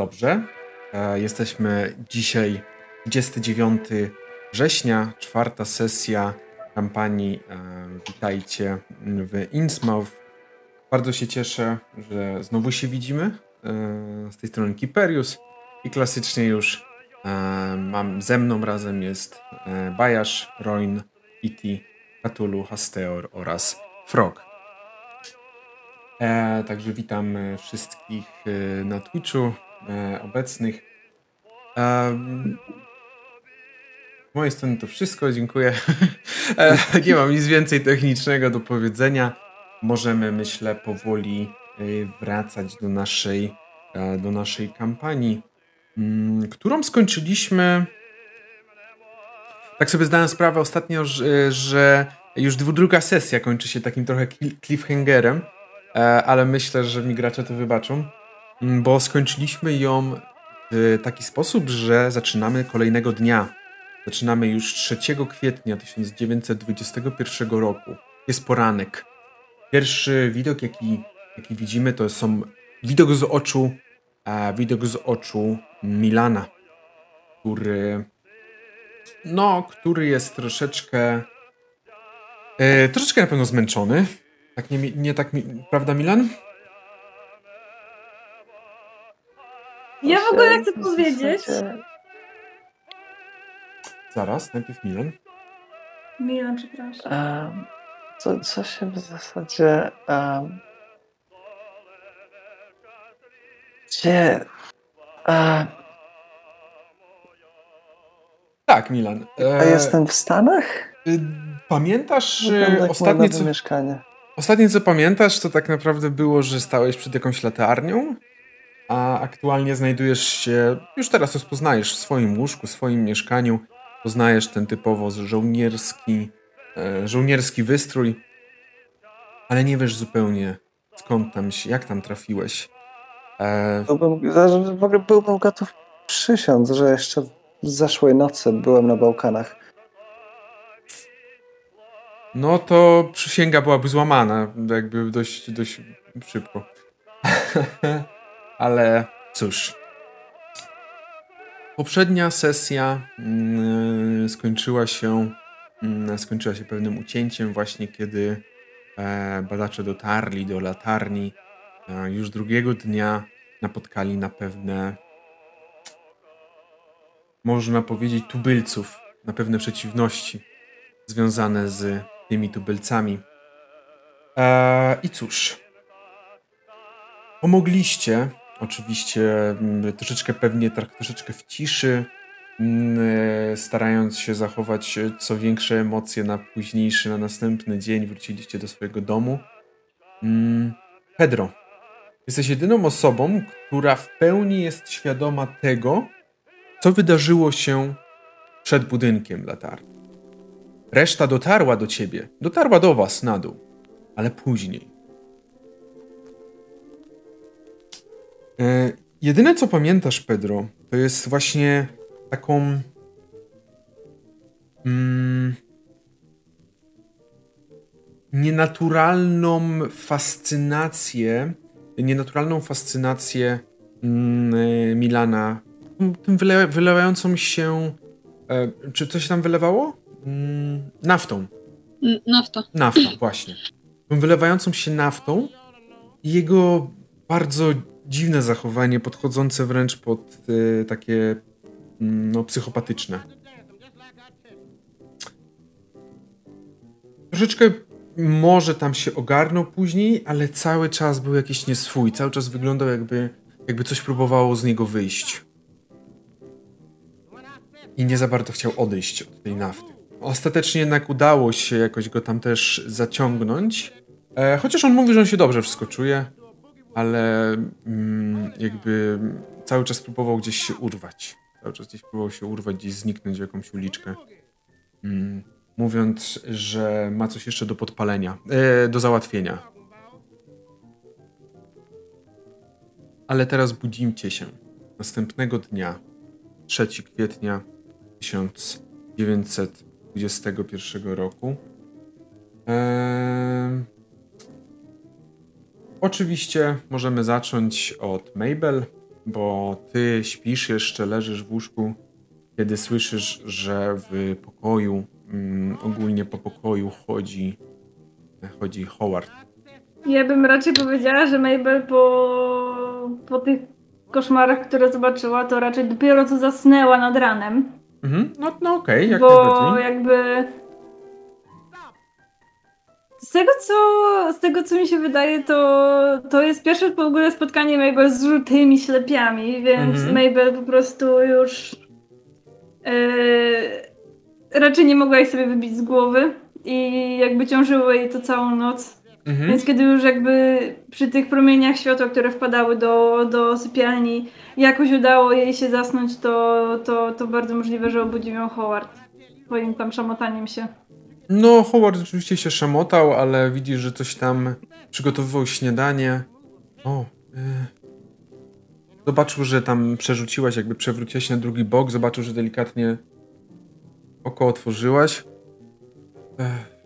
Dobrze. E, jesteśmy dzisiaj 29 września, czwarta sesja kampanii e, Witajcie w Innsmouth. Bardzo się cieszę, że znowu się widzimy. E, z tej strony Kiperius i klasycznie już mam ze mną razem jest Bajasz, Roin, Iti, Cthulhu, Hasteor oraz Frog. Także witam wszystkich na Twitchu obecnych. E, z mojej strony to wszystko, dziękuję. E, nie mam nic więcej technicznego do powiedzenia. Możemy, myślę, powoli e, wracać do naszej, e, do naszej kampanii, mm, którą skończyliśmy. Tak sobie zdałem sprawę ostatnio, że, że już druga sesja kończy się takim trochę cliffhangerem, ale myślę, że mi gracze to wybaczą. Mm, bo skończyliśmy ją w taki sposób, że zaczynamy kolejnego dnia. Zaczynamy już 3 kwietnia 1921 roku. Jest poranek. Pierwszy widok, jaki, jaki widzimy, to są widok z oczu, a widok z oczu Milana, który no, który jest troszeczkę e, troszeczkę na pewno zmęczony. Tak nie, nie tak, prawda Milan? Ja w ogóle chcę powiedzieć. Zaraz, najpierw Milan. Milan, przepraszam. Um, co, co się w zasadzie. Um, gdzie. Um, tak, Milan. E, A jestem w Stanach? Y, pamiętasz ostatnie co, mieszkanie. ostatnie co pamiętasz, to tak naprawdę było, że stałeś przed jakąś latarnią a aktualnie znajdujesz się, już teraz rozpoznajesz w swoim łóżku, w swoim mieszkaniu, poznajesz ten typowo żołnierski, e, żołnierski wystrój, ale nie wiesz zupełnie skąd tam się, jak tam trafiłeś. E... Byłbym, w ogóle byłbym gotów przysiąc, że jeszcze w zeszłej nocy byłem na Bałkanach. No to przysięga byłaby złamana, jakby dość, dość szybko. Ale cóż. Poprzednia sesja yy, skończyła się yy, skończyła się pewnym ucięciem właśnie kiedy e, badacze dotarli do latarni. E, już drugiego dnia napotkali na pewne można powiedzieć tubylców, na pewne przeciwności związane z tymi tubylcami. E, I cóż, pomogliście Oczywiście mm, troszeczkę pewnie, troszeczkę w ciszy, mm, e, starając się zachować co większe emocje na późniejszy, na następny dzień, wróciliście do swojego domu. Mm, Pedro, jesteś jedyną osobą, która w pełni jest świadoma tego, co wydarzyło się przed budynkiem latarni. Reszta dotarła do ciebie, dotarła do was na dół, ale później. Jedyne co pamiętasz, Pedro, to jest właśnie taką. Mm, nienaturalną fascynację, nienaturalną fascynację mm, e, Milana, tym wyle, wylewającą się. E, czy coś tam wylewało? Mm, naftą. Nafta. Naftą, właśnie. Wylewającą się naftą i jego bardzo dziwne zachowanie, podchodzące wręcz pod y, takie mm, no, psychopatyczne. Troszeczkę może tam się ogarnął później, ale cały czas był jakiś nieswój. Cały czas wyglądał jakby, jakby coś próbowało z niego wyjść. I nie za bardzo chciał odejść od tej nafty. Ostatecznie jednak udało się jakoś go tam też zaciągnąć. E, chociaż on mówi, że on się dobrze wszystko czuje ale mm, jakby cały czas próbował gdzieś się urwać. Cały czas gdzieś próbował się urwać, gdzieś zniknąć w jakąś uliczkę. Mm, mówiąc, że ma coś jeszcze do podpalenia, e, do załatwienia. Ale teraz budzimcie się. Następnego dnia, 3 kwietnia 1921 roku. Oczywiście możemy zacząć od Mabel, bo ty śpisz jeszcze, leżysz w łóżku, kiedy słyszysz, że w pokoju, mm, ogólnie po pokoju chodzi, chodzi Howard. Ja bym raczej powiedziała, że Mabel po, po tych koszmarach, które zobaczyła, to raczej dopiero co zasnęła nad ranem. Mhm. No, no okej, okay, jak Bo jakby z tego, co, z tego, co mi się wydaje, to, to jest pierwsze w ogóle spotkanie Mabel z żółtymi ślepiami, więc mhm. Mabel po prostu już yy, raczej nie mogła ich sobie wybić z głowy i jakby ciążyło jej to całą noc. Mhm. Więc kiedy już jakby przy tych promieniach światła, które wpadały do, do sypialni, jakoś udało jej się zasnąć, to, to, to bardzo możliwe, że obudził ją Howard swoim tam szamotaniem się. No, Howard oczywiście się szamotał, ale widzisz, że coś tam przygotowywał śniadanie. O, yy. Zobaczył, że tam przerzuciłaś, jakby przewróciłaś na drugi bok. Zobaczył, że delikatnie oko otworzyłaś. Ech.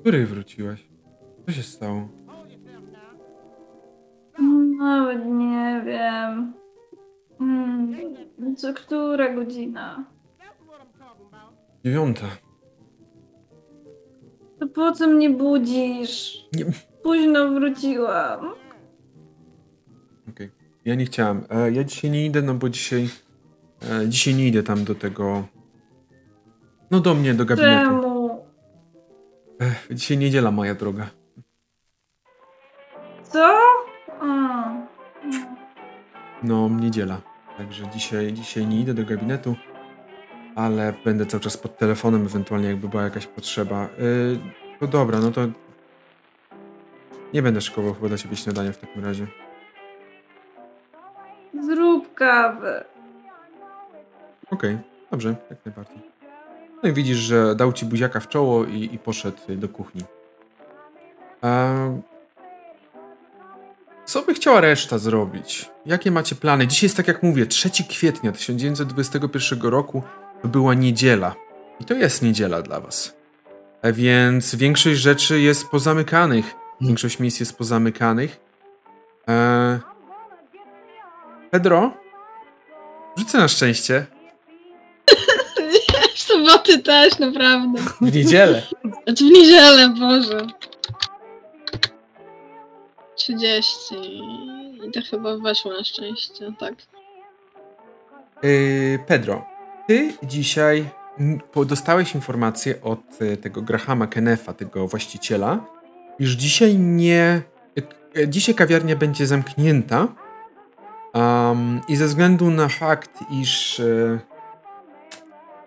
Której wróciłaś? Co się stało? Nawet nie wiem. Hmm. Co która godzina? Dziewiąta. To po co mnie budzisz? Nie. Późno wróciłam. Okej. Okay. Ja nie chciałam. E, ja dzisiaj nie idę, no bo dzisiaj. E, dzisiaj nie idę tam do tego. No do mnie, do gabinetu. Czemu? E, dzisiaj niedziela, moja droga. Co? No, niedziela. Także dzisiaj, dzisiaj nie idę do gabinetu ale będę cały czas pod telefonem, ewentualnie jakby była jakaś potrzeba. Yy, no dobra, no to nie będę szykował chyba dla ciebie śniadania w takim razie. Zrób kawę. Okej, okay, dobrze, jak najbardziej. No i widzisz, że dał ci buziaka w czoło i, i poszedł do kuchni. Co by chciała reszta zrobić? Jakie macie plany? Dzisiaj jest tak jak mówię, 3 kwietnia 1921 roku to była niedziela. I to jest niedziela dla was. E, więc większość rzeczy jest pozamykanych. Większość miejsc jest pozamykanych. Eee... Pedro? Rzucę na szczęście. w soboty też, naprawdę. W niedzielę. Znaczy w niedzielę, Boże. 30. I to chyba weszło na szczęście, tak. Yy, Pedro, ty dzisiaj dostałeś informację od e, tego Grahama Kenefa, tego właściciela, iż dzisiaj nie. E, dzisiaj kawiarnia będzie zamknięta. Um, I ze względu na fakt, iż e,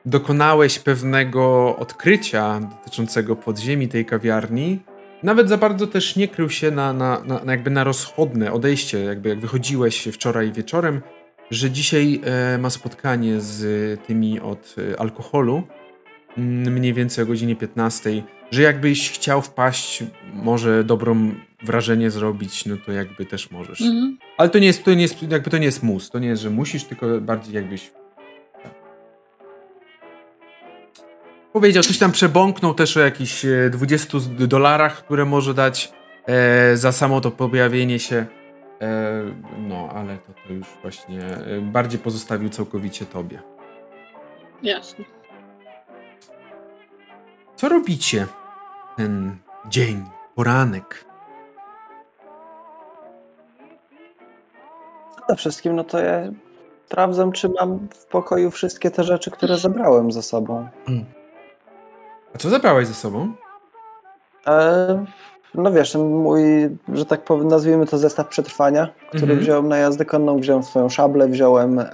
dokonałeś pewnego odkrycia dotyczącego podziemi tej kawiarni, nawet za bardzo też nie krył się na, na, na, na jakby na rozchodne odejście, jakby jak wychodziłeś wczoraj wieczorem, że dzisiaj e, ma spotkanie z tymi od e, alkoholu, mm, mniej więcej o godzinie 15, że jakbyś chciał wpaść, może dobrą wrażenie zrobić, no to jakby też możesz. Mhm. Ale to nie jest, to nie jest, jakby to nie jest mus, to nie jest, że musisz, tylko bardziej jakbyś powiedział, coś tam przebąknął też o jakichś 20 e, dolarach, które może dać e, za samo to pojawienie się E, no, ale to, to już właśnie e, bardziej pozostawił całkowicie tobie. Jasne. Co robicie ten dzień, poranek? Przede wszystkim, no to ja sprawdzam, czy mam w pokoju wszystkie te rzeczy, które zabrałem ze sobą. A co zabrałeś ze sobą? E, no wiesz, mój, że tak powiem, nazwijmy to zestaw przetrwania, który mm -hmm. wziąłem na jazdę konną, wziąłem swoją szablę, wziąłem, e,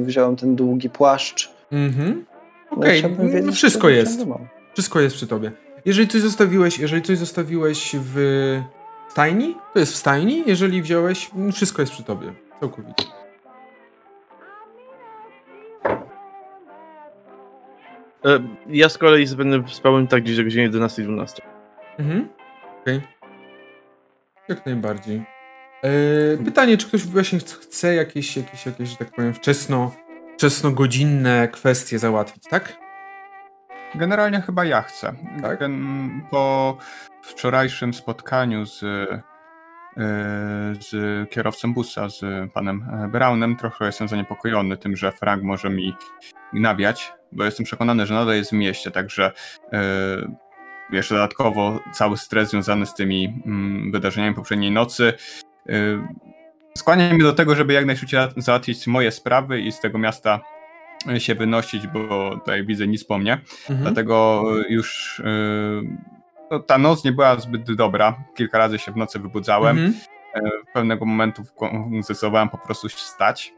wziąłem ten długi płaszcz. Mhm. No Okej, okay. no wszystko jest. Wszystko jest przy tobie. Jeżeli coś zostawiłeś, jeżeli coś zostawiłeś w stajni, to jest w stajni. Jeżeli wziąłeś, wszystko jest przy tobie. Całkowicie. E, ja z kolei będę spałem tak gdzieś o godzinie 11-12. Mhm. Okej. Okay. Jak najbardziej. Eee, pytanie, czy ktoś właśnie chce jakieś, jakieś, jakieś, że tak powiem, wczesno, wczesnogodzinne kwestie załatwić, tak? Generalnie chyba ja chcę. Tak? po wczorajszym spotkaniu z z kierowcą busa, z panem Brownem. Trochę jestem zaniepokojony tym, że Frank może mi nawiać, bo jestem przekonany, że nadal jest w mieście, także jeszcze dodatkowo cały stres związany z tymi mm, wydarzeniami poprzedniej nocy skłania mnie do tego, żeby jak najszybciej załatwić moje sprawy i z tego miasta się wynosić, bo tutaj widzę nic po mnie. Mhm. Dlatego już no, ta noc nie była zbyt dobra. Kilka razy się w nocy wybudzałem. Mhm. Pewnego momentu zdecydowałem po prostu stać.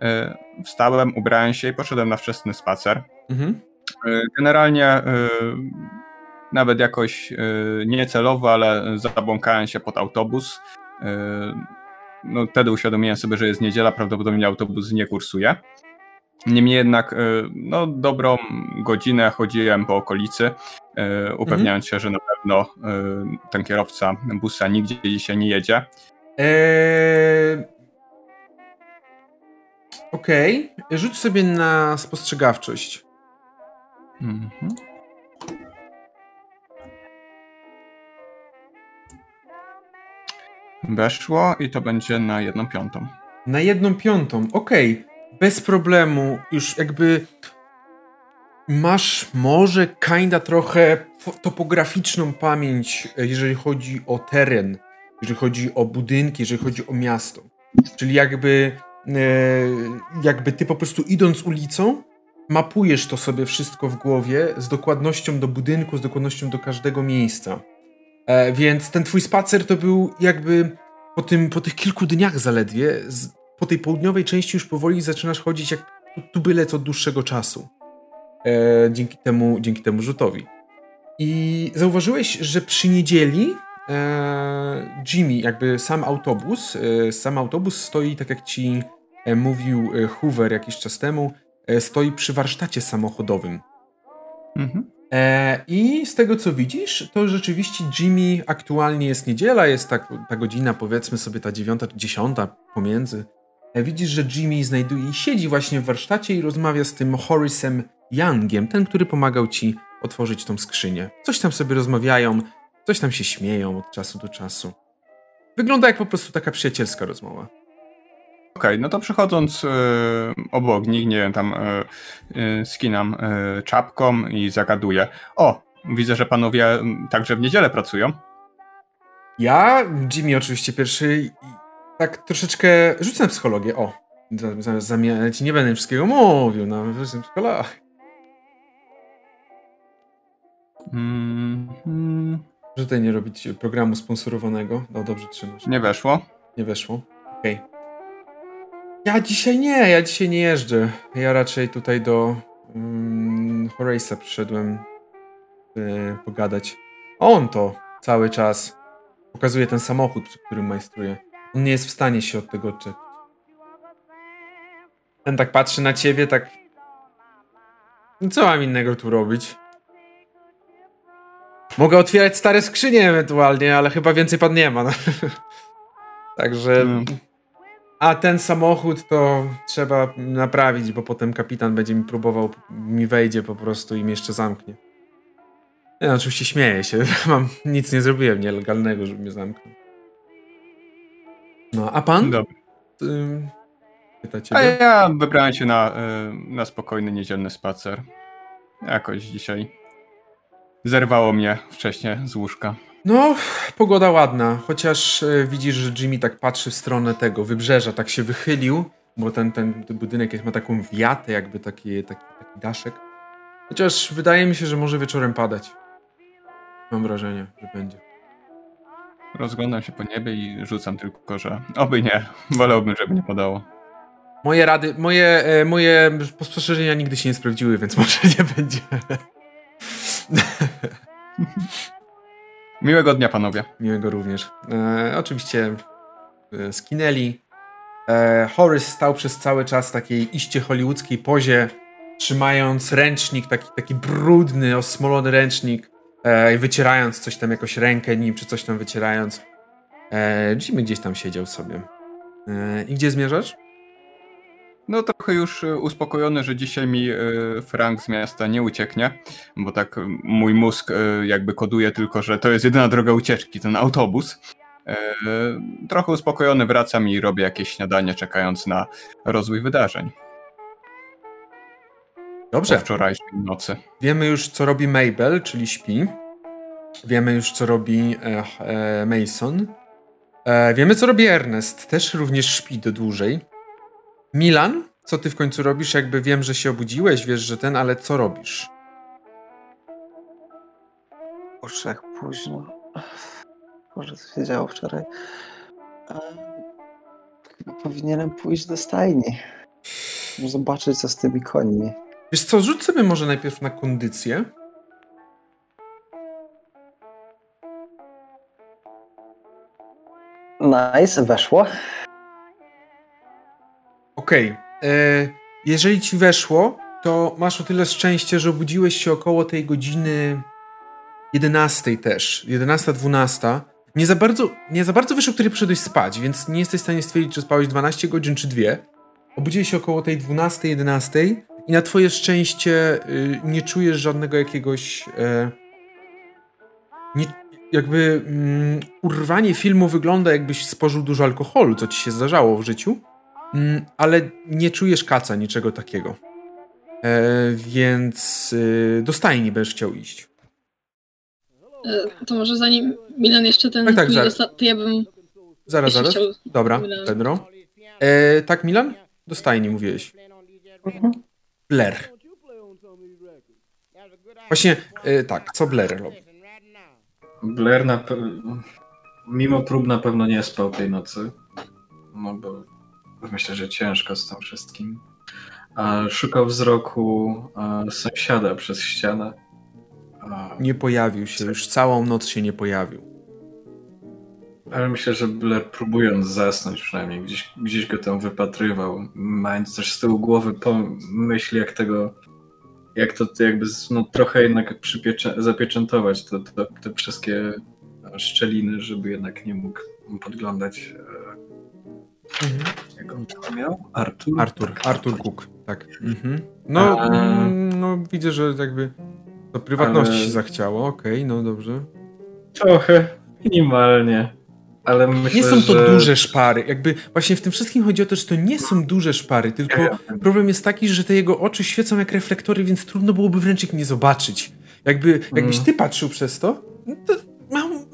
E, wstałem, ubrałem się i poszedłem na wczesny spacer. Mhm. Generalnie nawet jakoś niecelowo, ale zabłąkałem się pod autobus. No, wtedy uświadomiłem sobie, że jest niedziela, prawdopodobnie autobus nie kursuje. Niemniej jednak e, no, dobrą godzinę chodziłem po okolicy, upewniając się, że na pewno ten kierowca busa nigdzie dzisiaj nie jedzie. Eee... Okej, okay. rzuć sobie na spostrzegawczość. Mhm. Weszło i to będzie na jedną piątą. Na jedną piątą, okej. Okay bez problemu już jakby masz może kinda trochę topograficzną pamięć, e, jeżeli chodzi o teren, jeżeli chodzi o budynki, jeżeli chodzi o miasto. Czyli jakby, e, jakby ty po prostu idąc ulicą, mapujesz to sobie wszystko w głowie z dokładnością do budynku, z dokładnością do każdego miejsca. E, więc ten twój spacer to był jakby po, tym, po tych kilku dniach zaledwie po tej południowej części już powoli zaczynasz chodzić jak tubylec od dłuższego czasu. E, dzięki, temu, dzięki temu rzutowi. I zauważyłeś, że przy niedzieli e, Jimmy, jakby sam autobus, e, sam autobus stoi, tak jak ci e, mówił e, Hoover jakiś czas temu, stoi przy warsztacie samochodowym. Mhm. I z tego co widzisz, to rzeczywiście Jimmy aktualnie jest niedziela, jest tak, ta godzina, powiedzmy sobie ta dziewiąta, dziesiąta pomiędzy. E, widzisz, że Jimmy znajduje siedzi właśnie w warsztacie i rozmawia z tym Horace'em Youngiem, ten, który pomagał ci otworzyć tą skrzynię. Coś tam sobie rozmawiają, coś tam się śmieją od czasu do czasu. Wygląda jak po prostu taka przyjacielska rozmowa. Okej, okay, no to przechodząc yy, obok nich, nie wiem, tam yy, yy, skinam czapką i zagaduję. O, widzę, że panowie także w niedzielę pracują. Ja, Jimmy oczywiście pierwszy tak troszeczkę rzucę na psychologię. O, zamiast zamieniać, nie będę wszystkiego mówił, no, rzucę psychologię. Mm, mm. Że tutaj nie robić programu sponsorowanego. No dobrze trzymasz. Nie weszło? Nie weszło. Okej. Okay. Ja dzisiaj nie, ja dzisiaj nie jeżdżę. Ja raczej tutaj do um, Horace'a przyszedłem y, pogadać. On to cały czas pokazuje ten samochód, przy którym majstruje. On nie jest w stanie się od tego odczepić. Ten tak patrzy na ciebie, tak... No co mam innego tu robić? Mogę otwierać stare skrzynie ewentualnie, ale chyba więcej pan nie ma. No. Także... Mm. A ten samochód to trzeba naprawić, bo potem kapitan będzie mi próbował, mi wejdzie po prostu i mnie jeszcze zamknie. Ja oczywiście śmieję się, mam nic nie zrobiłem nielegalnego, żeby mnie zamknął. No, a pan? Dobry. A ja wybrałem się na, y, na spokojny, niedzielny spacer. Jakoś dzisiaj zerwało mnie wcześniej z łóżka. No, pogoda ładna, chociaż y, widzisz, że Jimmy tak patrzy w stronę tego wybrzeża, tak się wychylił, bo ten, ten, ten budynek ma taką wiatę, jakby taki, taki, taki daszek. Chociaż wydaje mi się, że może wieczorem padać. Mam wrażenie, że będzie. Rozglądam się po niebie i rzucam tylko, że oby nie. Wolałbym, żeby nie padało. Moje rady, moje, e, moje spostrzeżenia nigdy się nie sprawdziły, więc może nie będzie. Miłego dnia, panowie. Miłego również. E, oczywiście e, skinęli. E, Horace stał przez cały czas w takiej iście hollywoodzkiej pozie, trzymając ręcznik, taki, taki brudny, osmolony ręcznik e, wycierając coś tam, jakoś rękę nim, czy coś tam wycierając. E, Jimmy gdzieś tam siedział sobie. E, I gdzie zmierzasz? No trochę już e, uspokojony, że dzisiaj mi e, Frank z miasta nie ucieknie, bo tak mój mózg e, jakby koduje tylko, że to jest jedyna droga ucieczki, ten autobus. Trochę uspokojony wracam i robię jakieś śniadanie, czekając na rozwój wydarzeń. Dobrze. Po wczorajszej nocy. Wiemy już, co robi Mabel, czyli śpi. Wiemy już, co robi Mason. Wiemy, co robi Ernest. Też również śpi do dłużej. Milan, co ty w końcu robisz? Jakby wiem, że się obudziłeś, wiesz, że ten, ale co robisz? Boże, jak późno. Boże, co się działo wczoraj. Ehm, Chyba powinienem pójść do stajni. Zobaczyć, co z tymi końmi. Wiesz co, rzuć sobie może najpierw na kondycję. Nice, weszło. Okej. e, Jeżeli ci weszło, to masz o tyle szczęście, że obudziłeś się około tej godziny 11 też. 11-12. Nie za bardzo, nie za bardzo wiesz, o której przyszedłeś spać, więc nie jesteś w stanie stwierdzić, czy spałeś 12 godzin, czy dwie. Obudziłeś się około tej 12-11 i na twoje szczęście y, nie czujesz żadnego jakiegoś... E, nie, jakby mm, urwanie filmu wygląda jakbyś spożył dużo alkoholu, co ci się zdarzało w życiu, ale nie czujesz kaca, niczego takiego. E, więc y, do stajni będziesz chciał iść. E, To może zanim Milan jeszcze ten Tak, tak, zaraz. to ja bym Zaraz, zaraz. chciał... Dobra, Milan. Pedro. E, tak, Milan? Do stajni mówiłeś. Blair. Właśnie, e, tak, co Blair robi? Blair na pe- mimo prób na pewno nie spał tej nocy. No bo myślę, że ciężko z tym wszystkim. Szukał wzroku e, sąsiada przez ścianę. Nie pojawił się, już całą noc się nie pojawił. ale myślę, że Blair próbując zasnąć przynajmniej, gdzieś, gdzieś go tam wypatrywał, mając też z tyłu głowy pom- myśl jak tego, jak to jakby no, trochę jednak zapieczętować to, to, te wszystkie szczeliny, żeby jednak nie mógł podglądać e, jak on to miał? Artur? Artur, Artur Cook, tak. Mhm. No, A- mm, no, widzę, że jakby do prywatności Ale- się zachciało, okej, no dobrze. Trochę, minimalnie. Ale myślę, Nie są to że... duże szpary, jakby właśnie w tym wszystkim chodzi o to, że to nie są duże szpary, tylko problem jest taki, że te jego oczy świecą jak reflektory, więc trudno byłoby wręcz ich nie zobaczyć. Jakby, jakbyś Mm. ty patrzył przez to, no to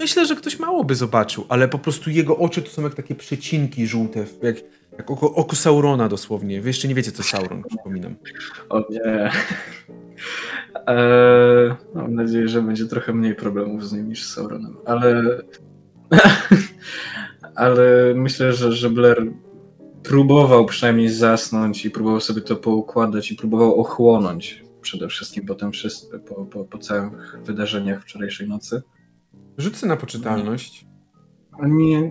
myślę, że ktoś mało by zobaczył, ale po prostu jego oczy to są jak takie przecinki żółte, jak, jak oko, oko Saurona dosłownie. Wy jeszcze nie wiecie, co Sauron, przypominam. O nie. Eee, mam nadzieję, że będzie trochę mniej problemów z nim niż z Sauronem, ale... ale myślę, że, że Blair próbował przynajmniej zasnąć i próbował sobie to poukładać i próbował ochłonąć przede wszystkim po, tym, wszys- po, po, po całych wydarzeniach wczorajszej nocy. Rzucę na poczytalność. O nie,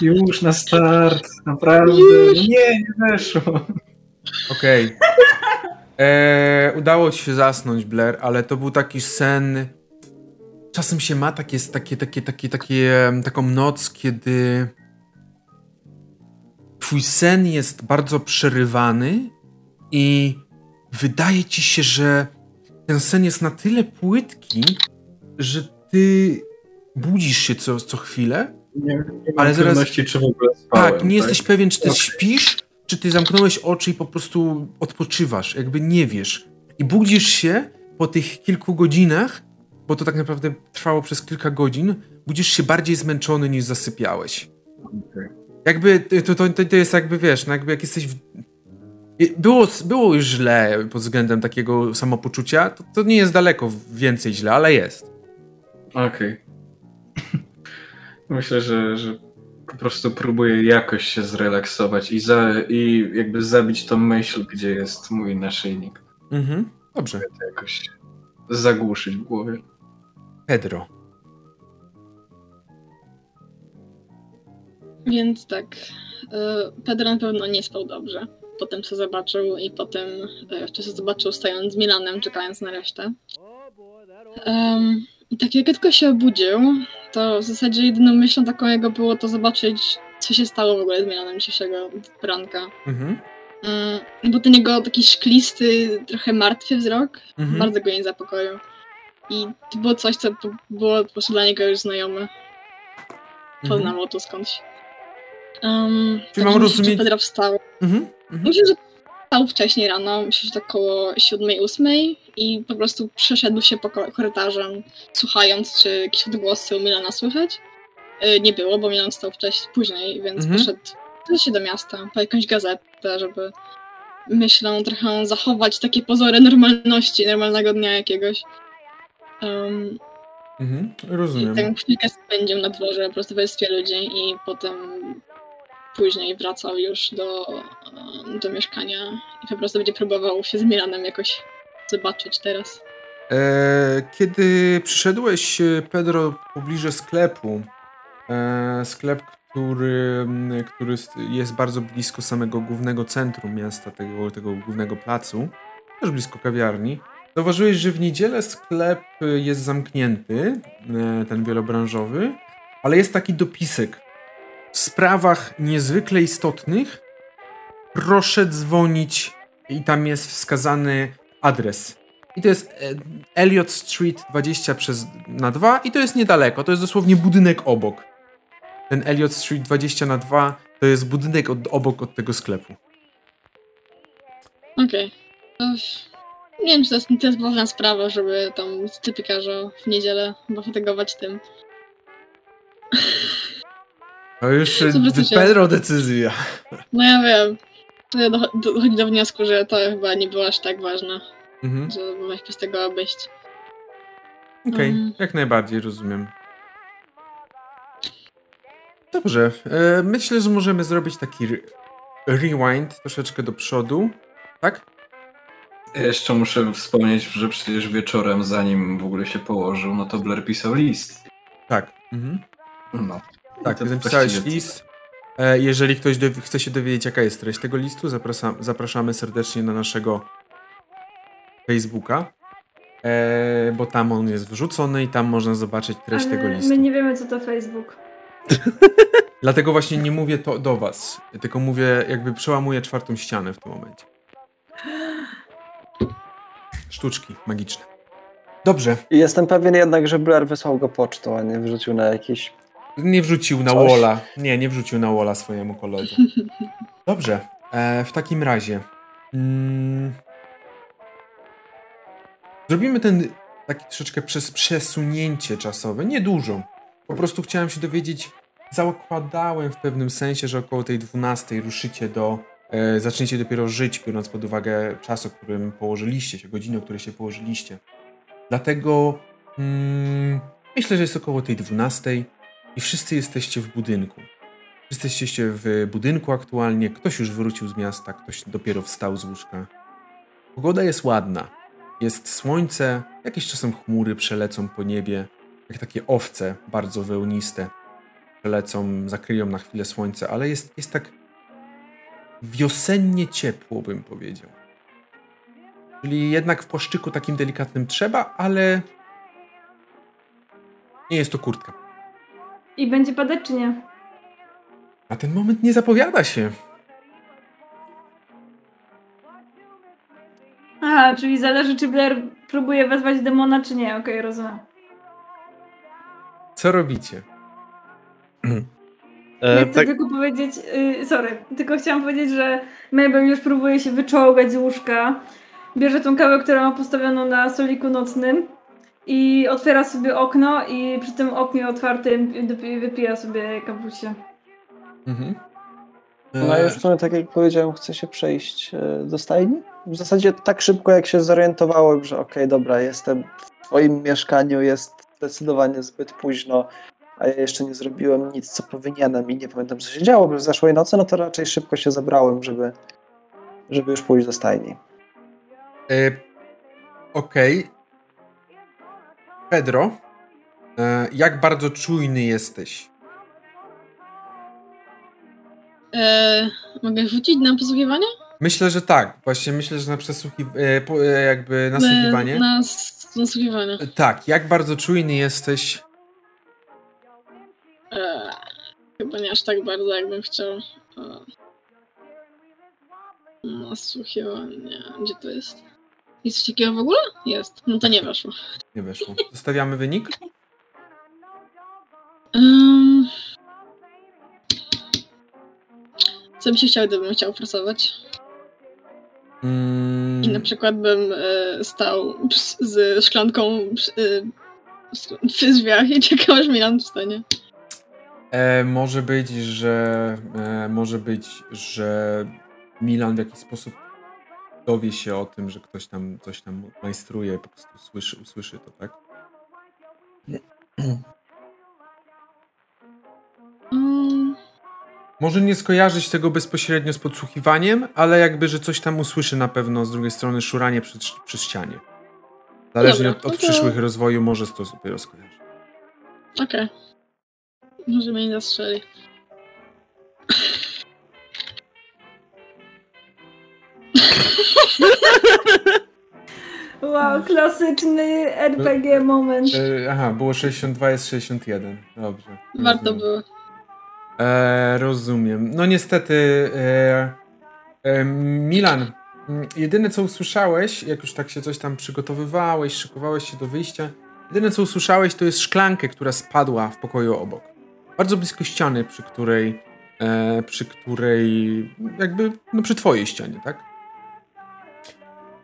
już na start, naprawdę, nie, nie weszło. Okej. Eee, Udało ci się zasnąć, Blair, ale to był taki sen. Czasem się ma takie, takie, takie, takie, takie, taką noc, kiedy twój sen jest bardzo przerywany i wydaje ci się, że ten sen jest na tyle płytki, że ty budzisz się co, co chwilę Nie, nie mam Ale zaraz- czy w ogóle spałem. tak, nie jesteś pewien, czy ty Okej. śpisz, czy ty zamknąłeś oczy i po prostu odpoczywasz, jakby nie wiesz. I budzisz się po tych kilku godzinach, bo to tak naprawdę trwało przez kilka godzin, budzisz się bardziej zmęczony niż zasypiałeś. Okej. Jakby to, to, to, to jest jakby, wiesz, no jakby jak jesteś w... Było, było już źle pod względem takiego samopoczucia, to, to nie jest daleko więcej źle, ale jest. Okej. Myślę, że, że po prostu próbuję jakoś się zrelaksować i, za, i jakby zabić tą myśl, gdzie jest mój naszyjnik. Mhm, dobrze. To jakoś zagłuszyć w głowie. Pedro. Więc tak, e, Pedro na pewno nie spał dobrze po tym, co zobaczył i po tym, e, jeszcze co zobaczył stając z Milanem, czekając na resztę. Em, I tak jak tylko się obudził, to w zasadzie jedyną myślą taką jego było to zobaczyć, co się stało w ogóle z Milanem dzisiejszego ranka. Mhm. Mm, bo ten jego taki szklisty, trochę martwy wzrok Mhm. bardzo go nie zapokoił. I to było coś, co było po prostu dla niego już znajome. poznało to skądś. Um, Czyli mam rozumieć- Pedro wstał. Mhm. Mhm. Myślę, że wstał wcześniej rano, myślę, że tak koło 7-8 i po prostu przeszedł się po ko- korytarzem, słuchając, czy jakieś odgłosy u Milana słychać. Y, Nie było, bo Milan wstał wcześniej, później, więc Mhm. poszedł się do miasta, po jakąś gazetę, żeby myślę trochę zachować takie pozory normalności, normalnego dnia jakiegoś. Um, Mhm. i Rozumiem. tak chwilkę spędził na dworze po prostu w warstwie ludzi i potem później wracał już do, e, do mieszkania i po prostu będzie próbował się z Milanem jakoś zobaczyć teraz. E, kiedy przyszedłeś, e, Pedro, pobliże sklepu, e, sklep, który, który jest bardzo blisko samego głównego centrum miasta, tego, tego głównego placu, też blisko kawiarni, zauważyłeś, że w niedzielę sklep jest zamknięty, e, ten wielobranżowy, ale jest taki dopisek. W sprawach niezwykle istotnych proszę dzwonić i tam jest wskazany adres. I to jest e, Elliot Street 20 przez na 2 i to jest niedaleko, to jest dosłownie budynek obok. Ten Elliot Street 20 na 2 to jest budynek od, obok od tego sklepu. Okej. To Nie wiem, czy to jest, to jest ważna sprawa, żeby tam typikarza w niedzielę pofatygować tym. To już. Pedro decyzja. No ja wiem. To ja docho- dochodzi do wniosku, że to chyba nie było aż tak ważne, Mhm. że można z tego obejść. Okej, Mm. jak najbardziej rozumiem. Dobrze, e, myślę, że możemy zrobić taki re- rewind troszeczkę do przodu, tak? Ja jeszcze muszę wspomnieć, że przecież wieczorem, zanim w ogóle się położył, no to Blair pisał list. Tak. Mhm. No. Tak, właściwie- list. E, Jeżeli ktoś chce się dowiedzieć, jaka jest treść tego listu, zapraszam, zapraszamy serdecznie na naszego Facebooka, e, bo tam on jest wrzucony i tam można zobaczyć treść Ale tego listu. my nie wiemy, co to Facebook. Dlatego właśnie nie mówię to do was, tylko mówię, jakby przełamuję czwartą ścianę w tym momencie. Sztuczki magiczne. Dobrze, jestem pewien jednak, że Blair wysłał go pocztą, a nie wrzucił na jakiś... nie wrzucił na Coś? Walla. Nie, nie wrzucił na Walla swojemu koledze. Dobrze, e, w takim razie. Mm, zrobimy ten taki troszeczkę przez przesunięcie czasowe, niedużo. Po prostu chciałem się dowiedzieć, zakładałem w pewnym sensie, że około tej 12 ruszycie do, e, zaczniecie dopiero żyć, biorąc pod uwagę czas, o którym położyliście się, godzinę, o której się położyliście. Dlatego mm, myślę, że jest około tej 12 i wszyscy jesteście w budynku. Wszyscy jesteście w budynku aktualnie, ktoś już wrócił z miasta, ktoś dopiero wstał z łóżka. Pogoda jest ładna. Jest słońce, jakieś czasem chmury przelecą po niebie, jak takie owce bardzo wełniste. Przelecą, zakryją na chwilę słońce, ale jest, jest tak wiosennie ciepło, bym powiedział. Czyli jednak w płaszczyku takim delikatnym trzeba, ale nie jest to kurtka. I będzie padać, czy nie? Na ten moment nie zapowiada się. Aha, czyli zależy, czy Blair próbuje wezwać demona, czy nie. Okej, rozumiem. Co robicie? E, Ja chcę tak, tylko powiedzieć, y, sorry, tylko chciałam powiedzieć, że Mabel już próbuje się wyczołgać z łóżka, bierze tą kawę, którą ma postawioną na stoliku nocnym i otwiera sobie okno i przy tym oknie otwartym wypija sobie kawusie. Mhm. No ja już w sumie, tak jak powiedziałem, chcę się przejść e, do stajni. W zasadzie tak szybko, jak się zorientowałem, że okej, dobra, jestem w swoim mieszkaniu, jest zdecydowanie zbyt późno, a ja jeszcze nie zrobiłem nic, co powinienem i nie pamiętam, co się działo w zeszłej nocy, no to raczej szybko się zabrałem, żeby, żeby już pójść do stajni. E, Okej. Pedro, e, jak bardzo czujny jesteś? E, mogę rzucić na posłuchiwanie? Myślę, że tak. Właśnie myślę, że na przesłuchiwanie, jakby nasłuchiwanie. E, na nasłuchiwanie. Tak, jak bardzo czujny jesteś? E, chyba nie aż tak bardzo, jakbym chciał. E, nasłuchiwanie. Gdzie to jest? Jest coś takiego w ogóle? Jest. No to nie weszło. Nie weszło. Zostawiamy wynik? Um, co bym się chciał, gdybym chciał forsować? Mm. I na przykład bym y, stał z szklanką y, przy drzwiach i czekał, aż Milan wstanie. E, może być, że e, może być, że Milan w jakiś sposób dowie się o tym, że ktoś tam coś tam majstruje, po prostu słyszy, usłyszy to, tak? Mm, Może nie skojarzyć tego bezpośrednio z podsłuchiwaniem, ale jakby, że coś tam usłyszy na pewno z drugiej strony szuranie przy, przy ścianie. Zależnie Dobra, od, od no przyszłych rozwoju może to sobie rozkojarzy. Okej. Może mnie nie zastrzeli. Wow, klasyczny RPG moment. E, aha, było 62, jest 61. Dobrze. Warto rozumiem. było. E, rozumiem. No niestety, e, e, Milan, jedyne co usłyszałeś, jak już tak się coś tam przygotowywałeś, szykowałeś się do wyjścia, jedyne co usłyszałeś to jest szklankę, która spadła w pokoju obok. Bardzo blisko ściany, przy której, e, przy której, jakby, no przy twojej ścianie, tak?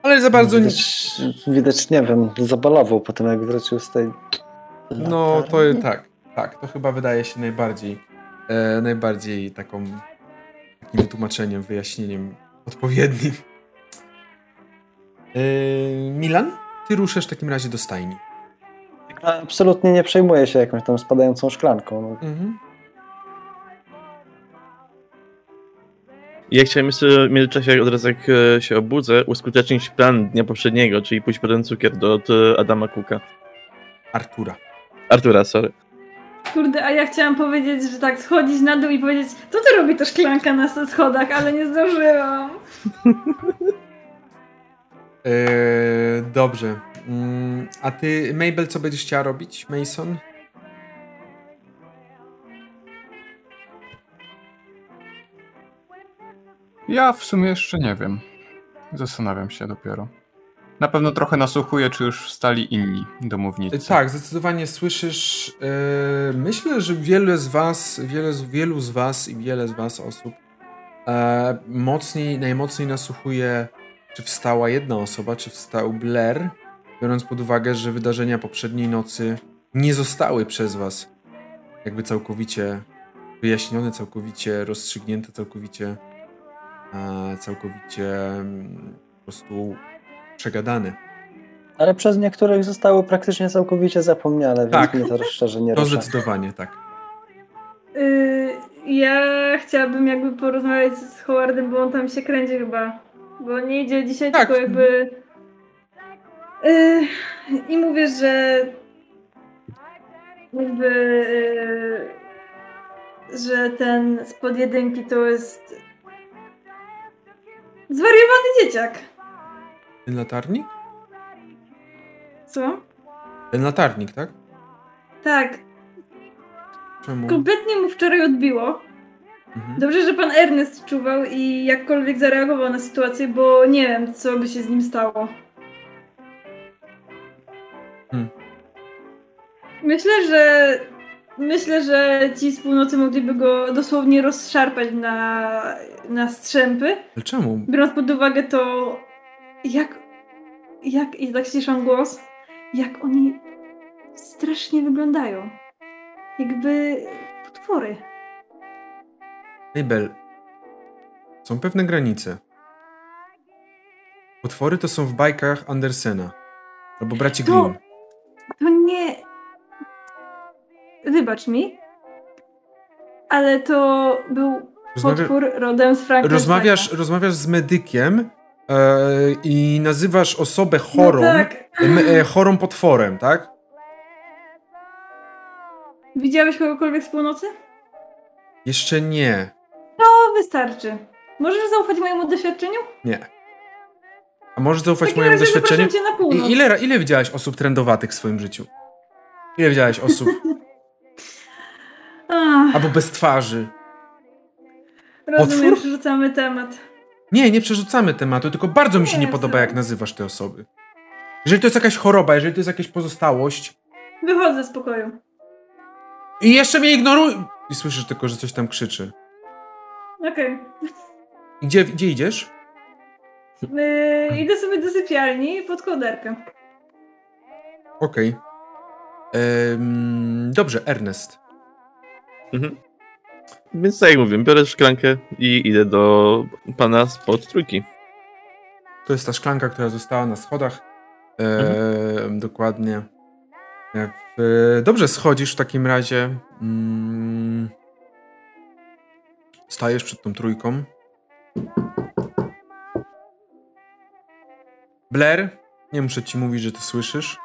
Ale za bardzo nie... Widać, widać, nie wiem, zabalował po tym, jak wrócił z tej. No to tak, tak, to chyba wydaje się najbardziej, e, najbardziej taką, takim wytłumaczeniem, wyjaśnieniem odpowiednim. E, Milan, ty ruszasz w takim razie do stajni. Absolutnie nie przejmuje się jakąś tam spadającą szklanką. No. Mhm. Ja chciałem jeszcze w międzyczasie, od razu jak e, się obudzę, uskutecznić plan dnia poprzedniego, czyli pójść po ten cukier do od e, Adama Cooka. Artura. Artura, sorry. Kurde, a ja chciałam powiedzieć, że tak schodzić na dół i powiedzieć, co tu robi ta szklanka na schodach, ale nie zdążyłam. E, dobrze. Mm, a ty, Mabel, co będziesz chciała robić? Mason? Ja w sumie jeszcze nie wiem. Zastanawiam się dopiero. Na pewno trochę nasłuchuję, czy już wstali inni domownicy. Tak, zdecydowanie słyszysz. e, myślę, że wiele z was, wiele wielu z was i wiele z was osób e, mocniej, najmocniej nasłuchuje, czy wstała jedna osoba, czy wstał Blair, biorąc pod uwagę, że wydarzenia poprzedniej nocy nie zostały przez was jakby całkowicie wyjaśnione, całkowicie rozstrzygnięte, całkowicie całkowicie mm, po prostu przegadane. Ale przez niektórych zostały praktycznie całkowicie zapomniane, więc Tak. mnie to szczerze nie To rusza. zdecydowanie tak. Yy, ja chciałabym jakby porozmawiać z Howardem, bo on tam się kręci chyba. Bo nie idzie dzisiaj, Tak. tylko jakby... Yy, I mówię, że jakby... Yy, że ten spod jedynki to jest zwariowany dzieciak. Ten latarnik? Co? Ten latarnik, tak? Tak, Czemu? kompletnie mu wczoraj odbiło. Mhm. Dobrze, że pan Ernest czuwał i jakkolwiek zareagował na sytuację, bo nie wiem, co by się z nim stało. Hmm. Myślę, że myślę, że ci z północy mogliby go dosłownie rozszarpać na, na strzępy, Ale czemu? biorąc pod uwagę to, jak, jak, i tak ściszam głos, jak oni strasznie wyglądają. Jakby potwory. Mabel, są pewne granice. Potwory to są w bajkach Andersena. Albo braci To- Grimm. To nie. Wybacz mi, ale to był Rozmawia... potwór rodem z Frankensteina. Rozmawiasz, rozmawiasz z medykiem e, i nazywasz osobę chorą, No tak. e, chorą potworem, tak? Widziałeś kogokolwiek z północy? Jeszcze nie. To wystarczy. Możesz zaufać mojemu doświadczeniu? Nie. A możesz zaufać mojemu doświadczeniu? cię na północ. I, ile, ile widziałaś osób trendowatych w swoim życiu? Ile widziałaś osób? Ach, Albo bez twarzy? rozumiem, potwór? przerzucamy temat. Nie, nie przerzucamy tematu, tylko bardzo mi się nie Nie, podoba, jak nazywasz te osoby. Jeżeli to jest jakaś choroba, jeżeli to jest jakaś pozostałość Wychodzę z pokoju. i jeszcze mnie ignoruj... I słyszysz tylko, że coś tam krzyczy. Okej. Gdzie, gdzie idziesz? Yy, idę sobie do sypialni pod kołderkę. Okej. Em, Dobrze, Ernest. Mhm. Więc tak jak mówię, biorę szklankę i idę do pana spod trójki. To jest ta szklanka, która została na schodach. E, Dokładnie. E, w- Dobrze, schodzisz w takim razie. Mm. Stajesz przed tą trójką. Blair, nie muszę ci mówić, że to słyszysz.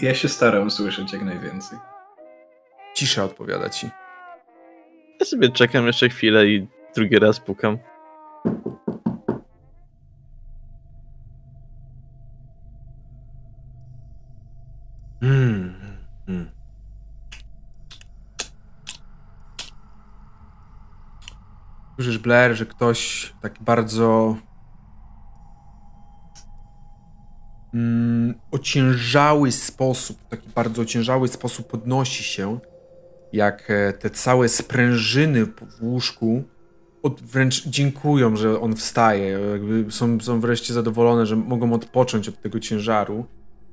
Ja się staram słyszeć jak najwięcej. Cisza odpowiada ci. Ja sobie czekam jeszcze chwilę i drugi raz pukam. Mm. Mm. Słyszysz, Blair, że ktoś tak bardzo mm, ociężały sposób, taki bardzo ociężały sposób podnosi się, jak e, te całe sprężyny w łóżku od, wręcz dziękują, że on wstaje, są, są wreszcie zadowolone, że mogą odpocząć od tego ciężaru.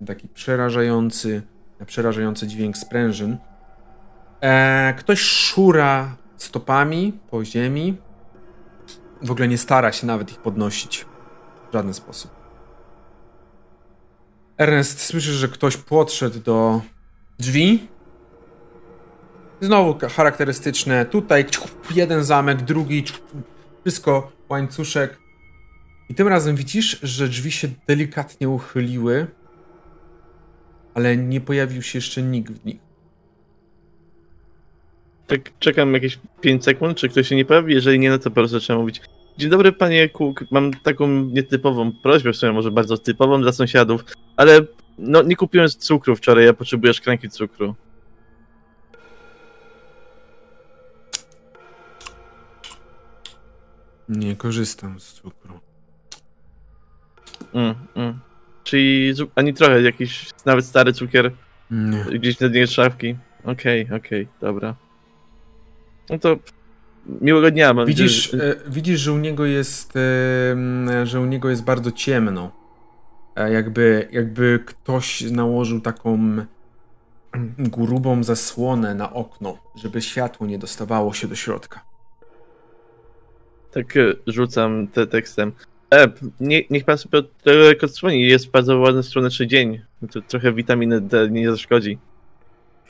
Taki przerażający, przerażający dźwięk sprężyn. E, ktoś szura stopami po ziemi. W ogóle nie stara się nawet ich podnosić. W żaden sposób. Ernest, słyszysz, że ktoś podszedł do drzwi. Znowu charakterystyczne. Tutaj jeden zamek, drugi. Wszystko łańcuszek. I tym razem widzisz, że drzwi się delikatnie uchyliły, ale nie pojawił się jeszcze nikt w nich. Tak czekam jakieś 5 sekund, czy ktoś się nie pojawi. Jeżeli nie, no to po prostu zaczynam mówić. Dzień dobry, panie Cook. Mam taką nietypową prośbę, w sumie może bardzo typową dla sąsiadów, ale no nie kupiłem cukru wczoraj, ja potrzebuję szklanki cukru. Nie korzystam z cukru. Mm, mm. Czyli ani trochę, jakiś nawet stary cukier Nie. gdzieś na dnie szafki. Okej, okej, dobra. No to miłego dnia. Mam Widzisz, e, widzisz, że u niego jest, e, że u niego jest bardzo ciemno. E, jakby, jakby ktoś nałożył taką grubą zasłonę na okno, żeby światło nie dostawało się do środka. Tak e, rzucam te tekstem. E, nie, niech pan sobie trochę odsłoni, jest bardzo ładny słoneczny dzień. To trochę witaminy D nie zaszkodzi.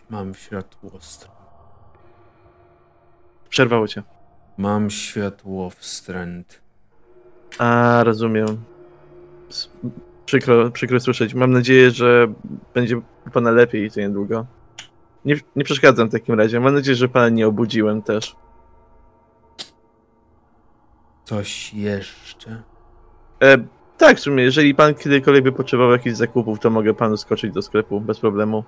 Mam światłowstręt. Przerwało cię. Mam światłowstręt. A, rozumiem. Przykro, przykro słyszeć. Mam nadzieję, że będzie pana lepiej to niedługo. Nie, nie przeszkadzam w takim razie. Mam nadzieję, że pana nie obudziłem też. Coś jeszcze? E, tak, w sumie, jeżeli pan kiedykolwiek by potrzebował jakichś zakupów, to mogę panu skoczyć do sklepu bez problemu.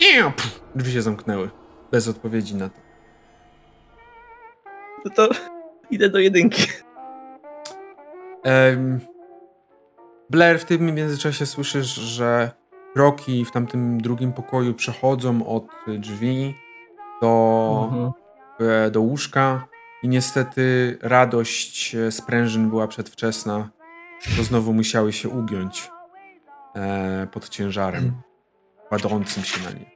Nie! Pff, Drzwi się zamknęły. Bez odpowiedzi na to. No to idę do jedynki. Blair, w tym międzyczasie słyszysz, że kroki w tamtym drugim pokoju przechodzą od drzwi do, Mhm. e, do łóżka i niestety radość e, sprężyn była przedwczesna, to znowu musiały się ugiąć e, pod ciężarem kładącym się na nie.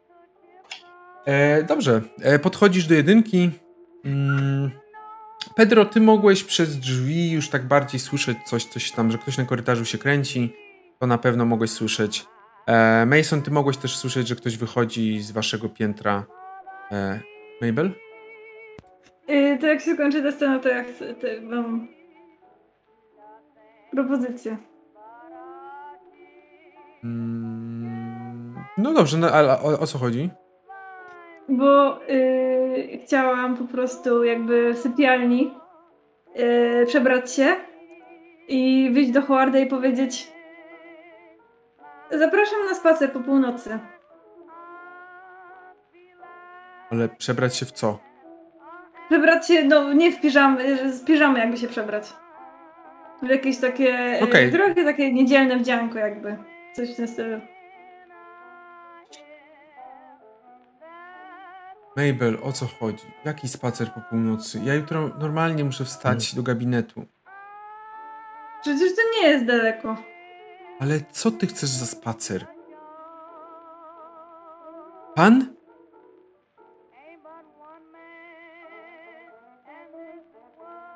E, dobrze, e, podchodzisz do jedynki. Mm. Pedro, ty mogłeś przez drzwi już tak bardziej słyszeć coś, coś tam, że ktoś na korytarzu się kręci. To na pewno mogłeś słyszeć. E, Mason, ty mogłeś też słyszeć, że ktoś wychodzi z waszego piętra. E, Mabel? Yy, to jak się kończy ta scena, to ja chcę, to mam propozycję. Mm, no dobrze, no, ale o, o co chodzi? Bo yy, chciałam po prostu jakby w sypialni yy, przebrać się i wyjść do Howarda i powiedzieć Zapraszam na spacer po północy. Ale przebrać się w co? Przebrać się, no nie w piżamy, z piżamy jakby się przebrać. W jakieś takie, yy, Okej. trochę takie niedzielne wdzianko jakby. Coś w tym stylu. Mabel, o co chodzi? Jaki spacer po północy? Ja jutro normalnie muszę wstać do gabinetu. Przecież to nie jest daleko. Ale co ty chcesz za spacer? Pan?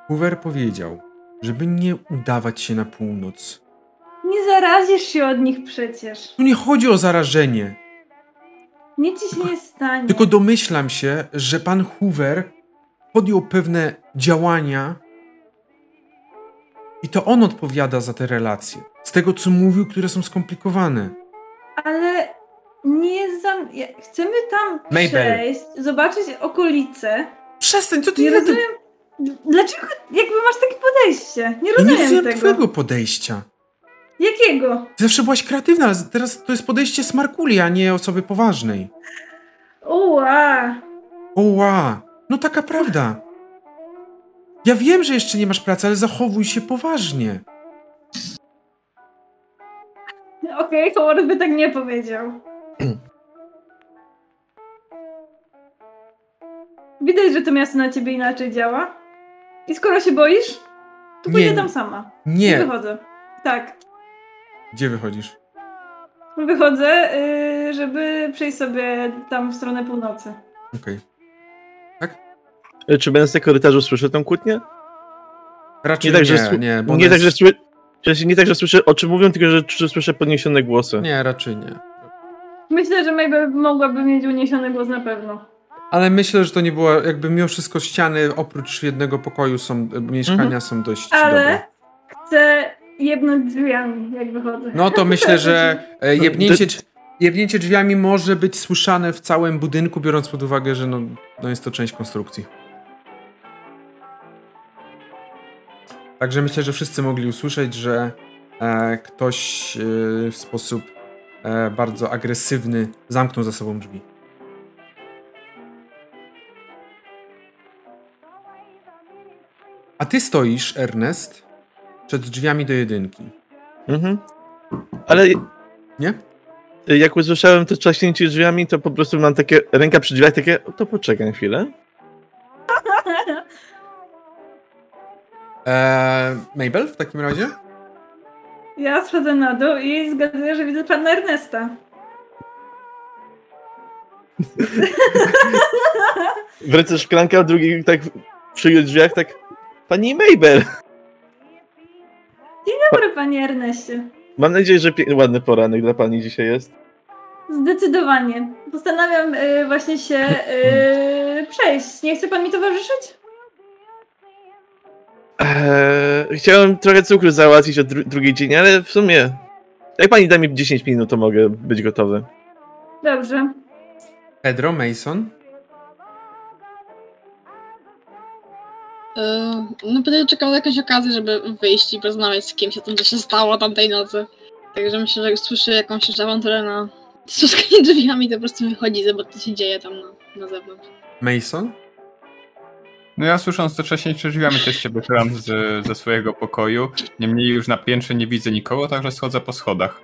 Hoover powiedział, żeby nie udawać się na północ. Nie zarazisz się od nich przecież. Tu nie chodzi o zarażenie. Nic ci się nie stanie. Tylko domyślam się, że pan Hoover podjął pewne działania i to on odpowiada za te relacje. Z tego, co mówił, które są skomplikowane. Ale nie jest za... ja- Chcemy tam Mabel. przejść, zobaczyć okolice. Przestań, co ty Nie nie rozumiem, dlaczego jakby masz takie podejście? Nie Ja nie rozumiem rozumiem tego. twojego podejścia. Jakiego? Ty zawsze byłaś kreatywna, ale teraz to jest podejście smarkuli, a nie osoby poważnej. Uła. Oła, no taka prawda. Ja wiem, że jeszcze nie masz pracy, ale zachowuj się poważnie. Okej, Howard by tak nie powiedział. Widać, że to miasto na ciebie inaczej działa. I skoro się boisz, to pójdę tam sama. I Nie. wychodzę. Tak. Gdzie wychodzisz? Wychodzę, yy, żeby przejść sobie tam w stronę północy. Okej. E, Czy będąc na korytarzu słyszę tę kłótnię? Raczej Nie nie, tak, że nie, sły- nie, bo nie, tak, że sły... Nie tak, że słyszę o czym mówią, tylko że, że słyszę podniesione głosy. Nie, raczej nie. Myślę, że Mabel mogłaby mieć uniesiony głos na pewno. Ale myślę, że to nie było, jakby mimo wszystko ściany oprócz jednego pokoju są, e, mieszkania Mhm. są dość Ale dobre. chcę jebnąć drzwiami, jak wychodzę. No to myślę, że e, jebnięcie, jebnięcie drzwiami może być słyszane w całym budynku, biorąc pod uwagę, że no, no jest to część konstrukcji. Także myślę, że wszyscy mogli usłyszeć, że e, ktoś e, w sposób e, bardzo agresywny zamknął za sobą drzwi. A ty stoisz, Ernest, przed drzwiami do jedynki. Mhm. Ale Nie? jak usłyszałem to trzaśnięcie drzwiami, to po prostu mam takie, ręka przy drzwiach, takie, o, to poczekaj chwilę. Eee, Mabel w takim razie? Ja schodzę na dół i zgaduję, że widzę pana Ernesta. W ręce szklanka, w drugiej tak przy drzwiach, tak, pani Mabel. Dobry, panie Erneście. Mam nadzieję, że ładny poranek dla pani dzisiaj jest. Zdecydowanie. Postanawiam y, właśnie się y, przejść. Nie chce pan mi towarzyszyć? Eee, chciałem trochę cukru załatwić od dru- drugiej dzień, ale w sumie, jak pani da mi 10 minut, to mogę być gotowy. Dobrze. Pedro Mason? No będę czekał na jakąś okazję, żeby wyjść i porozmawiać z kimś o tym, co się stało tamtej nocy. Także myślę, że jak słyszy jakąś już awanturę na trzaskanie drzwiami, to po prostu wychodzi, zobacz co się dzieje tam na, na zewnątrz. Mason? No ja słysząc to trzaśnięcie drzwiami też się wychylam z, ze swojego pokoju. Niemniej już na piętrze nie widzę nikogo, także schodzę po schodach.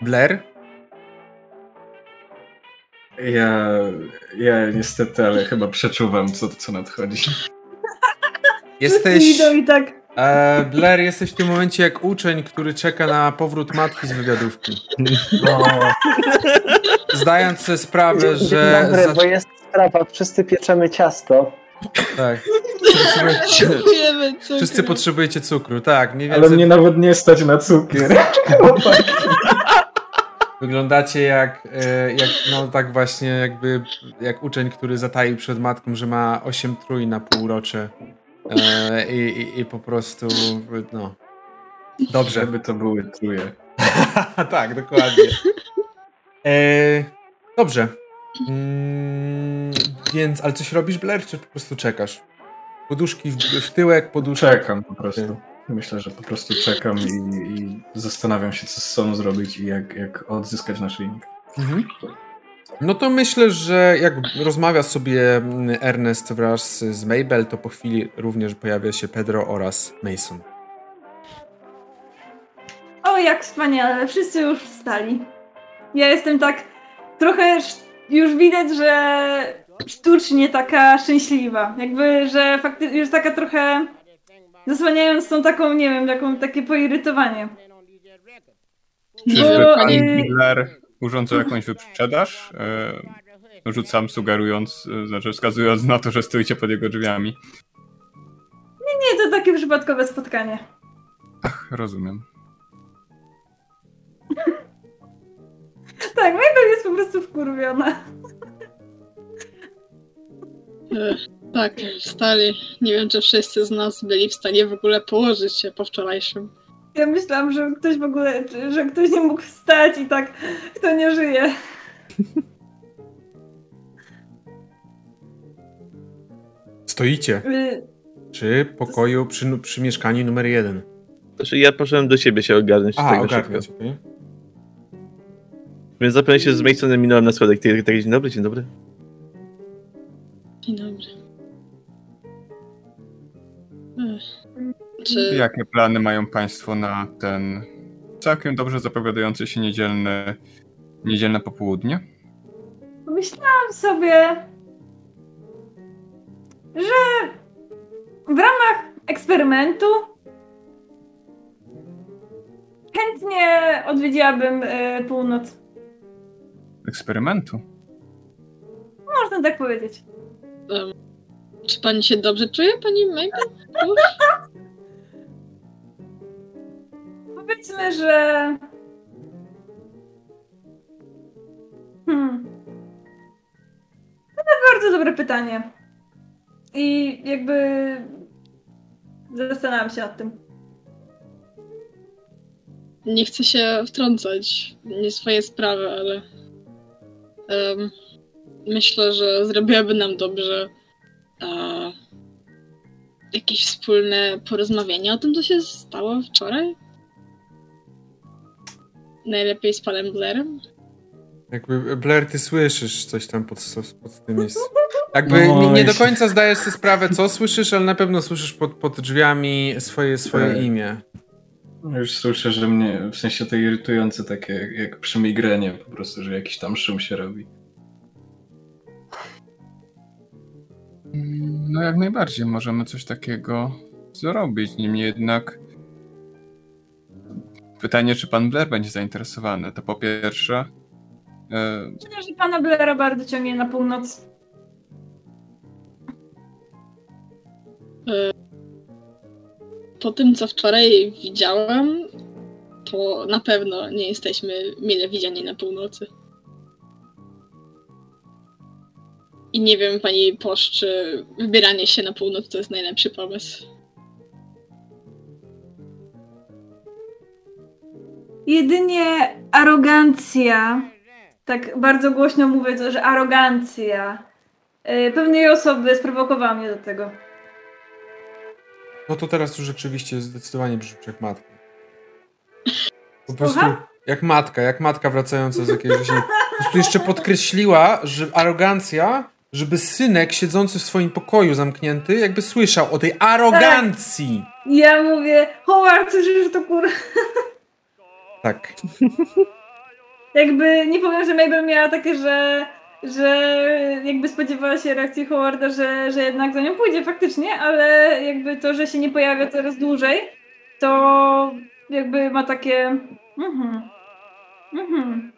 Blair? Ja, ja niestety, ale chyba przeczuwam, co, co nadchodzi. Jesteś... Wszyscy idą i tak. E, Blair, jesteś w tym momencie jak uczeń, który czeka na powrót matki z wywiadówki. No, Zdając sobie sprawę, że... dobry, za- bo jest sprawa, wszyscy pieczemy ciasto. Tak. Dziękujemy, cukru. Wszyscy potrzebujecie cukru, tak. Mniej Ale więcej mnie nawet nie stać na cukier. wyglądacie jak, e, jak, no tak właśnie jakby, jak uczeń, który zataił przed matką, że ma 8 trój na półrocze. E, i, i, po prostu, no. Dobrze. Żeby to były truje. tak, dokładnie. E, dobrze. Mm, więc, ale coś robisz, Blair, czy po prostu czekasz? Poduszki w, w tyłek, poduszki. Czekam po prostu. Myślę, że po prostu czekam i, i zastanawiam się, co z sobą zrobić i jak, jak odzyskać naszyjnik. Mhm. No to myślę, że jak rozmawia sobie mm, Ernest wraz z Mabel, to po chwili również pojawia się Pedro oraz Mason. O, jak wspaniale, wszyscy już wstali. Ja jestem tak trochę już widać, że sztucznie taka szczęśliwa. Jakby, że faktycznie już taka trochę zasłaniając tą taką, nie wiem, taką, takie poirytowanie. Czyżby Bo, pan y- Miller urządzał jakąś wyprzedaż? E, Rzucam sugerując, e, znaczy wskazując na to, że stoicie pod jego drzwiami. Nie, to takie przypadkowe spotkanie. Ach, rozumiem. Tak, Mabel jest po prostu wkurwiona. E, tak, stali. Nie wiem, czy wszyscy z nas byli w stanie w ogóle położyć się po wczorajszym. Ja myślałam, że ktoś w ogóle, że ktoś nie mógł wstać i tak, kto nie żyje. Stoicie Y, przy pokoju, przy, przy mieszkaniu numer jeden. Znaczy ja poszedłem do siebie się ogarnąć A, szybko. okej. Więc zapewne się z mojej strony minąłem na schodek. Ty, tak, dzień dobry, dzień dobry. Czy Jakie plany mają państwo na ten całkiem dobrze zapowiadający się niedzielny, niedzielne popołudnie? Myślałam sobie, że w ramach eksperymentu chętnie odwiedziłabym y, północ. Eksperymentu? Można tak powiedzieć. em, czy pani się dobrze czuje, pani Mabel? Powiedzmy, że. Hmm. To bardzo dobre pytanie. I jakby. Zastanawiam się nad tym. Nie chcę się wtrącać, nie swoje sprawy, ale em, myślę, że zrobiłaby nam dobrze jakieś wspólne porozmawianie o tym, co się stało wczoraj. Najlepiej z panem Blairem. Jakby Blair, ty słyszysz coś tam pod, pod tym jest. Jakby No, nie, nie do końca zdajesz sobie sprawę, co słyszysz, ale na pewno słyszysz pod, pod drzwiami swoje, swoje Tak. imię. Już słyszę, że mnie, w sensie to irytujące takie jak, jak przy migrenie po prostu, że jakiś tam szum się robi. No jak najbardziej możemy coś takiego zrobić. Niemniej jednak pytanie, czy pan Blair będzie zainteresowany. To po pierwsze. E, Myślę, że pana Blaira bardzo ciągnie na północ. Po tym, co wczoraj widziałem, to na pewno nie jesteśmy mile widziani na północy. I nie wiem, pani Posz, czy wybieranie się na północ to jest najlepszy pomysł. Jedynie arogancja, tak bardzo głośno mówię, to, że arogancja y, pewnej osoby sprowokowała mnie do tego. No to teraz już rzeczywiście zdecydowanie brzmi jak matka. Po prostu jak matka, jak matka wracająca z jakiegoś... Po prostu jeszcze podkreśliła, że arogancja, żeby synek siedzący w swoim pokoju zamknięty, jakby słyszał o tej arogancji. I ja mówię, Howard, słyszysz to kur... Tak. Jakby nie powiem, że Mabel miała takie, że, że jakby spodziewała się reakcji Howarda, że, że jednak za nią pójdzie faktycznie, ale jakby to, że się nie pojawia coraz dłużej, to jakby ma takie. Mhm. Mhm.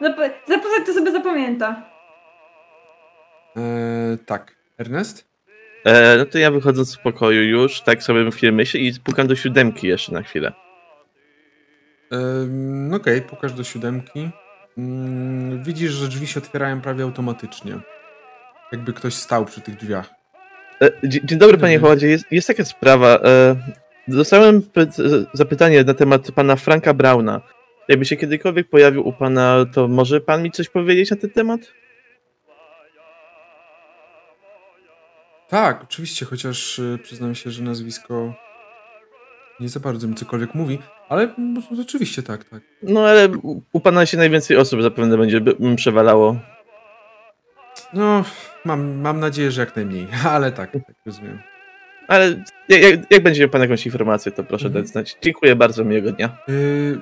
Zap- to sobie zapamięta. E, tak. Ernest? E, no to ja wychodząc z pokoju już, tak sobie chwilę myślę i pukam do siódemki jeszcze na chwilę. Ym, Okej, pokaż do siódemki. Ym, widzisz, że drzwi się otwierają prawie automatycznie. Jakby ktoś stał przy tych drzwiach. E, Dzień, dzień dobry, panie. Hoładzie. Jest, jest taka sprawa. E, dostałem py- zapytanie na temat pana Franka Brauna. Jakby się kiedykolwiek pojawił u pana, to może pan mi coś powiedzieć na ten temat? Tak, oczywiście, chociaż y, przyznam się, że nazwisko nie za bardzo mi cokolwiek mówi, ale no, rzeczywiście tak, tak. No ale u, pana się najwięcej osób zapewne będzie przewalało. No, mam, mam nadzieję, że jak najmniej, ale tak, tak rozumiem. Ale jak, jak, będzie miał pan jakąś informację, to proszę Mhm. dać znać. Dziękuję bardzo, miłego dnia. Y,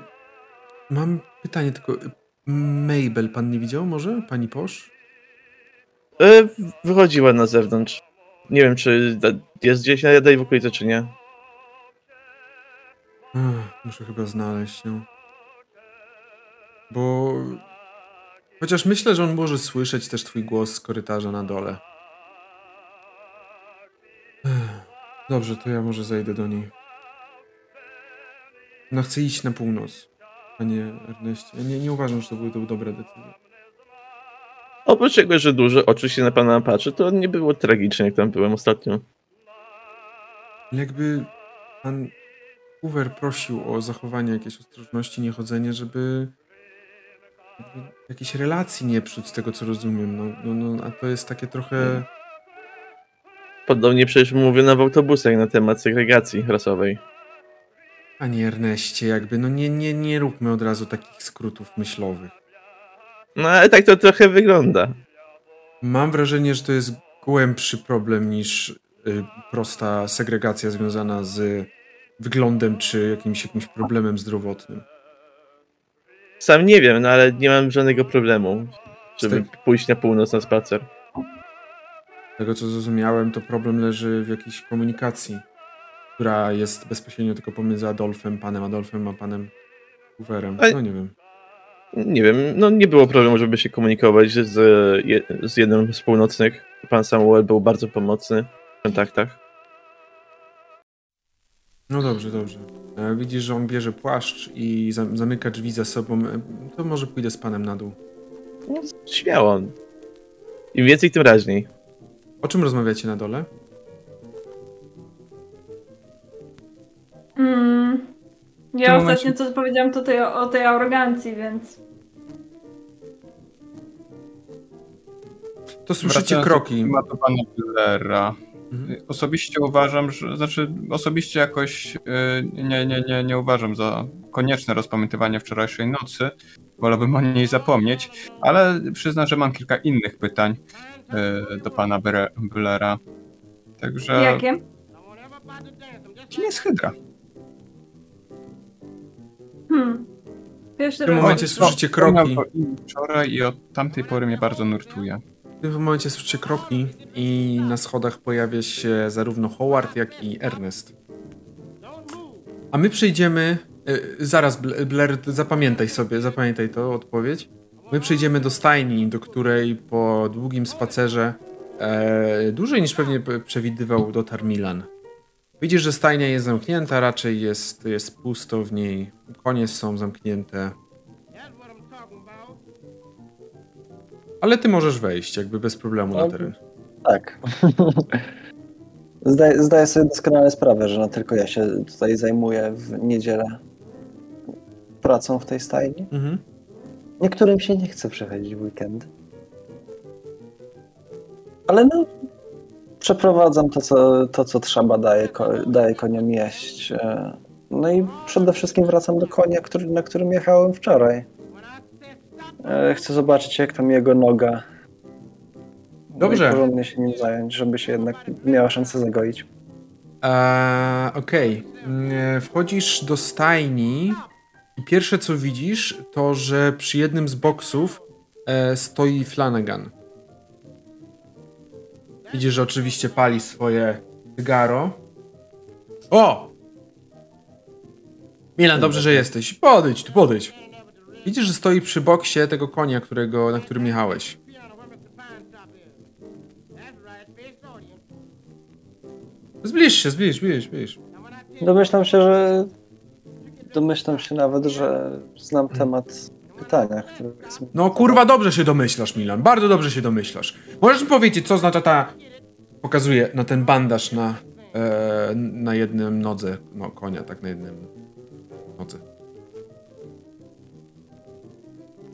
mam pytanie tylko. y, Mabel pan nie widział może? Pani Posz? E, wychodziła na zewnątrz. Nie wiem, czy jest gdzieś na jednej w okolicy, czy nie. Ech, Muszę chyba znaleźć ją. Bo. Chociaż myślę, że on może słyszeć też twój głos z korytarza na dole. Ech, Dobrze, to ja może zejdę do niej. No chcę iść na północ, panie Erneście. Nie, nie uważam, że to były to dobre decyzje. Oprócz tego, że dużo oczu się na pana patrzy, to nie było tragicznie, jak tam byłem ostatnio. Jakby pan Hoover prosił o zachowanie jakiejś ostrożności, niechodzenie, żeby jakiejś relacji nie psuć, z tego co rozumiem. No, no, no, a to jest takie trochę... Podobnie przecież mówiono w autobusach na temat segregacji rasowej. Panie Erneście, jakby, no nie, nie, nie róbmy od razu takich skrótów myślowych. No ale tak to trochę wygląda. Mam wrażenie, że to jest głębszy problem niż y, prosta segregacja związana z wyglądem czy jakimś, jakimś problemem zdrowotnym. Sam nie wiem, no ale nie mam żadnego problemu, żeby pójść na północ na spacer. Z tego co zrozumiałem, to problem leży w jakiejś komunikacji, która jest bezpośrednio tylko pomiędzy Adolfem, panem Adolfem, a panem Hooverem. No nie wiem. Nie wiem, no nie było problemu, żeby się komunikować z, z jednym z północnych. Pan Samuel był bardzo pomocny w kontaktach. No dobrze, dobrze. E, widzisz, że on bierze płaszcz i zam- zamyka drzwi za sobą. E, To może pójdę z panem na dół. No, śmiało. Im więcej, tym raźniej. O czym rozmawiacie na dole? Mm. Ja momencie- ostatnio co powiedziałam to tej, o tej arogancji, więc. To słyszycie Wracając kroki. do tematu pana Billera. Mhm. Osobiście uważam, że, znaczy osobiście jakoś y, nie, nie, nie, nie uważam za konieczne rozpamiętywanie wczorajszej nocy. Wolałbym o niej zapomnieć, ale przyznam, że mam kilka innych pytań y, do pana Billera. Także Jakie? kim jest Hydra? Hmm. Pierwszy W tym momencie słyszycie kroki. Wczoraj i od tamtej pory mnie bardzo nurtuje. W tym momencie słyszycie kroki i na schodach pojawia się zarówno Howard, jak i Ernest. A my przejdziemy. e, zaraz, Bl- Blair, zapamiętaj sobie, zapamiętaj to odpowiedź. My przejdziemy do stajni, do której po długim spacerze, e, dłużej niż pewnie przewidywał, dotarł Milan. Widzisz, że stajnia jest zamknięta, raczej jest, jest pusto w niej. Konie są zamknięte. Ale ty możesz wejść, jakby bez problemu na No, teren. Tak. Zdaję, zdaję sobie doskonale sprawę, że no tylko ja się tutaj zajmuję w niedzielę pracą w tej stajni. Mhm. Niektórym się nie chce przechodzić w weekend. Ale no, przeprowadzam to, co, to, co trzeba, daję, ko- daję koniom jeść. e, No i przede wszystkim wracam do konia, który, na którym jechałem wczoraj. E, Chcę zobaczyć, jak tam jego noga. Dobrze. No porządnie się nim zająć, żeby się jednak miała szansę zagoić. Eee, Okej. Mm, Wchodzisz do stajni i pierwsze co widzisz to, że przy jednym z boksów e, stoi Flanagan. Widzisz, że oczywiście pali swoje cygaro. O! Milan, dobrze, że jesteś. Podejdź tu, podejdź. Widzisz, że stoi przy boksie tego konia, którego, na którym jechałeś. Zbliż się, zbliż, zbliż, zbliż. Domyślam się, że. Domyślam się nawet, że znam temat pytania, które. No kurwa, dobrze się domyślasz, Milan. Bardzo dobrze się domyślasz. Możesz mi powiedzieć, co oznacza ta... Pokazuje na ten bandaż na, e, na jednym nodze no, konia, tak na jednym nodze.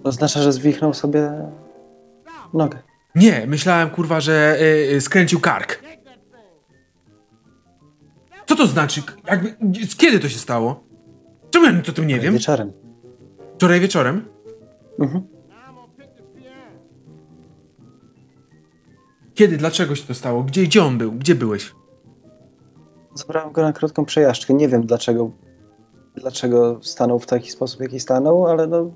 Oznacza, że zwichnął sobie nogę. Nie, myślałem, kurwa, że e, e, skręcił kark. Co to znaczy? Jakby, kiedy to się stało? Czemu ja o tym nie wiem? Wieczorem. Wczoraj wieczorem? Mhm. Kiedy? Dlaczego się to stało? Gdzie, gdzie on był? Gdzie byłeś? Zabrałem go na krótką przejażdżkę. Nie wiem dlaczego, dlaczego stanął w taki sposób, jaki stanął, ale no.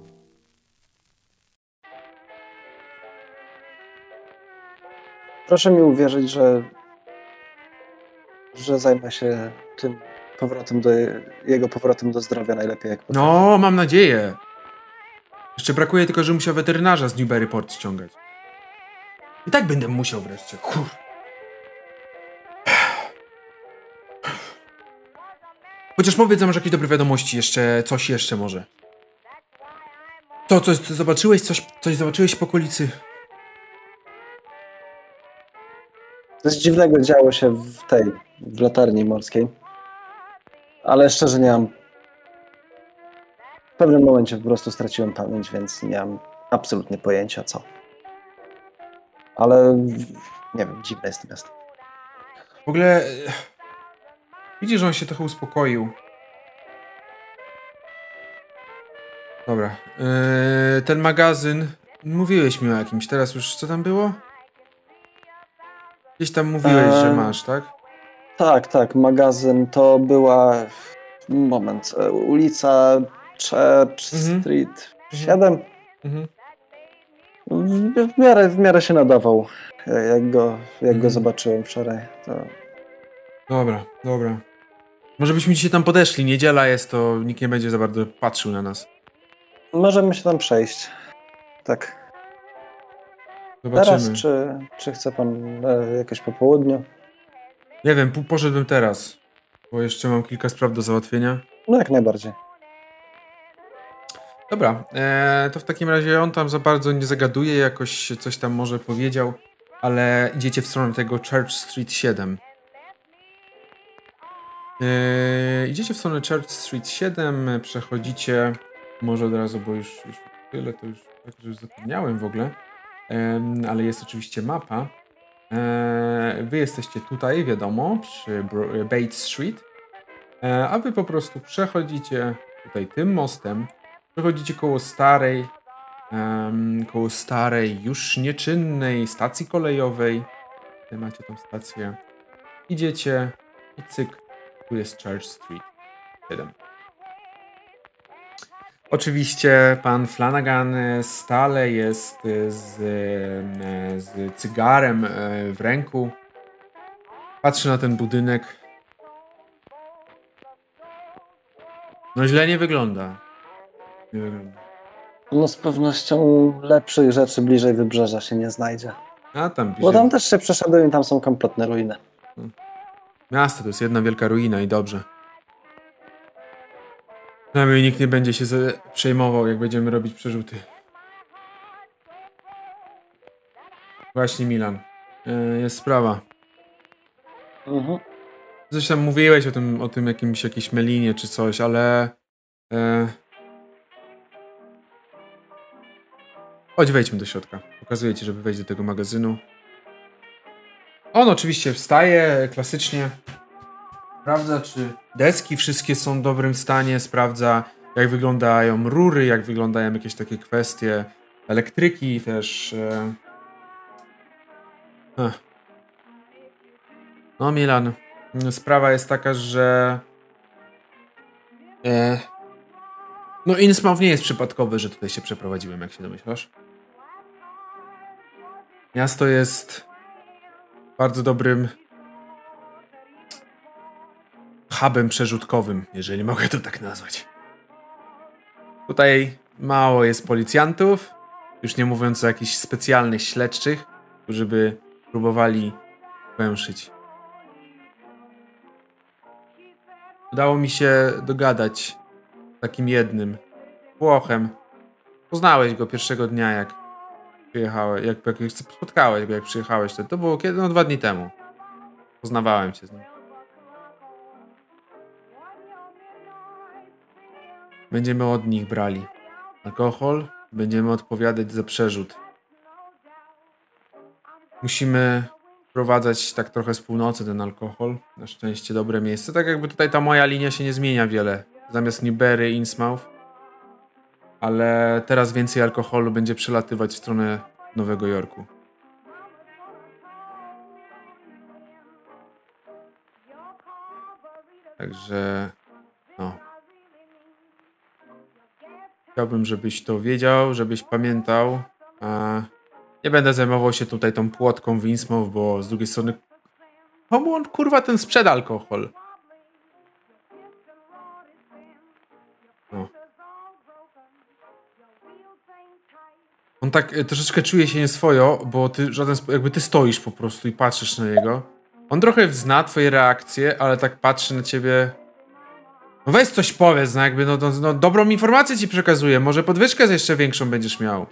Proszę mi uwierzyć, że, że zajmę się tym powrotem do jego powrotem do zdrowia najlepiej jak potrafię. No, mam nadzieję. Jeszcze brakuje tylko, że musiał weterynarza z Newburyport ściągać. I tak będę musiał wreszcie. Kur... Chociaż powiedz, że masz jakieś dobre wiadomości, jeszcze coś jeszcze może. Co, coś, co zobaczyłeś? Coś, coś zobaczyłeś po okolicy? Coś dziwnego działo się w tej, w latarni morskiej. Ale szczerze nie mam. W pewnym momencie po prostu straciłem pamięć, więc nie mam absolutnie pojęcia co. Ale nie wiem, dziwne jest to miasto. W ogóle. e, Widzisz, że on się trochę uspokoił. Dobra. Yy, ten magazyn. Mówiłeś mi o jakimś. Teraz już co tam było? Gdzieś tam mówiłeś, że Eee, masz, tak? Tak, tak, magazyn to była. Moment, e, ulica Church Mhm. Street 7. Mhm. W, w, miarę, w miarę się nadawał, e, jak go, jak Mhm. go zobaczyłem wczoraj. To... Dobra, dobra. Może byśmy dzisiaj tam podeszli. Niedziela jest, to nikt nie będzie za bardzo patrzył na nas. Możemy się tam przejść. Tak. Zobaczymy. Teraz, czy, czy chce pan e, jakoś po południu? Nie wiem, po- poszedłbym teraz. Bo jeszcze mam kilka spraw do załatwienia. No jak najbardziej. Dobra, e, to w takim razie on tam za bardzo nie zagaduje, jakoś coś tam może powiedział, ale idziecie w stronę tego Church Street 7. E, idziecie w stronę Church Street 7, przechodzicie, może od razu, bo już, już tyle, to już, tak, że już zapomniałem w ogóle, ale jest oczywiście mapa. E, wy jesteście tutaj, wiadomo, przy Bates Street, e, a wy po prostu przechodzicie tutaj tym mostem, Przechodzicie koło starej, koło starej, już nieczynnej stacji kolejowej. Tutaj macie tą stację. Idziecie i cyk, tu jest Church Street 7. Oczywiście pan Flanagan stale jest e, z, e, z cygarem e, w ręku. Patrzy na ten budynek. No źle nie wygląda. Nie wygląda. No z pewnością lepszych rzeczy bliżej wybrzeża się nie znajdzie. A tam Bo bliżej. tam też się przeszedłem i tam są kompletne ruiny. Miasto to jest jedna wielka ruina i dobrze. Przynajmniej nikt nie będzie się ze- przejmował, jak będziemy robić przerzuty. Właśnie, Milan. E, Jest sprawa. Mhm. Tam mówiłeś o tym, o tym jakimś jakiejś melinie czy coś, ale... E... Chodź, wejdźmy do środka. Pokazuję ci, żeby wejść do tego magazynu. On oczywiście wstaje klasycznie. Sprawdza, czy deski wszystkie są w dobrym stanie. Sprawdza, jak wyglądają rury, jak wyglądają jakieś takie kwestie elektryki też. E... Ech. No, Milan. Sprawa jest taka, że. E... No, Innsmouth nie jest przypadkowy, że tutaj się przeprowadziłem, jak się domyślasz. Miasto jest bardzo dobrym hubem przerzutkowym, jeżeli mogę to tak nazwać. Tutaj mało jest policjantów, już nie mówiąc o jakichś specjalnych śledczych, którzy by próbowali węszyć. Udało mi się dogadać z takim jednym Włochem. Poznałeś go pierwszego dnia, jak przyjechałeś, jak, jak spotkałeś go, jak przyjechałeś. To, to było kiedy? No dwa dni temu. Poznawałem cię z nim. Będziemy od nich brali alkohol, będziemy odpowiadać za przerzut. Musimy wprowadzać tak trochę z północy ten alkohol. Na szczęście dobre miejsce. Tak jakby tutaj ta moja linia się nie zmienia wiele. Zamiast Newberry, Innsmouth. Ale teraz więcej alkoholu będzie przelatywać w stronę Nowego Jorku. Także no. Chciałbym, żebyś to wiedział, żebyś pamiętał. Nie będę zajmował się tutaj tą płotką Winsmouth, bo z drugiej strony komu on kurwa ten sprzeda alkohol? No. On tak e, troszeczkę czuje się nieswojo, bo ty żaden, jakby ty stoisz po prostu i patrzysz na niego. On trochę zna twoje reakcje, ale tak patrzy na ciebie. No weź coś powiedz, no jakby no, no, no dobrą informację ci przekazuję, może podwyżkę jeszcze większą będziesz miał.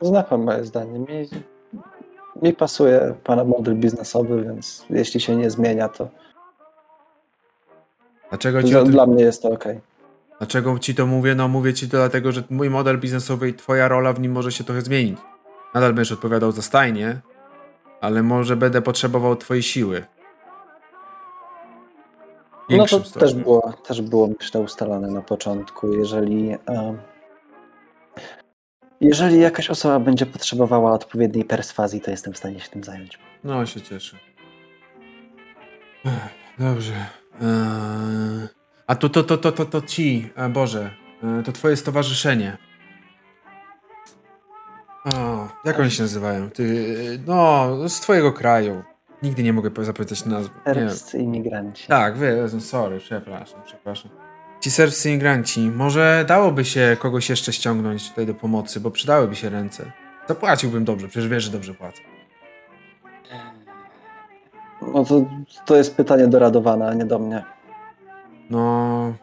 Zna pan moje zdanie. Mi, mi pasuje pana model biznesowy, więc jeśli się nie zmienia, to Dlaczego ci, dla, tym, dla mnie jest to ok. dlaczego ci to mówię? No mówię ci to dlatego, że mój model biznesowy i twoja rola w nim może się trochę zmienić. Nadal będziesz odpowiadał za stajnię, ale może będę potrzebował twojej siły. No to też było, też było myślę ustalone na początku. Jeżeli, em, jeżeli jakaś osoba będzie potrzebowała odpowiedniej perswazji, to jestem w stanie się tym zająć. No, się cieszę. Dobrze. Eee, a to, to, to, to, to, to ci, e, Boże, e, to twoje stowarzyszenie. O, jak oni się nazywają? Ty, no, z twojego kraju. Nigdy nie mogę zapytać nazwy. Serbscy imigranci. Tak, wie, sorry, przepraszam, przepraszam. Ci serbscy imigranci, może dałoby się kogoś jeszcze ściągnąć tutaj do pomocy, bo przydałyby się ręce. Zapłaciłbym dobrze, przecież wiesz, że dobrze płacę. No to, to jest pytanie do Radowana, a nie do mnie. No.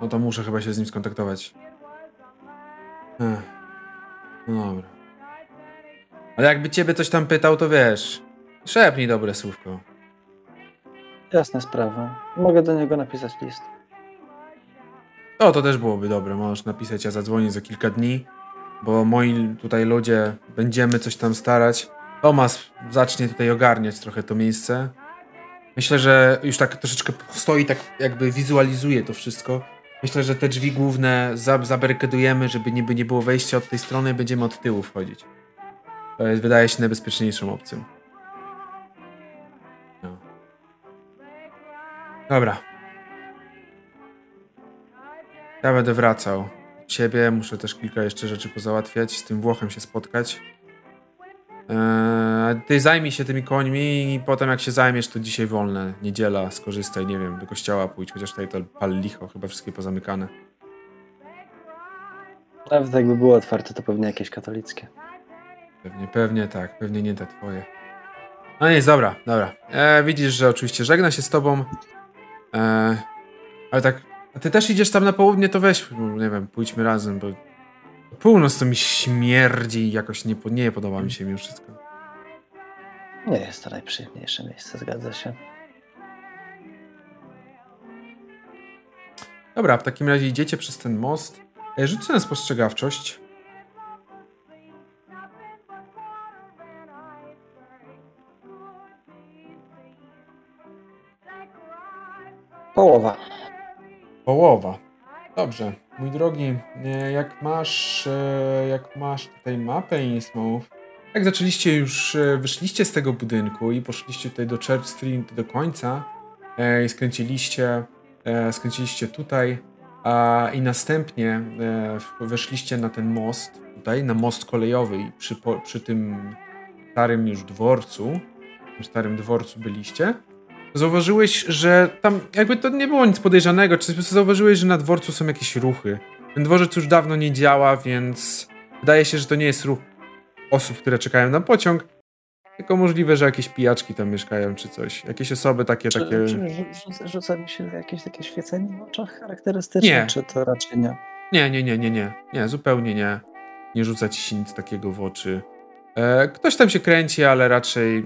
No to muszę chyba się z nim skontaktować. Ech. No dobra. Ale jakby ciebie coś tam pytał, to wiesz. Szepnij dobre słówko. Jasna sprawa. Mogę do niego napisać list. O, to też byłoby dobre. Możesz napisać, ja zadzwonię za kilka dni, bo moi tutaj ludzie będziemy coś tam starać. Tomas zacznie tutaj ogarniać trochę to miejsce. Myślę, że już tak troszeczkę stoi, tak jakby wizualizuje to wszystko. Myślę, że te drzwi główne za- zabarykadujemy, żeby niby nie było wejścia od tej strony, będziemy od tyłu wchodzić. To jest, wydaje się, najbezpieczniejszą opcją. No. Dobra, ja będę wracał. Ciebie muszę też kilka jeszcze rzeczy pozałatwiać, z tym Włochem się spotkać. Eee, ty zajmij się tymi końmi i potem jak się zajmiesz, to dzisiaj wolne. Niedziela, skorzystaj, nie wiem, do kościoła pójdź, chociaż tutaj to pal licho, chyba wszystkie pozamykane. Nawet jakby było otwarte, to pewnie jakieś katolickie. Pewnie, pewnie tak, pewnie nie te twoje. No nic, dobra, dobra. E, widzisz, że oczywiście żegna się z tobą. E, ale tak, a ty też idziesz tam na południe, to weź, nie wiem, pójdźmy razem, bo północ to mi śmierdzi i jakoś nie, nie podoba mi się mimo wszystko. Nie jest to najprzyjemniejsze miejsce, zgadza się. Dobra, w takim razie idziecie przez ten most. E, Rzućcie na spostrzegawczość. Połowa. Połowa. Dobrze, mój drogi, e, jak masz, e, jak masz tutaj mapę Innsmouth, jak zaczęliście już, e, wyszliście z tego budynku i poszliście tutaj do Church Street do końca i skręciliście, skręciliście tutaj a, i następnie w- weszliście na ten most tutaj, na most kolejowy i przy, przy tym starym już dworcu, tym starym dworcu byliście, zauważyłeś, że tam jakby to nie było nic podejrzanego, czy po prostu zauważyłeś, że na dworcu są jakieś ruchy. Ten dworzec już dawno nie działa, więc wydaje się, że to nie jest ruch osób, które czekają na pociąg, tylko możliwe, że jakieś pijaczki tam mieszkają, czy coś. Jakieś osoby takie, Czy, takie... czy rzu- rzuca, mi się jakieś takie świecenie w oczach charakterystyczne, Nie. czy to raczej nie? Nie, nie, nie, nie, nie. Nie, zupełnie nie. Nie rzuca ci się nic takiego w oczy. E, ktoś tam się kręci, ale raczej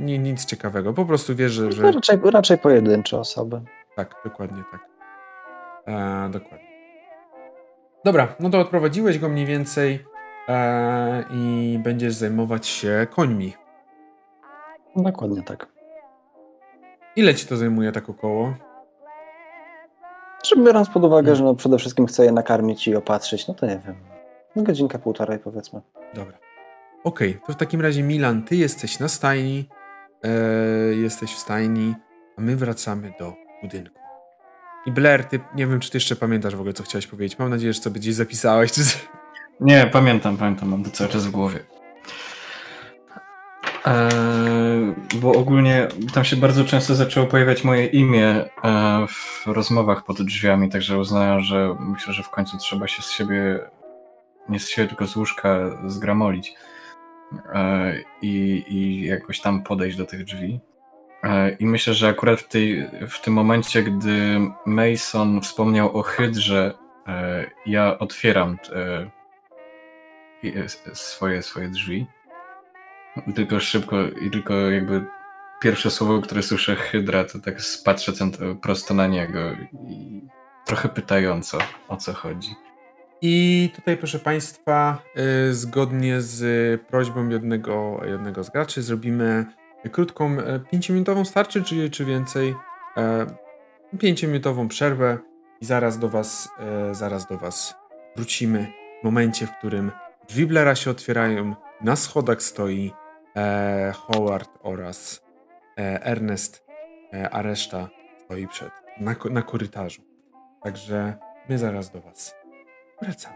nie, nic ciekawego. Po prostu wiesz, że... że... To raczej, raczej pojedyncze osoby. Tak, dokładnie tak. E, dokładnie. Dobra, no to odprowadziłeś go mniej więcej e, i będziesz zajmować się końmi. Dokładnie tak. Ile ci to zajmuje tak około? Czy biorąc pod uwagę, Hmm. że no przede wszystkim chcę je nakarmić i opatrzyć, no to nie wiem. No godzinka, półtorej powiedzmy. Dobra. Okej, to w takim razie Milan, ty jesteś na stajni, e, jesteś w stajni, a my wracamy do budynku. I Blair, ty nie wiem, czy ty jeszcze pamiętasz w ogóle, co chciałeś powiedzieć. Mam nadzieję, że sobie gdzieś zapisałeś. Czy... Nie, pamiętam, pamiętam, mam to cały czas w głowie. Eee, bo ogólnie tam się bardzo często zaczęło pojawiać moje imię e, w rozmowach pod drzwiami, także uznałem, że myślę, że w końcu trzeba się z siebie, nie z siebie, tylko z łóżka zgramolić e, i, i jakoś tam podejść do tych drzwi. E, I myślę, że akurat w, tej, w tym momencie, gdy Mason wspomniał o hydrze, ja otwieram swoje, swoje drzwi tylko szybko i tylko jakby pierwsze słowo, które słyszę Hydra, to tak patrzę prosto na niego i trochę pytająco o co chodzi. I tutaj, proszę Państwa, y, zgodnie z prośbą jednego, jednego z graczy, zrobimy krótką, y, pięciominutową starczy, czy, czy więcej, y, pięciominutową przerwę i zaraz do Was, zaraz do Was wrócimy w momencie, w którym drzwi Blera się otwierają, na schodach stoi e, Howard oraz e, Ernest, e, a reszta stoi przed, na, na korytarzu. Także my zaraz do Was wracamy.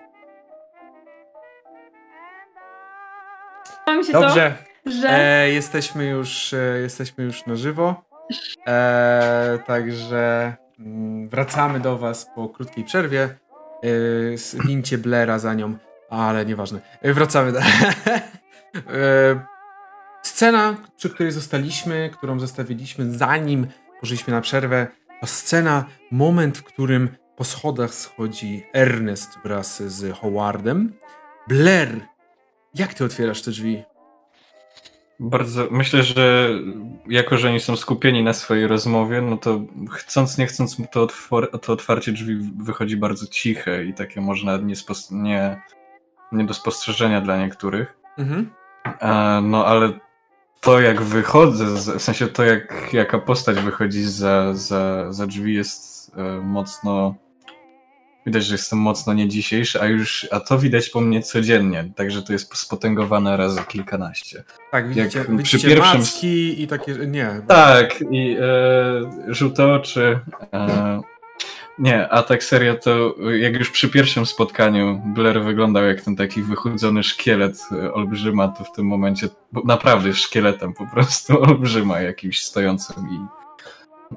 Dobrze, to, że... e, jesteśmy, już, e, jesteśmy już na żywo. E, także mm, wracamy do Was po krótkiej przerwie. E, wincie Blera za nią, ale nieważne. E, wracamy. Do... e, Scena, przy której zostaliśmy, którą zostawiliśmy zanim poszliśmy na przerwę, to scena, moment, w którym po schodach schodzi Ernest wraz z Howardem. Blair, jak ty otwierasz te drzwi? Bardzo, myślę, że jako, że oni są skupieni na swojej rozmowie, no to chcąc, nie chcąc, to, otwor, to otwarcie drzwi wychodzi bardzo ciche i takie można nie, nie, nie do spostrzeżenia dla niektórych. Mhm. E, no ale to, jak wychodzę, w sensie to, jak, jaka postać wychodzi za, za, za drzwi, jest e, mocno. Widać, że jestem mocno nie dzisiejszy, a już, a to widać po mnie codziennie, także to jest spotęgowane razy kilkanaście. Tak, widzicie, jak widzicie przy pierwszym... macki i takie, nie. Tak, i e, żółte oczy, e, nie, a tak serio to jak już przy pierwszym spotkaniu Blair wyglądał jak ten taki wychudzony szkielet e, olbrzyma, to w tym momencie naprawdę szkieletem po prostu olbrzyma jakimś stojącym i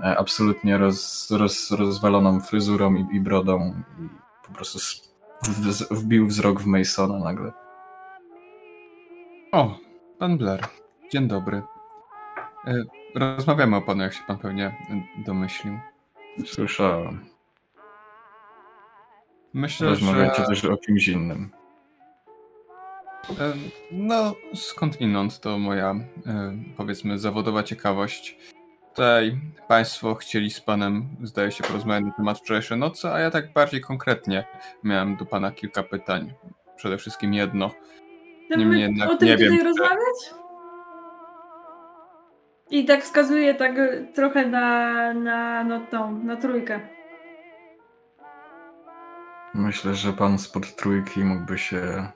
absolutnie roz, roz, rozwaloną fryzurą i, i brodą i po prostu wbił wzrok w Masona nagle. O, pan Blair. Dzień dobry. E, rozmawiamy o panu, jak się pan pewnie domyślił. Słyszałem. Myślę, Rozmawiacie że... też o kimś innym. No, skądinąd to moja, powiedzmy, zawodowa ciekawość. Tutaj Państwo chcieli z Panem, zdaje się, porozmawiać na temat wczorajszej nocy, a ja tak bardziej konkretnie miałem do Pana kilka pytań. Przede wszystkim jedno. Niemniej jednak o tym nie wiem. rozmawiać? I tak wskazuje tak trochę na, na, no, tą, na trójkę. Myślę, że pan spod trójki mógłby się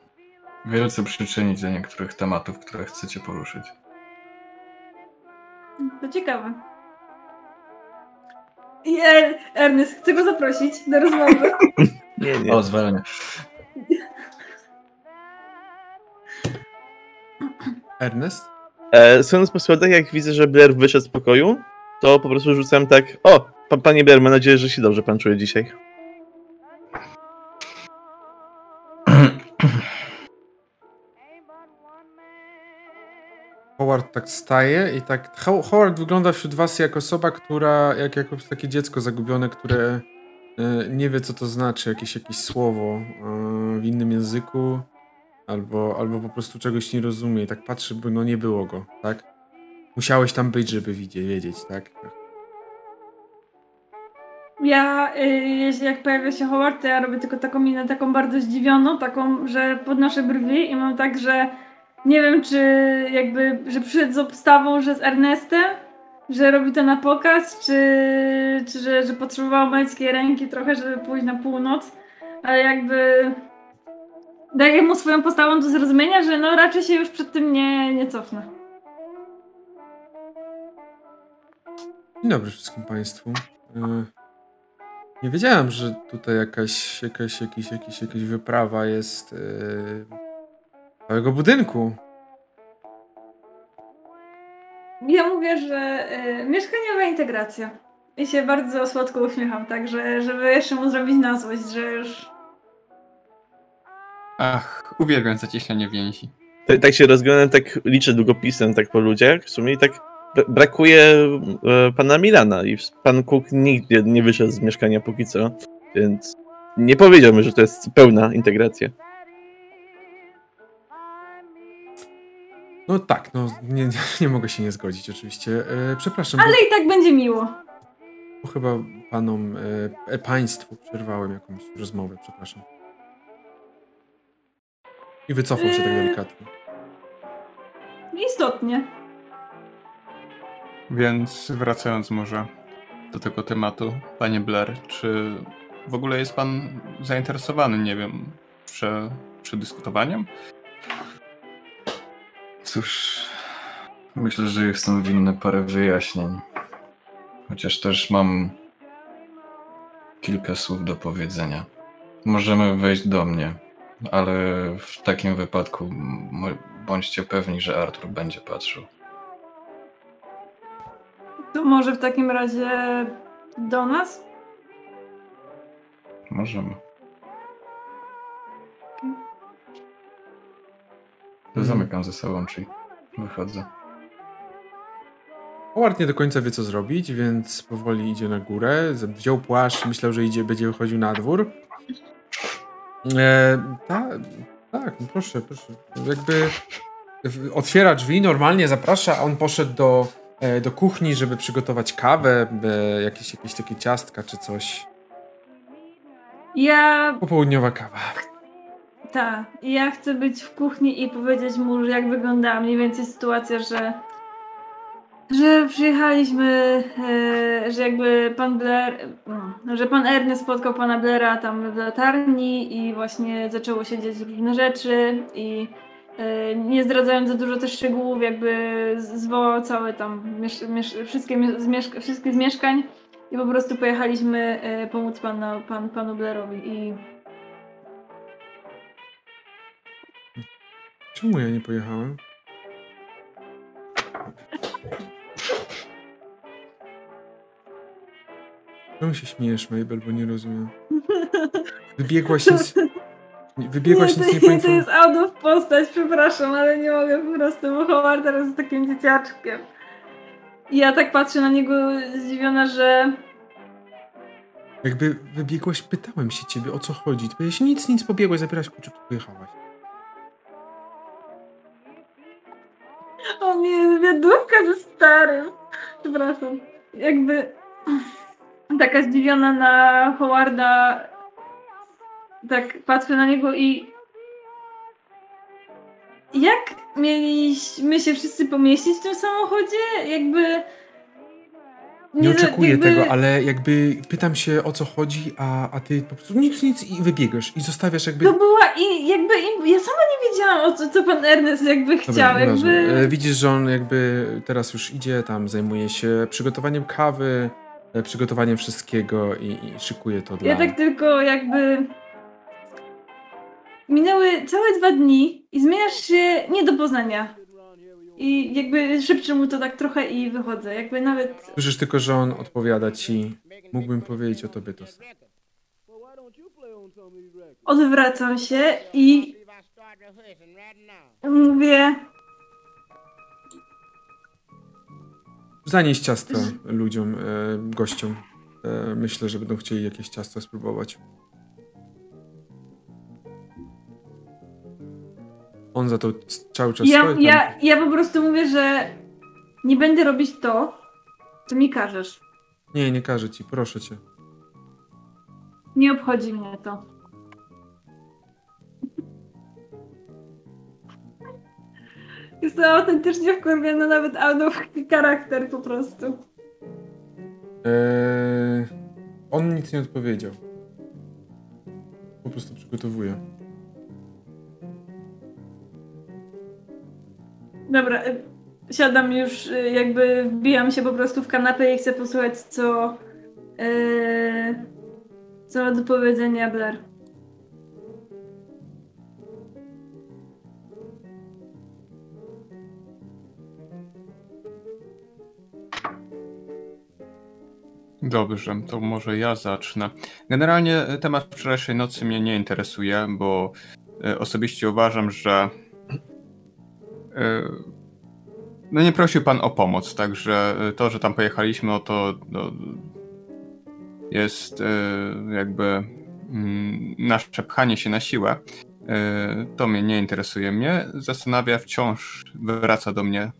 wielce przyczynić do niektórych tematów, które chcecie poruszyć. To ciekawe. I er Ernest, chcę go zaprosić do rozmowy. nie, nie. O, zwalenie. Ernest? E, słuchając po słodach, jak widzę, że Blair wyszedł z pokoju, to po prostu rzucam tak, o, panie Blair, mam nadzieję, że się dobrze pan czuje dzisiaj. Howard tak staje i tak. Howard wygląda wśród was jak osoba, która. jak, jak takie dziecko zagubione, które y, nie wie, co to znaczy, jakieś, jakieś słowo y, w innym języku, albo, albo po prostu czegoś nie rozumie. I tak patrzy, by no nie było go, tak? Musiałeś tam być, żeby widzieć, wiedzieć, tak? Ja, y, jak pojawia się Howard, to ja robię tylko taką minę, taką bardzo zdziwioną, taką, że podnoszę brwi i mam tak, że nie wiem, czy jakby, że przyszedł z obstawą, że z Ernestem, że robi to na pokaz, czy, czy że, że potrzebował męskiej ręki trochę, żeby pójść na północ, ale jakby daję mu swoją postawą do zrozumienia, że no raczej się już przed tym nie, nie cofnę. Dzień dobry wszystkim Państwu. E, Nie wiedziałem, że tutaj jakaś, jakaś, jakiś, jakiś, jakaś wyprawa jest yy, całego budynku. Ja mówię, że y, mieszkaniowa integracja. I się bardzo słodko uśmiecham, tak, że, żeby jeszcze mu zrobić na złość, że już... Ach, uwielbiam zacieśnianie więzi. Tak, tak się rozglądam, tak liczę długopisem tak po ludziach w sumie i tak brakuje e, pana Milana i pan Cook nigdzie nie wyszedł z mieszkania póki co, więc nie powiedziałbym, że to jest pełna integracja. No tak, no nie, nie, nie mogę się nie zgodzić oczywiście. E, przepraszam, Ale i tak będzie miło. bo chyba panom, e, e, państwu przerwałem jakąś rozmowę, przepraszam. I wycofał się tak Yy. delikatnie. Istotnie. Więc wracając może do tego tematu, panie Blair, czy w ogóle jest pan zainteresowany, nie wiem, prze, przedyskutowaniem? Cóż, myślę, że jestem winny parę wyjaśnień. Chociaż też mam kilka słów do powiedzenia. Możemy wejść do mnie, ale w takim wypadku bądźcie pewni, że Artur będzie patrzył. To może w takim razie do nas? Możemy. Mhm. Zamykam ze sobą drzwi. Wychodzę. Howard nie do końca wie, co zrobić, więc powoli idzie na górę. Wziął płaszcz, myślał, że idzie, będzie wychodził na dwór. E, ta, tak, no proszę, proszę. Jakby otwiera drzwi, normalnie zaprasza, a on poszedł do, e, do kuchni, żeby przygotować kawę, e, jakieś, jakieś takie ciastka czy coś. Ja Popołudniowa kawa. Tak, ja chcę być w kuchni i powiedzieć mu, jak wyglądała mniej więcej sytuacja, że że przyjechaliśmy, e, że jakby pan Blair, no, że pan Ernest spotkał pana Blaira tam w latarni i właśnie zaczęło się dziać różne rzeczy i e, nie zdradzając za dużo też szczegółów, jakby zwołał całe tam, miesz, miesz, wszystkie, wszystkie z mieszkań i po prostu pojechaliśmy e, pomóc pana, pan, panu Blairowi. I Czemu ja nie pojechałem? Czemu się śmiejesz, Mabel, bo nie rozumiem. Wybiegłaś nic... Wybiegłaś nie, nic to, nie to jest out of postać, przepraszam, ale nie mogę po prostu, bo Howard teraz jest takim dzieciaczkiem. I ja tak patrzę na niego zdziwiona, że Jakby wybiegłaś, pytałem się ciebie, o co chodzi. Ty powiedziałeś, nic, nic, pobiegłaś, zabierałaś kluczyk, pojechałaś. On jest wiadówka ze starym. Przepraszam. Jakby taka zdziwiona na Howarda tak patrzę na niego i jak mieliśmy się wszyscy pomieścić w tym samochodzie? Jakby Nie oczekuję jakby- tego, ale jakby pytam się, o co chodzi, a, a ty po prostu nic, nic i wybiegasz i zostawiasz jakby... To była i jakby ja sama nie wiedziałam o co, co pan Ernest jakby chciał, Dobra, jakby... E, Widzisz, że on jakby teraz już idzie, tam zajmuje się przygotowaniem kawy, e, przygotowaniem wszystkiego i, i szykuje to dla... Ja tak tylko jakby... Minęły całe dwa dni i zmieniasz się nie do poznania. I jakby szepczę mu to tak trochę i wychodzę. Jakby nawet... Słyszysz tylko, że on odpowiada ci, mógłbym powiedzieć o tobie to samo. Odwracam się i mówię... Zanieś ciasto ludziom, e, gościom. E, myślę, że będą chcieli jakieś ciasto spróbować. On za to cały czas Ja, stoi. ja, ja po prostu mówię, że nie będę robić to, co mi każesz. Nie, nie każę ci, proszę cię. Nie obchodzi mnie to. Jestem autentycznie wkurwiona, nawet of charakter po prostu. Eee, on nic nie odpowiedział. Po prostu przygotowuje. Dobra, y, siadam już, y, jakby wbijam się po prostu w kanapę i chcę posłuchać, co, y, Co ma do powiedzenia Blair? Dobrze, to może ja zacznę. Generalnie temat wczorajszej nocy mnie nie interesuje, bo e, osobiście uważam, że e, no nie prosił pan o pomoc, także to, że tam pojechaliśmy, o to no, jest e, jakby mm, nasze pchanie się na siłę. To mnie nie interesuje. Mnie zastanawia wciąż, wraca do mnie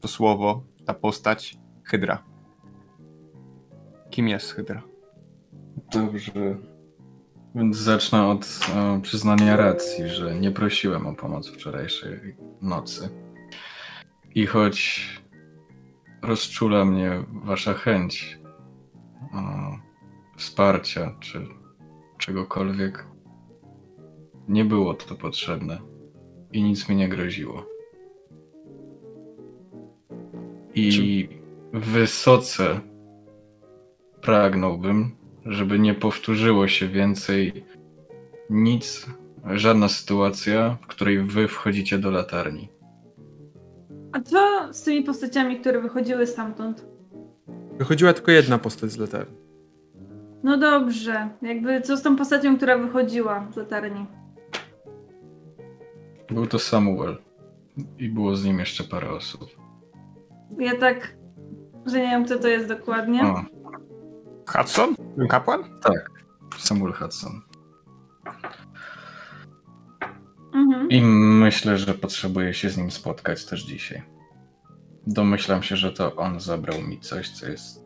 to słowo, ta postać, Hydra. Kim jest Hydra? Dobrze. Więc zacznę od o, przyznania racji, że nie prosiłem o pomoc wczorajszej nocy. I choć rozczula mnie wasza chęć o, wsparcia czy czegokolwiek, nie było to potrzebne i nic mi nie groziło. I wysoce pragnąłbym, żeby nie powtórzyło się więcej nic, żadna sytuacja, w której wy wchodzicie do latarni. A co z tymi postaciami, które wychodziły stamtąd? Wychodziła tylko jedna postać z latarni. No dobrze, jakby co z tą postacią, która wychodziła z latarni? Był to Samuel i było z nim jeszcze parę osób. Ja tak, że nie wiem, kto to jest dokładnie. O, Hudson? Ten kapłan? tak, Samuel Hudson. Mhm. I myślę, że potrzebuję się z nim spotkać też dzisiaj. Domyślam się, że to on zabrał mi coś, co jest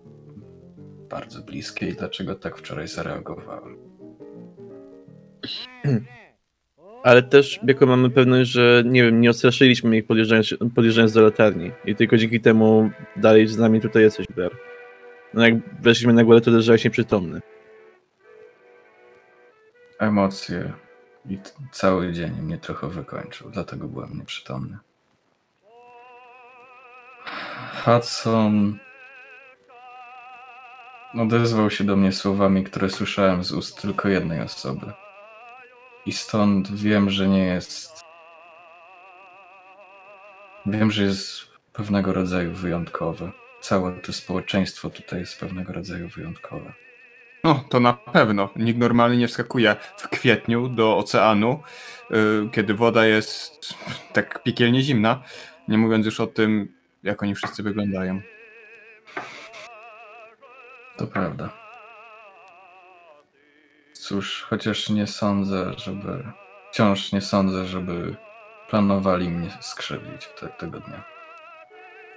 bardzo bliskie i dlaczego tak wczoraj zareagowałem. Ale też jako mamy pewność, że nie wiem, nie odstraszyliśmy ich podjeżdżając, podjeżdżając do latarni. I tylko dzięki temu dalej z nami tutaj jesteś, Blair. No jak weszliśmy na górę, to leżałeś nieprzytomny. Emocje i cały dzień mnie trochę wykończył, dlatego byłem nieprzytomny. Hudson odezwał się do mnie słowami, które słyszałem z ust tylko jednej osoby. I stąd wiem, że nie jest. Wiem, że jest pewnego rodzaju wyjątkowy. Całe to społeczeństwo tutaj jest pewnego rodzaju wyjątkowe. No, to na pewno. Nikt normalnie nie wskakuje w kwietniu do oceanu, yy, kiedy woda jest tak piekielnie zimna, nie mówiąc już o tym, jak oni wszyscy wyglądają. To prawda. Cóż, chociaż nie sądzę, żeby. Wciąż nie sądzę, żeby planowali mnie skrzywdzić te, tego dnia.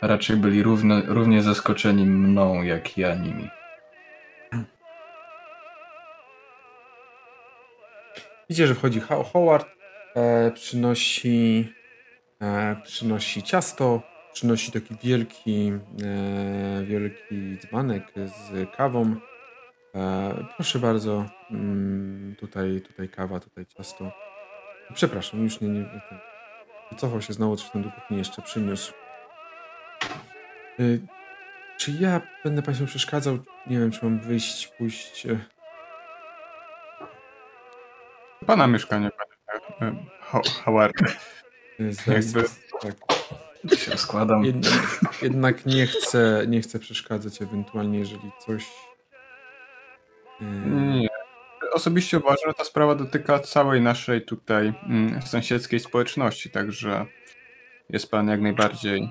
Raczej byli równie zaskoczeni mną, jak ja nimi. Widzicie, że wchodzi Ho- Howard, e, przynosi, e, przynosi ciasto, przynosi taki wielki, e, wielki dzbanek z kawą. E, proszę bardzo, mm, tutaj, tutaj kawa, tutaj ciasto. Przepraszam, już nie, nie, nie ten. Wycofał się znowu, coś tam do kuchni jeszcze przyniósł. E, czy ja będę Państwu przeszkadzał? Nie wiem, czy mam wyjść, pójść. e, Pana mieszkanie, panie Howard. e, zdaję Jakby- tak. się rozkładam. Jednak, jednak nie chcę, nie chcę przeszkadzać, ewentualnie jeżeli coś. Nie. Osobiście uważam, że ta sprawa dotyka całej naszej tutaj mm, sąsiedzkiej społeczności, także jest pan jak najbardziej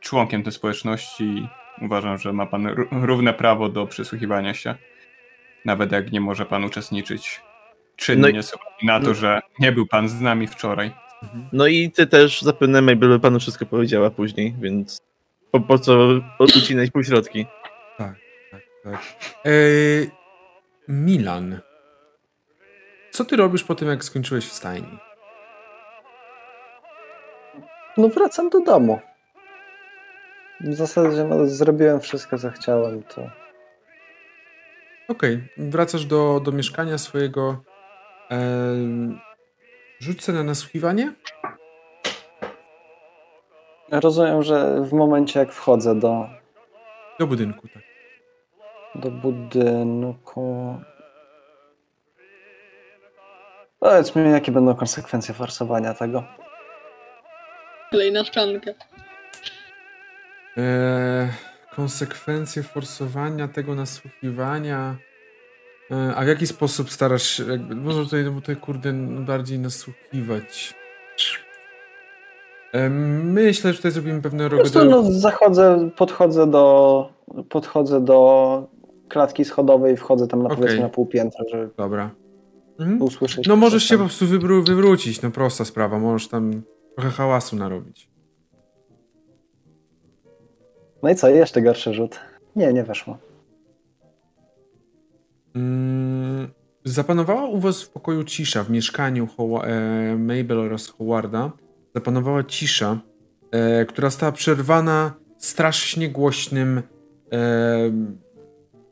członkiem tej społeczności i uważam, że ma pan ró- równe prawo do przysłuchiwania się, nawet jak nie może pan uczestniczyć czynnie No i- na to, no- że nie był pan z nami wczoraj. No i ty też zapewne Mabel by panu wszystko powiedziała później, więc po, po co ucinać półśrodki? tak, tak. Yy, Milan. Co ty robisz po tym, jak skończyłeś w stajni? No wracam do domu. W zasadzie no, zrobiłem wszystko, co chciałem, to Okej, wracasz do, do mieszkania swojego. Rzuć sobie na nasłuchiwanie. rozumiem, że w momencie jak wchodzę do... Do budynku, tak. do budynku. Powiedz mi, jakie będą konsekwencje forsowania tego. Kolejna szklanka. Eee, konsekwencje forsowania tego nasłuchiwania. Eee, a w jaki sposób starasz się, jakby, może tutaj, no tutaj kurde bardziej nasłuchiwać. Eee, myślę, że tutaj zrobimy pewne Po prostu no, zachodzę, podchodzę do, podchodzę do klatki schodowej i wchodzę tam na Okej. powiedzmy na pół piętra, żeby Dobra. Mhm. usłyszeć. No możesz się po tam. prostu wywró- wywrócić, no prosta sprawa, możesz tam trochę hałasu narobić. No i co, jeszcze gorszy rzut. Nie, nie weszło. Mm, zapanowała u was w pokoju cisza, w mieszkaniu Howa- e, Mabel oraz Howarda. Zapanowała cisza, e, która została przerwana strasznie głośnym e,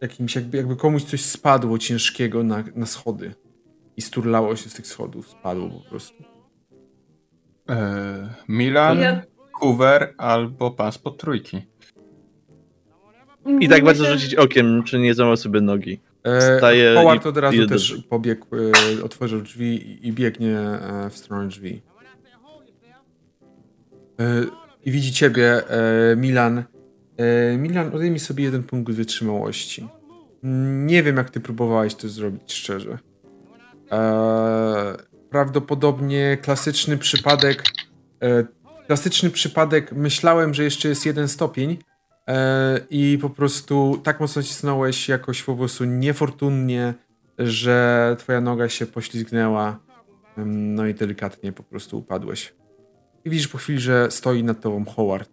jakimś, jakby, jakby komuś coś spadło ciężkiego na, na schody. I sturlało się z tych schodów, spadło po prostu. E, Milan, Ja- Hoover albo pan spod trójki. I tak bardzo rzucić okiem, czy nie złamał sobie nogi. E, Wstaje Howard od razu do też pobiegł, e, otworzył drzwi i- biegnie e, w stronę drzwi. I widzi ciebie, Milan. Milan, odejmij sobie jeden punkt wytrzymałości. Nie wiem, jak ty próbowałeś to zrobić, szczerze. Prawdopodobnie klasyczny przypadek. Klasyczny przypadek. Myślałem, że jeszcze jest jeden stopień. E, I po prostu tak mocno cisnąłeś jakoś po prostu niefortunnie, że twoja noga się poślizgnęła. No i delikatnie po prostu upadłeś. I widzisz po chwili, że stoi nad tobą Howard.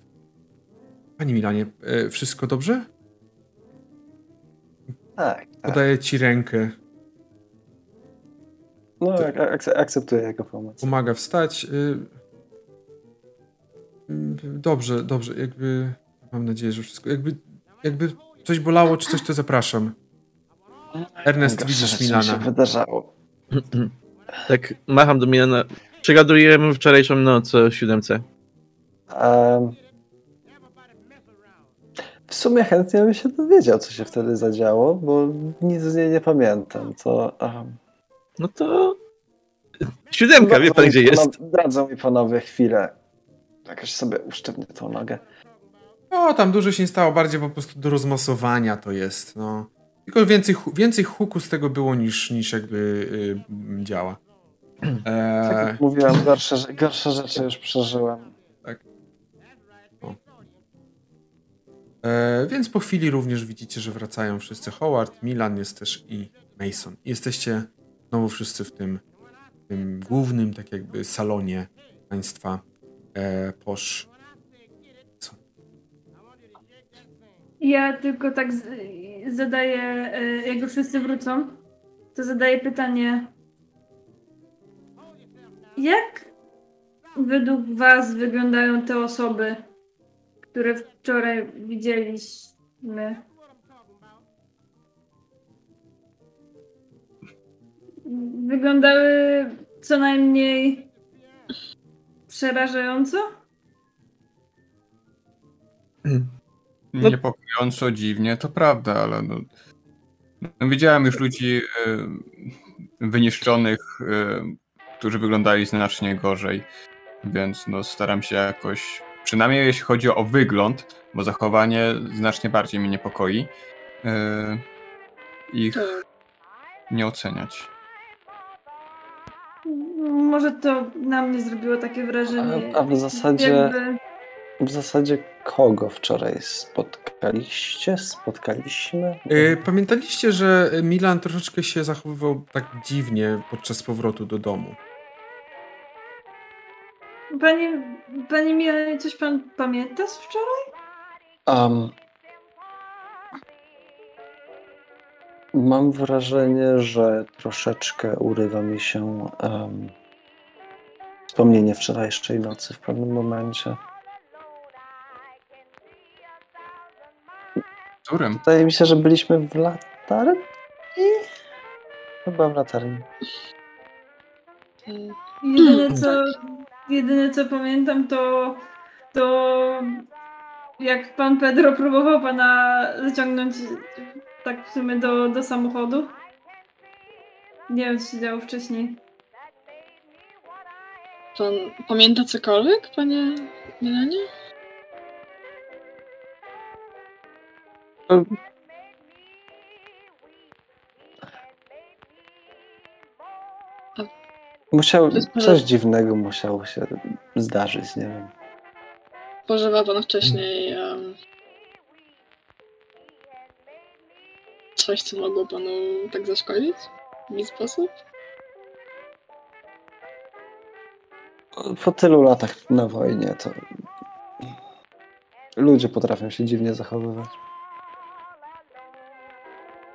Panie Milanie, e, wszystko dobrze? Tak, tak. Podaję ci rękę. No, ak- ak- akceptuję jego pomoc. Pomaga wstać. y, y, Dobrze, dobrze. Jakby mam nadzieję, że wszystko. Jakby, jakby coś bolało, czy coś, to zapraszam. Ernest, widzisz Milana. się wydarzało. Tak, macham do Milana. Przegadujemy wczorajszą noc o siódemce. Em, w sumie chętnie bym się dowiedział, co się wtedy zadziało, bo nic z niej nie pamiętam. To. em, No to... Siódemka, wie pan gdzie jest. Dadzą mi panowie chwilę. Jakoś sobie usztywnię tą nogę. No, tam dużo się nie stało, bardziej po prostu do rozmasowania to jest, no. Tylko więcej, więcej huku z tego było niż, niż jakby y, działa. Tak Eee, jak mówiłem, gorsze, gorsze rzeczy już przeżyłem. e, więc po chwili również widzicie, że wracają wszyscy. Howard, Milan jest też i Mason. Jesteście znowu wszyscy w tym, tym głównym, tak jakby, salonie państwa e, Posz. Ja tylko tak z, zadaję, e, jak już wszyscy wrócą, to zadaję pytanie. Jak według Was wyglądają te osoby, które wczoraj widzieliśmy? Wyglądały co najmniej przerażająco? No- Niepokojąco, dziwnie, to prawda, ale no, no, widziałem już ludzi e, wyniszczonych, e, którzy wyglądali znacznie gorzej, więc no, staram się jakoś, przynajmniej jeśli chodzi o wygląd, bo zachowanie znacznie bardziej mnie niepokoi, e, ich Tak. nie oceniać. Może to na mnie zrobiło takie wrażenie. A- a w zasadzie- Jakby... W zasadzie kogo wczoraj spotkaliście? Spotkaliśmy? E, Pamiętaliście, że Milan troszeczkę się zachowywał tak dziwnie podczas powrotu do domu. Panie, panie Milanie, coś pan pamięta z wczoraj? Um, mam wrażenie, że troszeczkę urywa mi się um, wspomnienie wczorajszej nocy w pewnym momencie. Którym? Wydaje mi się, że byliśmy w latarni? Chyba w latarni. E, Jedyne co, jedyne co pamiętam to, to jak pan Pedro próbował pana zaciągnąć tak w sumie do, do samochodu. Nie wiem, co się działo wcześniej. Pan pamięta cokolwiek, panie Milanie? Musiał, coś dziwnego musiało się zdarzyć, nie wiem. Spożywał pan wcześniej em, coś, co mogło panu tak zaszkodzić? W jakiś sposób? Po tylu latach na wojnie to ludzie potrafią się dziwnie zachowywać.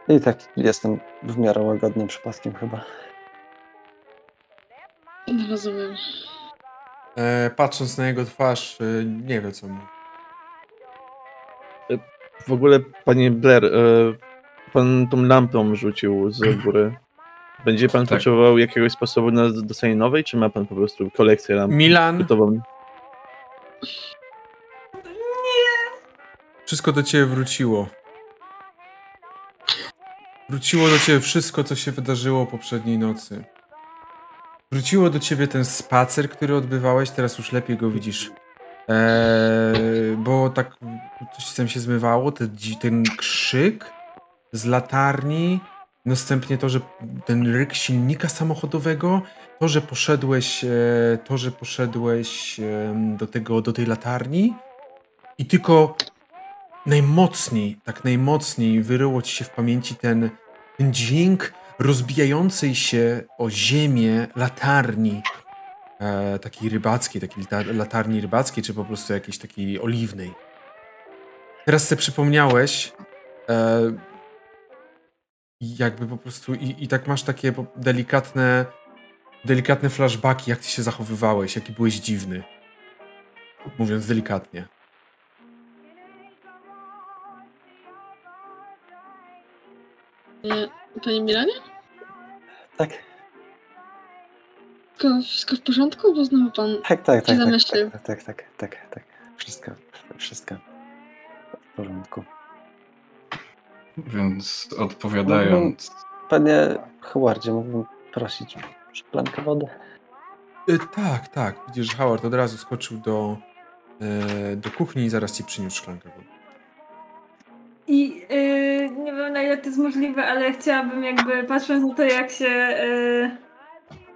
I tak jestem w miarę łagodnym przypadkiem chyba. No, rozumiem. E, patrząc na jego twarz, e, nie wie co mu. W ogóle, panie Blair, e, pan tą lampą rzucił z góry. Będzie pan Tak. potrzebował jakiegoś sposobu na dostanie nowej, czy ma pan po prostu kolekcję lamp Milan, gotową? wszystko do ciebie wróciło. Wróciło do ciebie wszystko, co się wydarzyło poprzedniej nocy. Wróciło do ciebie ten spacer, który odbywałeś, teraz już lepiej go widzisz. Eee, bo tak coś tam się zmywało, ten, ten krzyk z latarni, następnie to, że ten ryk silnika samochodowego, to, że poszedłeś, e, to, że poszedłeś do tego, do tej latarni i tylko najmocniej, tak najmocniej wyryło ci się w pamięci ten, ten dźwięk rozbijającej się o ziemię latarni. E, takiej rybackiej, takiej lata- latarni rybackiej, czy po prostu jakiejś takiej oliwnej. Teraz sobie przypomniałeś, e, jakby po prostu, i, i tak masz takie delikatne, delikatne flashbacki, jak ty się zachowywałeś, jaki byłeś dziwny. Mówiąc delikatnie. Panie Milanie? Tak, Wszystko, wszystko w porządku? Bo znowu pan... tak, tak, tak, tak, zamyślił? tak, tak, tak, tak, tak. Wszystko, wszystko w porządku. Więc odpowiadając, Panie Howardzie, mógłbym prosić szklankę wody? E, tak, tak. Widzisz, że Howard od razu skoczył do, e, do kuchni i zaraz ci przyniósł szklankę wody. I yy, nie wiem na ile to jest możliwe, ale chciałabym jakby patrząc na to jak się yy,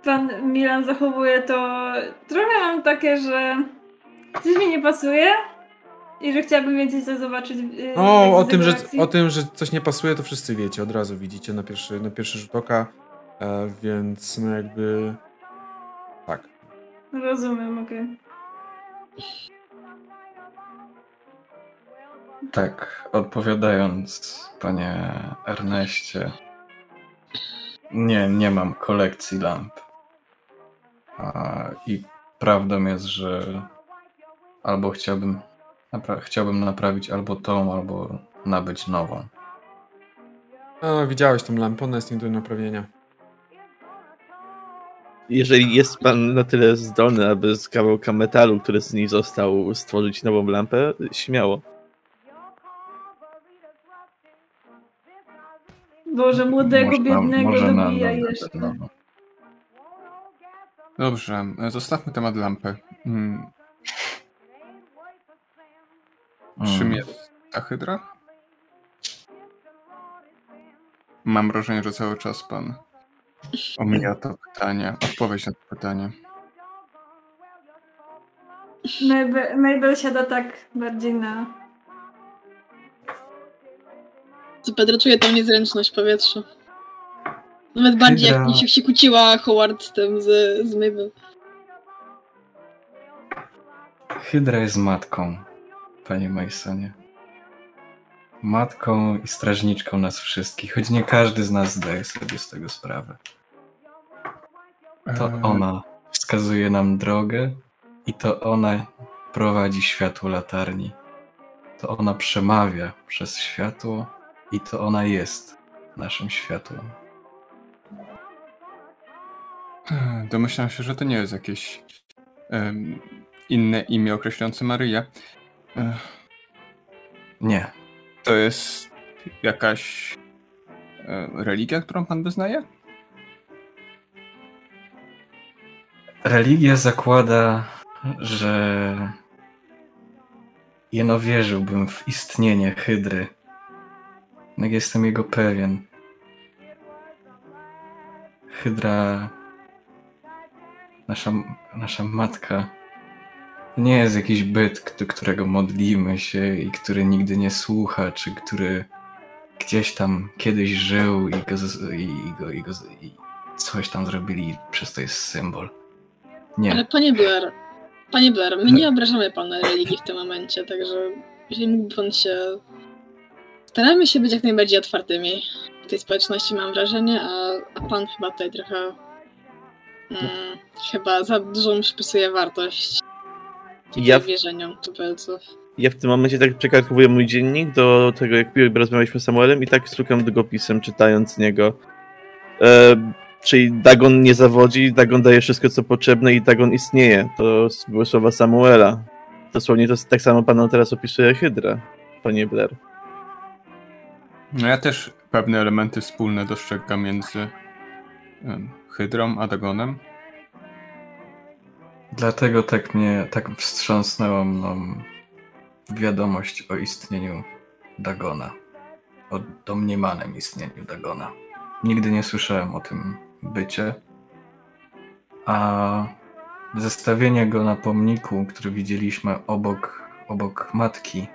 pan Milan zachowuje, to trochę mam takie, że coś mi nie pasuje i że chciałabym więcej coś zobaczyć. Yy, O, jakby o tym, że, o tym, że coś nie pasuje, to wszyscy wiecie, od razu widzicie na pierwszy, na pierwszy rzut oka, e, więc no jakby... Tak. Rozumiem, okej. Tak, odpowiadając, panie Erneście, nie, nie mam kolekcji lamp. A, I prawdą jest, że albo chciałbym, napra- chciałbym naprawić albo tą, albo nabyć nową. No, widziałeś tą lampę, ona jest nie do naprawienia. Jeżeli jest pan na tyle zdolny, aby z kawałka metalu, który z niej został, stworzyć nową lampę, śmiało. Boże, młodego, Można- biednego może na- dobija na- jeszcze. nową. Dobrze, e, zostawmy temat lampy. Mm, Czym jest ta hydra? Mam wrażenie, że cały czas pan omija to pytanie, odpowiedź na to pytanie. Mabel, Mabel siada tak bardziej na... Pedro czuje tą niezręczność w powietrzu. Nawet bardziej jak Hydra. mi się, się kłóciła Howard z tym, z, z Mabel. Hydra jest matką, panie Masonie. Matką i strażniczką nas wszystkich, choć nie każdy z nas zdaje sobie z tego sprawę. To E, ona wskazuje nam drogę i to ona prowadzi światło latarni. To ona przemawia przez światło i to ona jest naszym światłem. Domyślam się, że to nie jest jakieś em, inne imię określające Maryję. Nie, To jest jakaś e, religia, którą pan wyznaje? Religia zakłada, że jeno wierzyłbym w istnienie Hydry. Jak jestem jego pewien. Hydra, nasza, nasza matka, nie jest jakiś byt, do którego modlimy się i który nigdy nie słucha, czy który gdzieś tam kiedyś żył i go, i go, i go i coś tam zrobili, przez to jest symbol. Nie. Ale panie Blair, panie Blair, my nie obrażamy pana religii w tym momencie, także jeżeli mógłby pan się... Staramy się być jak najbardziej otwartymi w tej społeczności, mam wrażenie, a, a pan chyba tutaj trochę... Mm, chyba za dużą przypisuje wartość ja w... wierzeniom tubelców. Ja w tym momencie tak przekarkowuję mój dziennik do tego, jak rozmawialiśmy z Samuelem i tak stukam długopisem, czytając z niego. E, czyli Dagon nie zawodzi, Dagon daje wszystko, co potrzebne i Dagon istnieje. To były słowa Samuela. Dosłownie to tak samo pan teraz opisuje Hydra, panie Blair. No ja też pewne elementy wspólne dostrzegam między Hydrą a Dagonem. Dlatego tak mnie, tak wstrząsnęła mną wiadomość o istnieniu Dagona. O domniemanym istnieniu Dagona. Nigdy nie słyszałem o tym bycie. A zestawienie go na pomniku, który widzieliśmy obok, obok matki,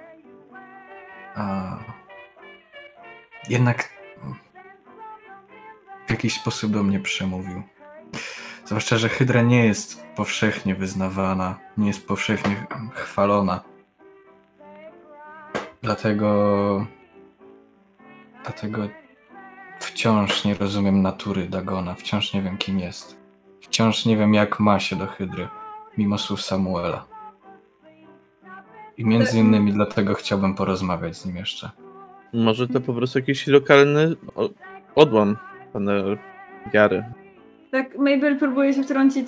a jednak w jakiś sposób do mnie przemówił. Zwłaszcza, że Hydra nie jest powszechnie wyznawana, nie jest powszechnie chwalona. Dlatego. Dlatego wciąż nie rozumiem natury Dagona, wciąż nie wiem, kim jest. Wciąż nie wiem, jak ma się do Hydry, mimo słów Samuela. I między innymi dlatego chciałbym porozmawiać z nim jeszcze. Może to po prostu jakiś lokalny odłam pana wiary. Tak, Mabel próbuje się wtrącić.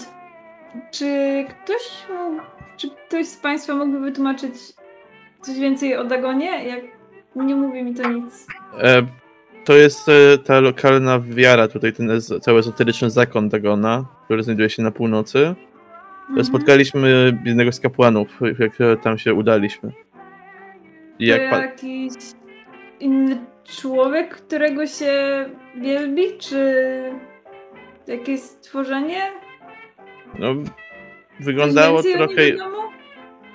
Czy ktoś, czy ktoś z Państwa mógłby wytłumaczyć coś więcej o Dagonie? Jak nie mówi mi to nic. E, to jest e, ta lokalna wiara, tutaj ten cały ezoteryczny zakon Dagona, który znajduje się na północy. Mhm. Spotkaliśmy jednego z kapłanów, jak tam się udaliśmy. I jak to jakiś inny człowiek, którego się wielbi, czy jakieś stworzenie? No, wyglądało trochę.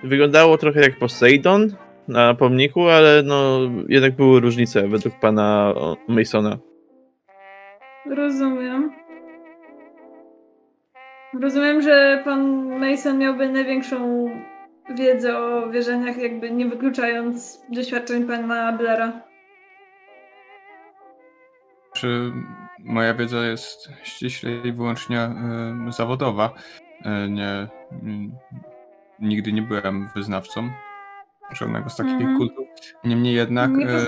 Wyglądało trochę jak Poseidon na pomniku, ale no jednak były różnice według pana Masona. Rozumiem. Rozumiem, że pan Mason miałby największą wiedzę o wierzeniach, jakby nie wykluczając doświadczeń pana Blera. Czy moja wiedza jest ściśle i wyłącznie y, zawodowa? Y, nie, nigdy nie byłem wyznawcą żadnego z takich mm. kultów. Niemniej jednak nie e,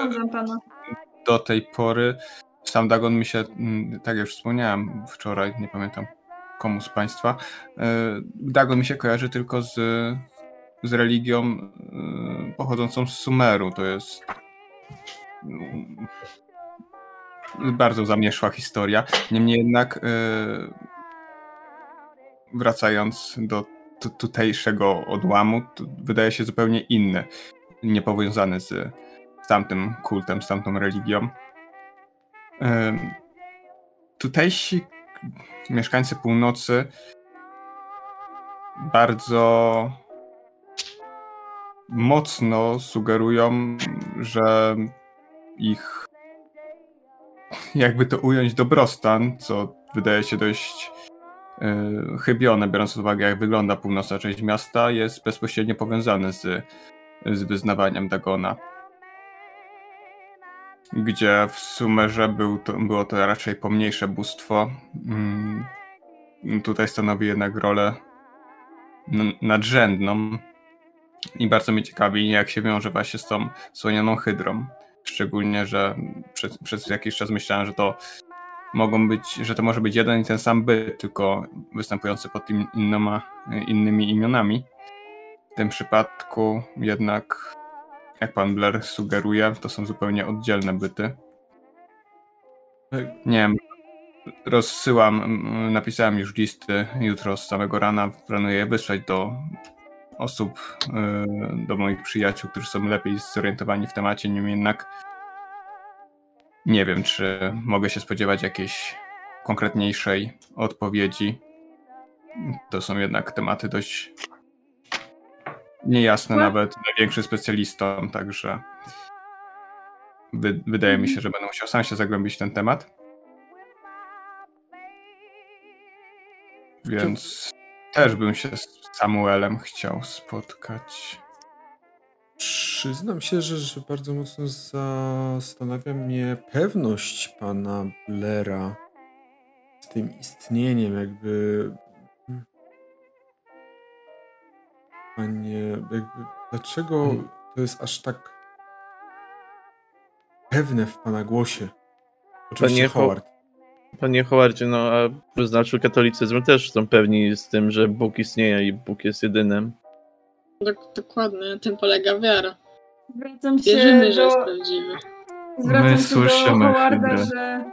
do tej pory sam Dagon mi się, tak jak już wspomniałem wczoraj, nie pamiętam komu z Państwa, Dagon mi się kojarzy tylko z, z religią pochodzącą z Sumeru. To jest bardzo zamieszła historia. Niemniej jednak wracając do tutejszego odłamu wydaje się zupełnie inny, niepowiązany z, z tamtym kultem, z tamtą religią. Tutejsi mieszkańcy północy bardzo mocno sugerują, że ich jakby to ująć dobrostan, co wydaje się dość E, chybione, biorąc pod uwagę, jak wygląda północna część miasta, jest bezpośrednio powiązany z, z wyznawaniem Dagona. Gdzie w Sumerze był to, było to raczej pomniejsze bóstwo. Mm, tutaj stanowi jednak rolę nadrzędną. I bardzo mnie ciekawi, jak się wiąże właśnie z tą słonianą hydrą. Szczególnie, że przez, przez jakiś czas myślałem, że to mogą być, że to może być jeden i ten sam byt, tylko występujący pod innoma, innymi imionami. W tym przypadku jednak, jak pan Blair sugeruje, to są zupełnie oddzielne byty. Nie wiem, rozsyłam, mm, napisałem już listy jutro z samego rana, planuję je wysłać do osób, y, do moich przyjaciół, którzy są lepiej zorientowani w temacie, niemniej jednak nie wiem, czy mogę się spodziewać jakiejś konkretniejszej odpowiedzi. To są jednak tematy dość niejasne nawet największym specjalistom, także wy, wydaje mi się, że będę musiał sam się zagłębić w ten temat. Więc też bym się z Samuelem chciał spotkać. Przyznam się, że, że bardzo mocno zastanawia mnie pewność pana Blera z tym istnieniem, jakby. Panie, jakby. Dlaczego Hmm. to jest aż tak pewne w pana głosie? Oczywiście Panie Ho- Howard. Panie Howardzie, no a wyznaczył katolicyzm też są pewni z tym, że Bóg istnieje i Bóg jest jedynym. Dok- dokładnie, na tym polega wiara. Zwracam się Wierzymy, że do, jest prawdziwy. zwracam My się do słyszymy Howarda, Hydrę. że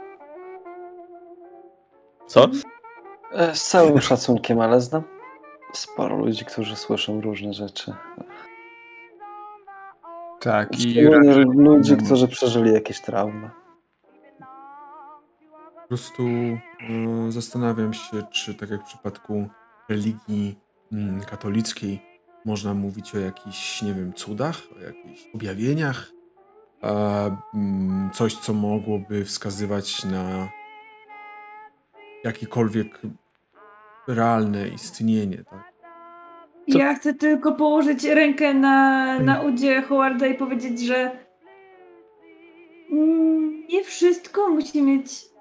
Co? E, Z całym szacunkiem, ale znam sporo ludzi, którzy słyszą różne rzeczy. Tak, i ludzi, którzy przeżyli jakieś traumy. Po prostu e, zastanawiam się, czy tak jak w przypadku religii mm, katolickiej można mówić o jakichś, nie wiem, cudach, o jakichś objawieniach, mm, coś, co mogłoby wskazywać na jakiekolwiek realne istnienie, tak? Ja chcę tylko położyć rękę na, na udzie Howarda i powiedzieć, że mm, nie wszystko musi mieć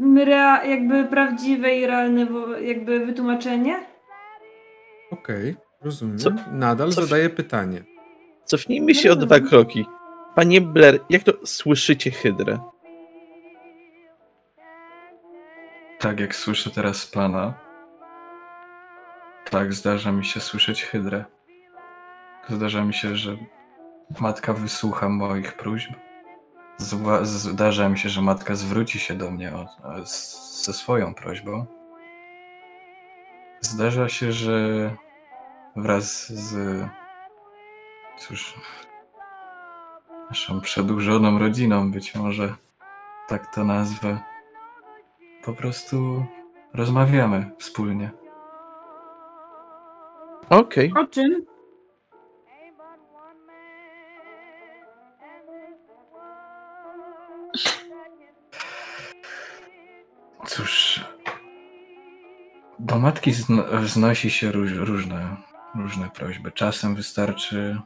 rea- jakby prawdziwe i realne wo- jakby wytłumaczenie. Okej, rozumiem. Co- Nadal co w- zadaję pytanie. Cofnijmy się o dwa kroki. Panie Blair, jak to słyszycie Hydrę? Tak jak słyszę teraz pana, tak zdarza mi się słyszeć hydrę. Zdarza mi się, że matka wysłucha moich próśb. Zwa- Zdarza mi się, że matka zwróci się do mnie o, o, z, ze swoją prośbą. Zdarza się, że wraz z cóż, naszą przedłużoną rodziną, być może tak to nazwę, po prostu rozmawiamy wspólnie. Okej. O czym? Do matki zno- wznosi się róż, różne, różne prośby. Czasem wystarczy,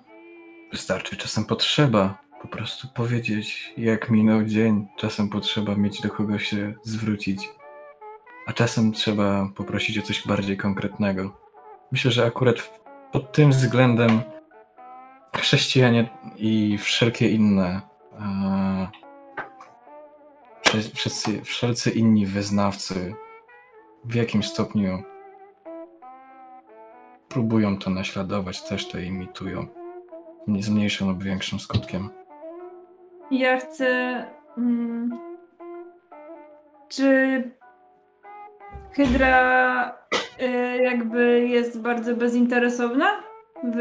wystarczy, czasem potrzeba po prostu powiedzieć, jak minął dzień. Czasem potrzeba mieć do kogo się zwrócić, a czasem trzeba poprosić o coś bardziej konkretnego. Myślę, że akurat pod tym względem chrześcijanie i wszelkie inne e, Wszyscy, wszelcy inni wyznawcy w jakimś stopniu próbują to naśladować, też to imitują. Nie z mniejszym lub większym skutkiem. Ja chcę. Mm, czy Hydra y, jakby jest bardzo bezinteresowna w,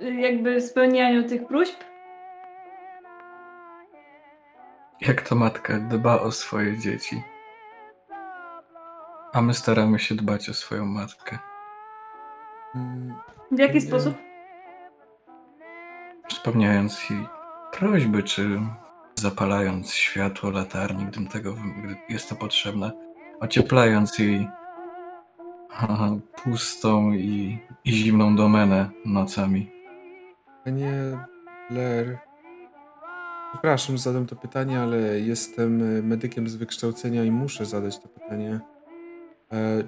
w jakby spełnianiu tych próśb? Jak to matka dba o swoje dzieci. A my staramy się dbać o swoją matkę. W jaki sposób? Spełniając jej prośby, czy zapalając światło latarni, gdy, tego, gdy jest to potrzebne. Ocieplając jej pustą i, i zimną domenę nocami. Panie Blair, przepraszam, że zadam to pytanie, ale jestem medykiem z wykształcenia i muszę zadać to pytanie. E,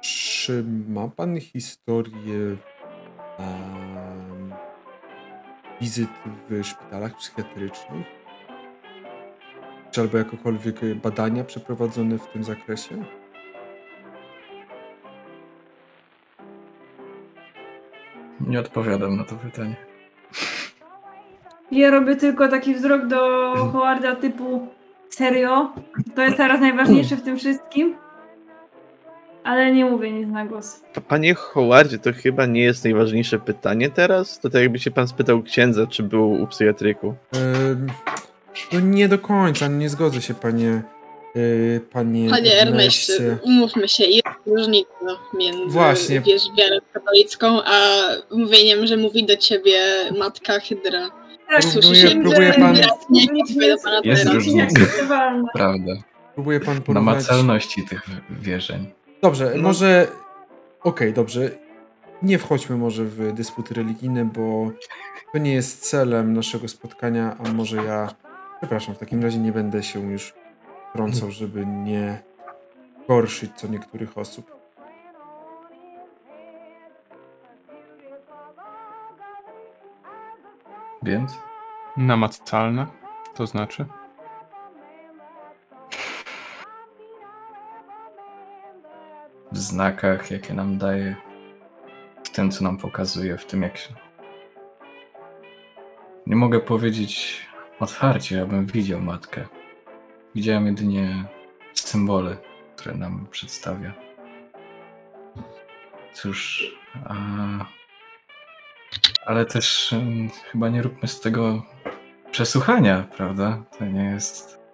czy ma pan historię wizyt w szpitalach psychiatrycznych? Czy albo jakokolwiek badania przeprowadzone w tym zakresie? Nie odpowiadam na to pytanie. Ja robię tylko taki wzrok do Howarda typu serio? To jest teraz najważniejsze w tym wszystkim? Ale nie mówię nic na głos. Panie Howardzie, to chyba nie jest najważniejsze pytanie teraz? To tak jakby się pan spytał księdza, czy był u psychiatryku. Ym, no nie do końca, nie zgodzę się, panie. Yy, panie Panie Erneście, umówmy się, jest różnica między Właśnie. wiesz, wiarą katolicką, a mówieniem, że mówi do ciebie matka Hydra. Tak, Próbuje- wiem, próbuje że pan- Nie, nie mówię do pana Jest teraz. różnica. Prawda. Próbuję pan porównać... Namacalności tych wierzeń. Dobrze, No. może. Okej, dobrze. Nie wchodźmy może w dysputy religijne, bo to nie jest celem naszego spotkania, a może ja. Przepraszam, w takim razie nie będę się już trącał, żeby nie gorszyć co niektórych osób. Więc? Namacalne, to znaczy? Znakach, jakie nam daje, w tym, co nam pokazuje, w tym, jak się. Nie mogę powiedzieć otwarcie, abym widział matkę. Widziałem jedynie symbole, które nam przedstawia. Cóż, a... ale też mm, chyba nie róbmy z tego przesłuchania, prawda? To nie jest.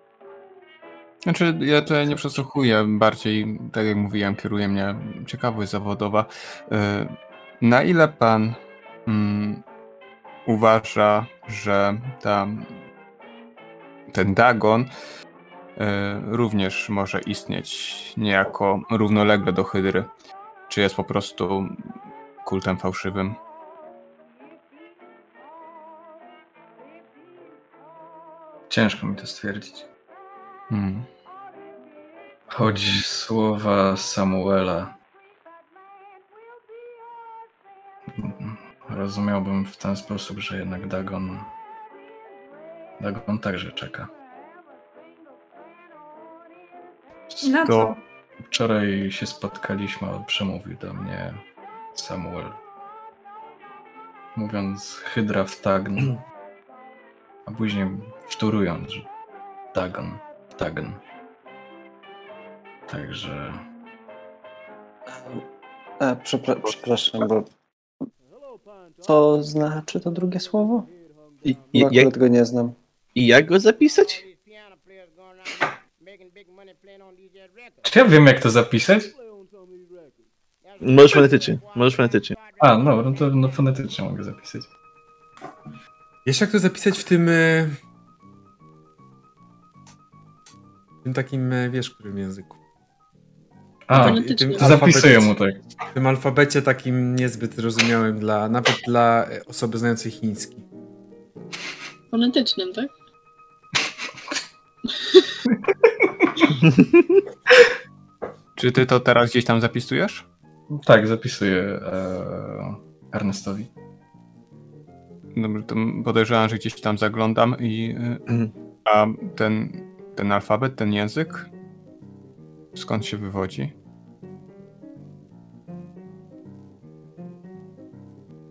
Znaczy, ja to nie przesłuchuję, bardziej, tak jak mówiłem, kieruje mnie ciekawość zawodowa. Y, Na ile pan mm, uważa, że ta, ten Dagon y, również może istnieć niejako równolegle do Hydry? Czy jest po prostu kultem fałszywym? Ciężko mi to stwierdzić. Hmm. Choć słowa Samuela rozumiałbym w ten sposób, że jednak Dagon Dagon także czeka. Na co? Wczoraj się spotkaliśmy, przemówił do mnie Samuel. Mówiąc Hydra w Tagn, a później wtórując, że Dagon, Tagn. Także E, przepra- przepraszam, bo co znaczy to drugie słowo? I, Bo i, akurat jak, go nie znam. I jak go zapisać? Czy ja wiem, jak to zapisać? Możesz fonetycznie, możesz fonetycznie. A, no, no to no, fonetycznie mogę zapisać. Jeszcze jak to zapisać w tym. e, tym takim, e, wiesz, którym języku? A, Tak, tym to zapisuję mu tak. W tym alfabecie takim niezbyt zrozumiałym dla, nawet dla e, osoby znającej chiński. Fonetycznym, tak? Czy ty to teraz gdzieś tam zapisujesz? Tak, zapisuję e, Ernestowi. Dobrze, to podejrzewam, że gdzieś tam zaglądam i... Mhm. A ten, ten alfabet, ten język? Skąd się wywodzi?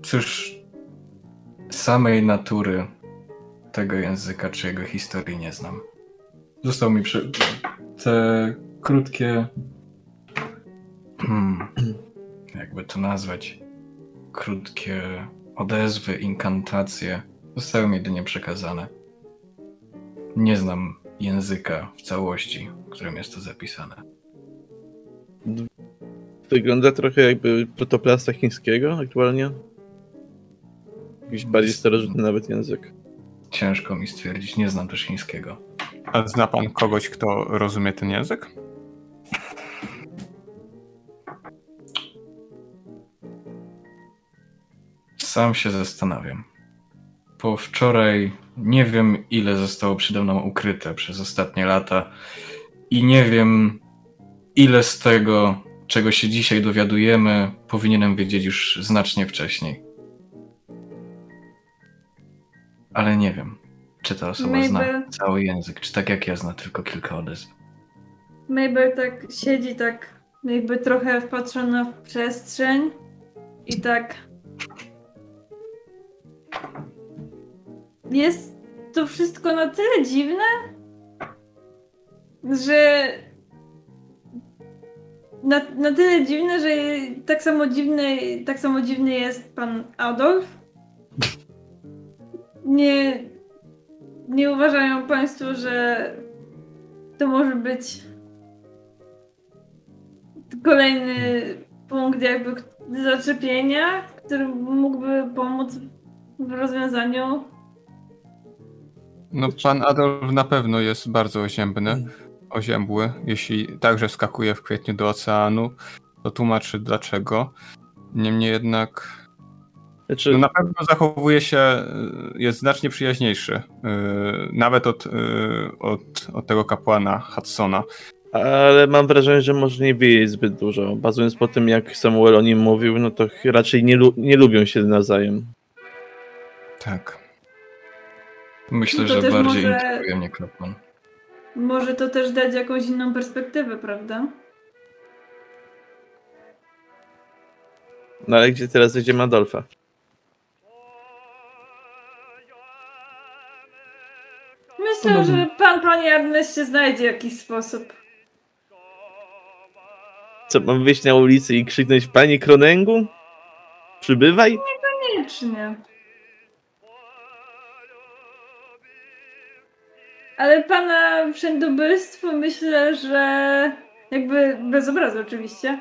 Cóż, samej natury tego języka czy jego historii nie znam. Został mi przy... te krótkie. Hmm, jakby to nazwać? Krótkie odezwy, inkantacje zostały mi jedynie przekazane. Nie znam języka w całości, w którym jest to zapisane. Wygląda trochę jakby protoplasta chińskiego aktualnie. Jakiś bardziej starożytny nawet język. Ciężko mi stwierdzić, nie znam też chińskiego. A zna pan kogoś, kto rozumie ten język? Sam się zastanawiam. Po wczoraj nie wiem, ile zostało przede mną ukryte przez ostatnie lata i nie wiem, ile z tego, czego się dzisiaj dowiadujemy, powinienem wiedzieć już znacznie wcześniej. Ale nie wiem, czy ta osoba zna Mabel. cały język, czy tak jak ja zna tylko kilka odezw. Mabel tak siedzi tak jakby trochę wpatrzona w przestrzeń i tak jest to wszystko na tyle dziwne, że na, na tyle dziwne, że tak samo dziwny, tak samo dziwny jest pan Adolf. Nie, nie uważają państwo, że to może być kolejny punkt jakby zaczepienia, który mógłby pomóc w rozwiązaniu no, pan Adolf na pewno jest bardzo oziębny, oziębły. Jeśli także skakuje w kwietniu do oceanu, to tłumaczy dlaczego. Niemniej jednak znaczy... no na pewno zachowuje się, jest znacznie przyjaźniejszy. Yy, nawet od, yy, od, od tego kapłana Hudsona. Ale mam wrażenie, że może nie wiedzieć zbyt dużo. Bazując po tym, jak Samuel o nim mówił, no to raczej nie, lu nie lubią się nawzajem. Tak. Myślę, że bardziej może... interesuje mnie Klopman. Może to też dać jakąś inną perspektywę, prawda? No ale gdzie teraz idzie Adolfa? Myślę, no. że pan, panie Ernest znajdzie jakiś sposób. Co, mam wyjść na ulicę i krzyknąć Panie Kronęgu? Przybywaj? Niekoniecznie. Ale pana wszędobylstwo myślę, że jakby bez obrazu oczywiście.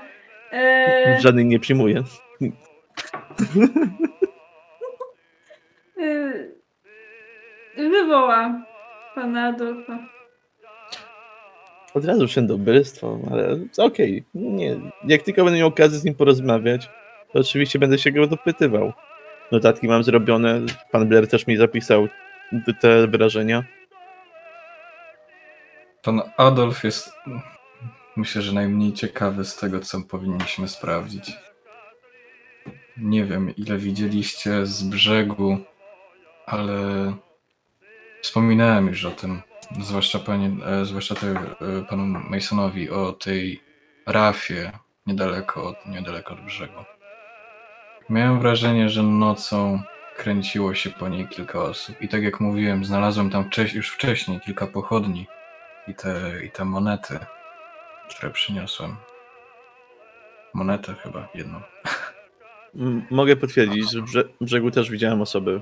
E... Żadnych nie przyjmuję. E, wywoła pana Adolfa. Od razu wszędobylstwo, ale okej. Okay. Nie. Jak tylko będę miał okazję z nim porozmawiać, to oczywiście będę się go dopytywał. Notatki mam zrobione, pan Blair też mi zapisał te wyrażenia. Pan Adolf jest, myślę, że najmniej ciekawy z tego, co powinniśmy sprawdzić. Nie wiem, ile widzieliście z brzegu, ale wspominałem już o tym, zwłaszcza, panie, e, zwłaszcza tej, e, panu Masonowi, o tej rafie niedaleko od, niedaleko od brzegu. Miałem wrażenie, że nocą kręciło się po niej kilka osób. I tak jak mówiłem, znalazłem tam już wcześniej kilka pochodni i te, i te monety, które przyniosłem. Monetę chyba jedną. Mogę potwierdzić, że w brzegu też widziałem osoby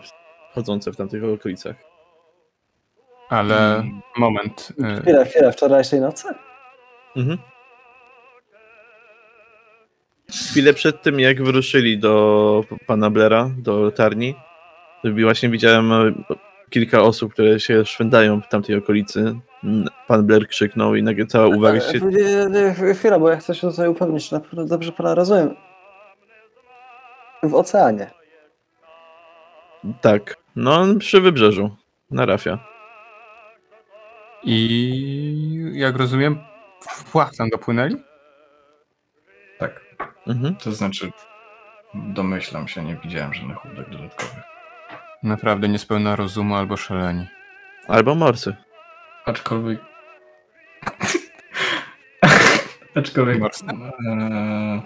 chodzące w tamtych okolicach. Ale hmm. moment. Y- chwila, chwila, wczorajszej nocy? Mhm. Chwilę przed tym, jak wyruszyli do pana Blera, do latarni, właśnie widziałem kilka osób, które się szwędają w tamtej okolicy. Pan Blair krzyknął i nagle cała uwaga się... Chwila, bo ja chcę się tutaj upewnić, czy na pewno dobrze pana rozumiem. W oceanie. Tak. No, przy wybrzeżu. Na rafia. I jak rozumiem, w płach tam dopłynęli? Tak. Mhm. To znaczy, domyślam się, nie widziałem żadnych łódek dodatkowych. Naprawdę niespełna rozumu albo szaleni. Albo morsy. Aczkolwiek. Aczkolwiek. E...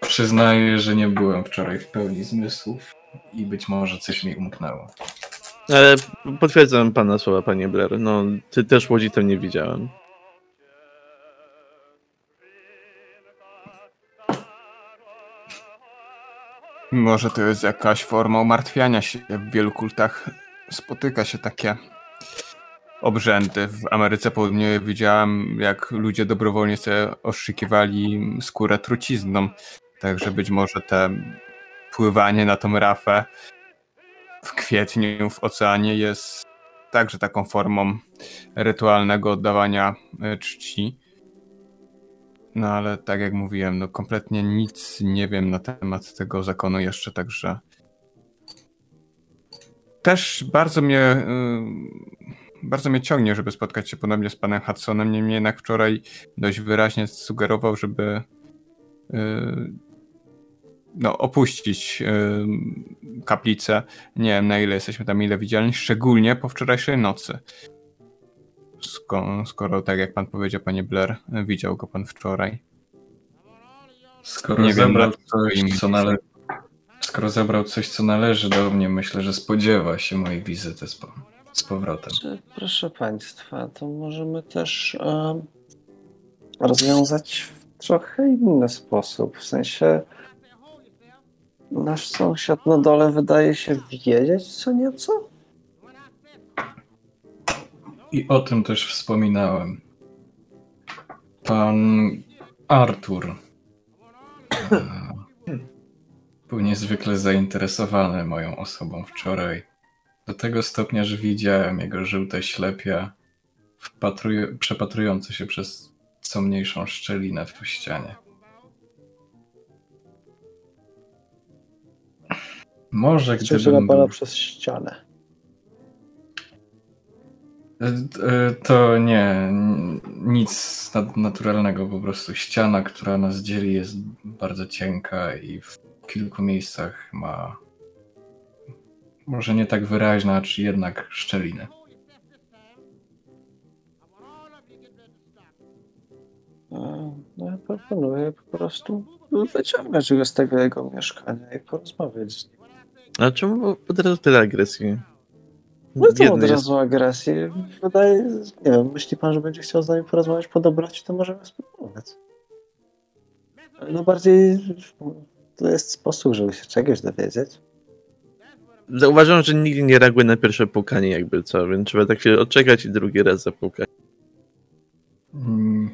Przyznaję, że nie byłem wczoraj w pełni zmysłów i być może coś mi umknęło. Ale potwierdzam pana słowa, panie Blair. No, ty też łodzi to nie widziałem. Może to jest jakaś forma umartwiania się. W wielu kultach spotyka się takie obrzędy. W Ameryce Południowej widziałem, jak ludzie dobrowolnie sobie oszykiwali skórę trucizną. Także być może te pływanie na tą rafę w kwietniu w oceanie jest także taką formą rytualnego oddawania e, czci. No ale tak jak mówiłem, no kompletnie nic nie wiem na temat tego zakonu jeszcze, także też bardzo mnie y, bardzo mnie ciągnie, żeby spotkać się ponownie z panem Hudsonem. Niemniej jednak wczoraj dość wyraźnie sugerował, żeby y, no, opuścić y, kaplicę. Nie wiem na ile jesteśmy tam ile widzialni, szczególnie po wczorajszej nocy. Skoro, skoro tak jak pan powiedział, panie Blair, widział go pan wczoraj. Skoro nie zebrał wiem, coś, co nale... skoro zabrał coś, co należy do mnie, myślę, że spodziewa się mojej wizyty z, po, z powrotem. Czy, proszę Państwa, to możemy też e, rozwiązać w trochę inny sposób. W sensie nasz sąsiad na dole wydaje się wiedzieć co nieco. I o tym też wspominałem. Pan Artur e, był niezwykle zainteresowany moją osobą wczoraj. Do tego stopnia, że widziałem jego żółte ślepia wpatruj- przepatrujące się przez co mniejszą szczelinę w ścianie. Może gdybym na pana był... przez ścianę. To nie, nic nadnaturalnego, po prostu ściana, która nas dzieli jest bardzo cienka i w kilku miejscach ma może nie tak wyraźna, czy jednak szczeliny. E, No ja proponuję po prostu wyciągać go z tego jego mieszkania i porozmawiać z nim. A czemu od razu tyle agresji? No to od jest. razu agresji. Wydaje, nie wiem, myśli pan, że będzie chciał z nami porozmawiać po dobroci, to możemy spróbować. No bardziej to jest sposób, żeby się czegoś dowiedzieć. Zauważyłem, że nigdy nie reaguje na pierwsze pukanie, jakby co, więc trzeba tak chwilę odczekać i drugi raz zapukać. Mm,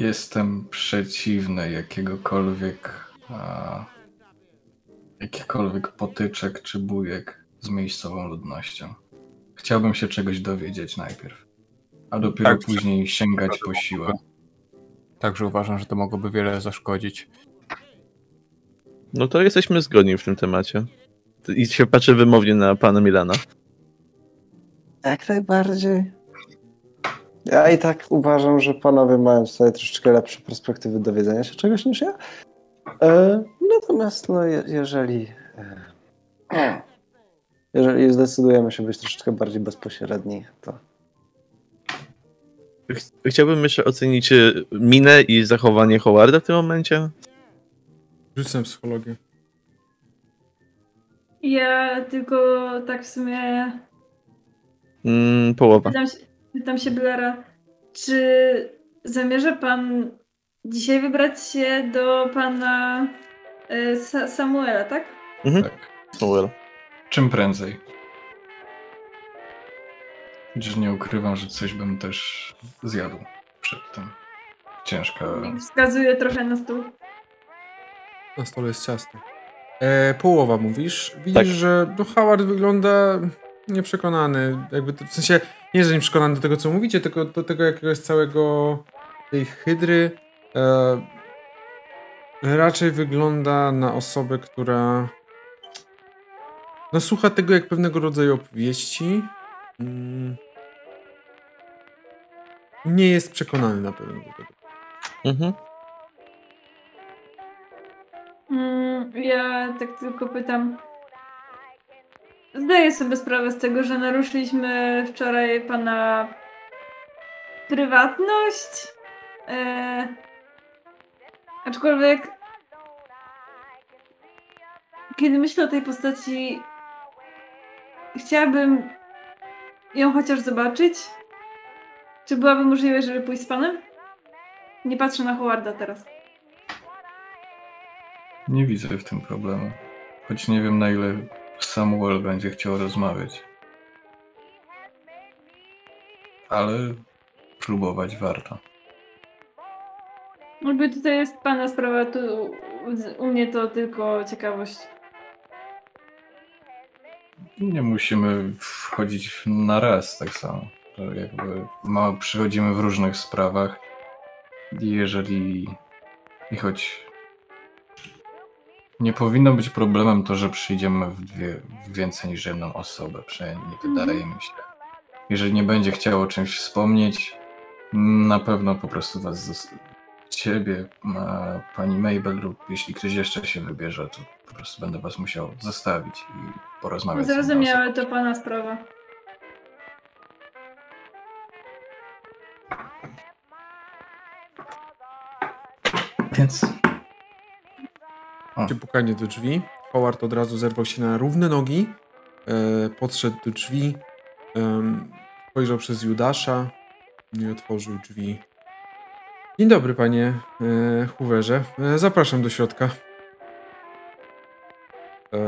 Jestem przeciwny jakiegokolwiek a, jakichkolwiek potyczek czy bujek z miejscową ludnością. Chciałbym się czegoś dowiedzieć najpierw, a dopiero Tak, później sięgać po siłę. Także uważam, że to mogłoby wiele zaszkodzić. No to jesteśmy zgodni w tym temacie. I się patrzę wymownie na pana Milana. Jak najbardziej. Ja i tak uważam, że panowie mają tutaj troszeczkę lepsze perspektywy dowiedzenia się czegoś niż ja. E, natomiast no, je, jeżeli, e, jeżeli zdecydujemy się być troszeczkę bardziej bezpośredni, to Ch- Chciałbym jeszcze ocenić e, minę i zachowanie Howarda w tym momencie. Rzucę psychologię. Ja tylko tak w sumie Mm, połowa. pytam się, pytam się Blaira, czy zamierza pan dzisiaj wybrać się do pana e, Sa- Samuela, tak? Tak. Well. Czym prędzej. Chociaż nie ukrywam, że coś bym też zjadł przed tym. Ciężka. Wskazuje trochę na stół. Na stole jest ciasto. E, połowa mówisz. Widzisz, Tak. że no, Howard wygląda nieprzekonany. Jakby to, w sensie nie, że nie przekonany do tego, co mówicie, tylko do tego jakiegoś całego tej hydry. E, raczej wygląda na osobę, która no słucha tego jak pewnego rodzaju opowieści. Mm. Nie jest przekonany na pewno do tego. Mhm. Mm, ja tak tylko pytam. Zdaję sobie sprawę z tego, że naruszyliśmy wczoraj pana prywatność. E, aczkolwiek, kiedy myślę o tej postaci, chciałabym ją chociaż zobaczyć. Czy byłaby możliwość, żeby pójść z panem? Nie patrzę na Howarda teraz. Nie widzę w tym problemu. Choć nie wiem na ile Samuel będzie chciał rozmawiać. Ale próbować warto. Jakby tutaj jest pana sprawa, tu u mnie to tylko ciekawość. Nie musimy wchodzić na raz tak samo. To jakby przychodzimy w różnych sprawach. I jeżeli. I choć. Nie powinno być problemem to, że przyjdziemy w, dwie, w więcej niż jedną osobę, przynajmniej wydaje mi się. Jeżeli nie będzie chciał o czymś wspomnieć, na pewno po prostu was, ciebie, pani Mabel lub jeśli ktoś jeszcze się wybierze, to po prostu będę was musiał zostawić i porozmawiać. Zrozumiałe to pana sprawa. Więc O. pukanie do drzwi. Howard od razu zerwał się na równe nogi, e, podszedł do drzwi, e, spojrzał przez Judasza i otworzył drzwi. Dzień dobry, panie e, Hooverze. E, zapraszam do środka. E,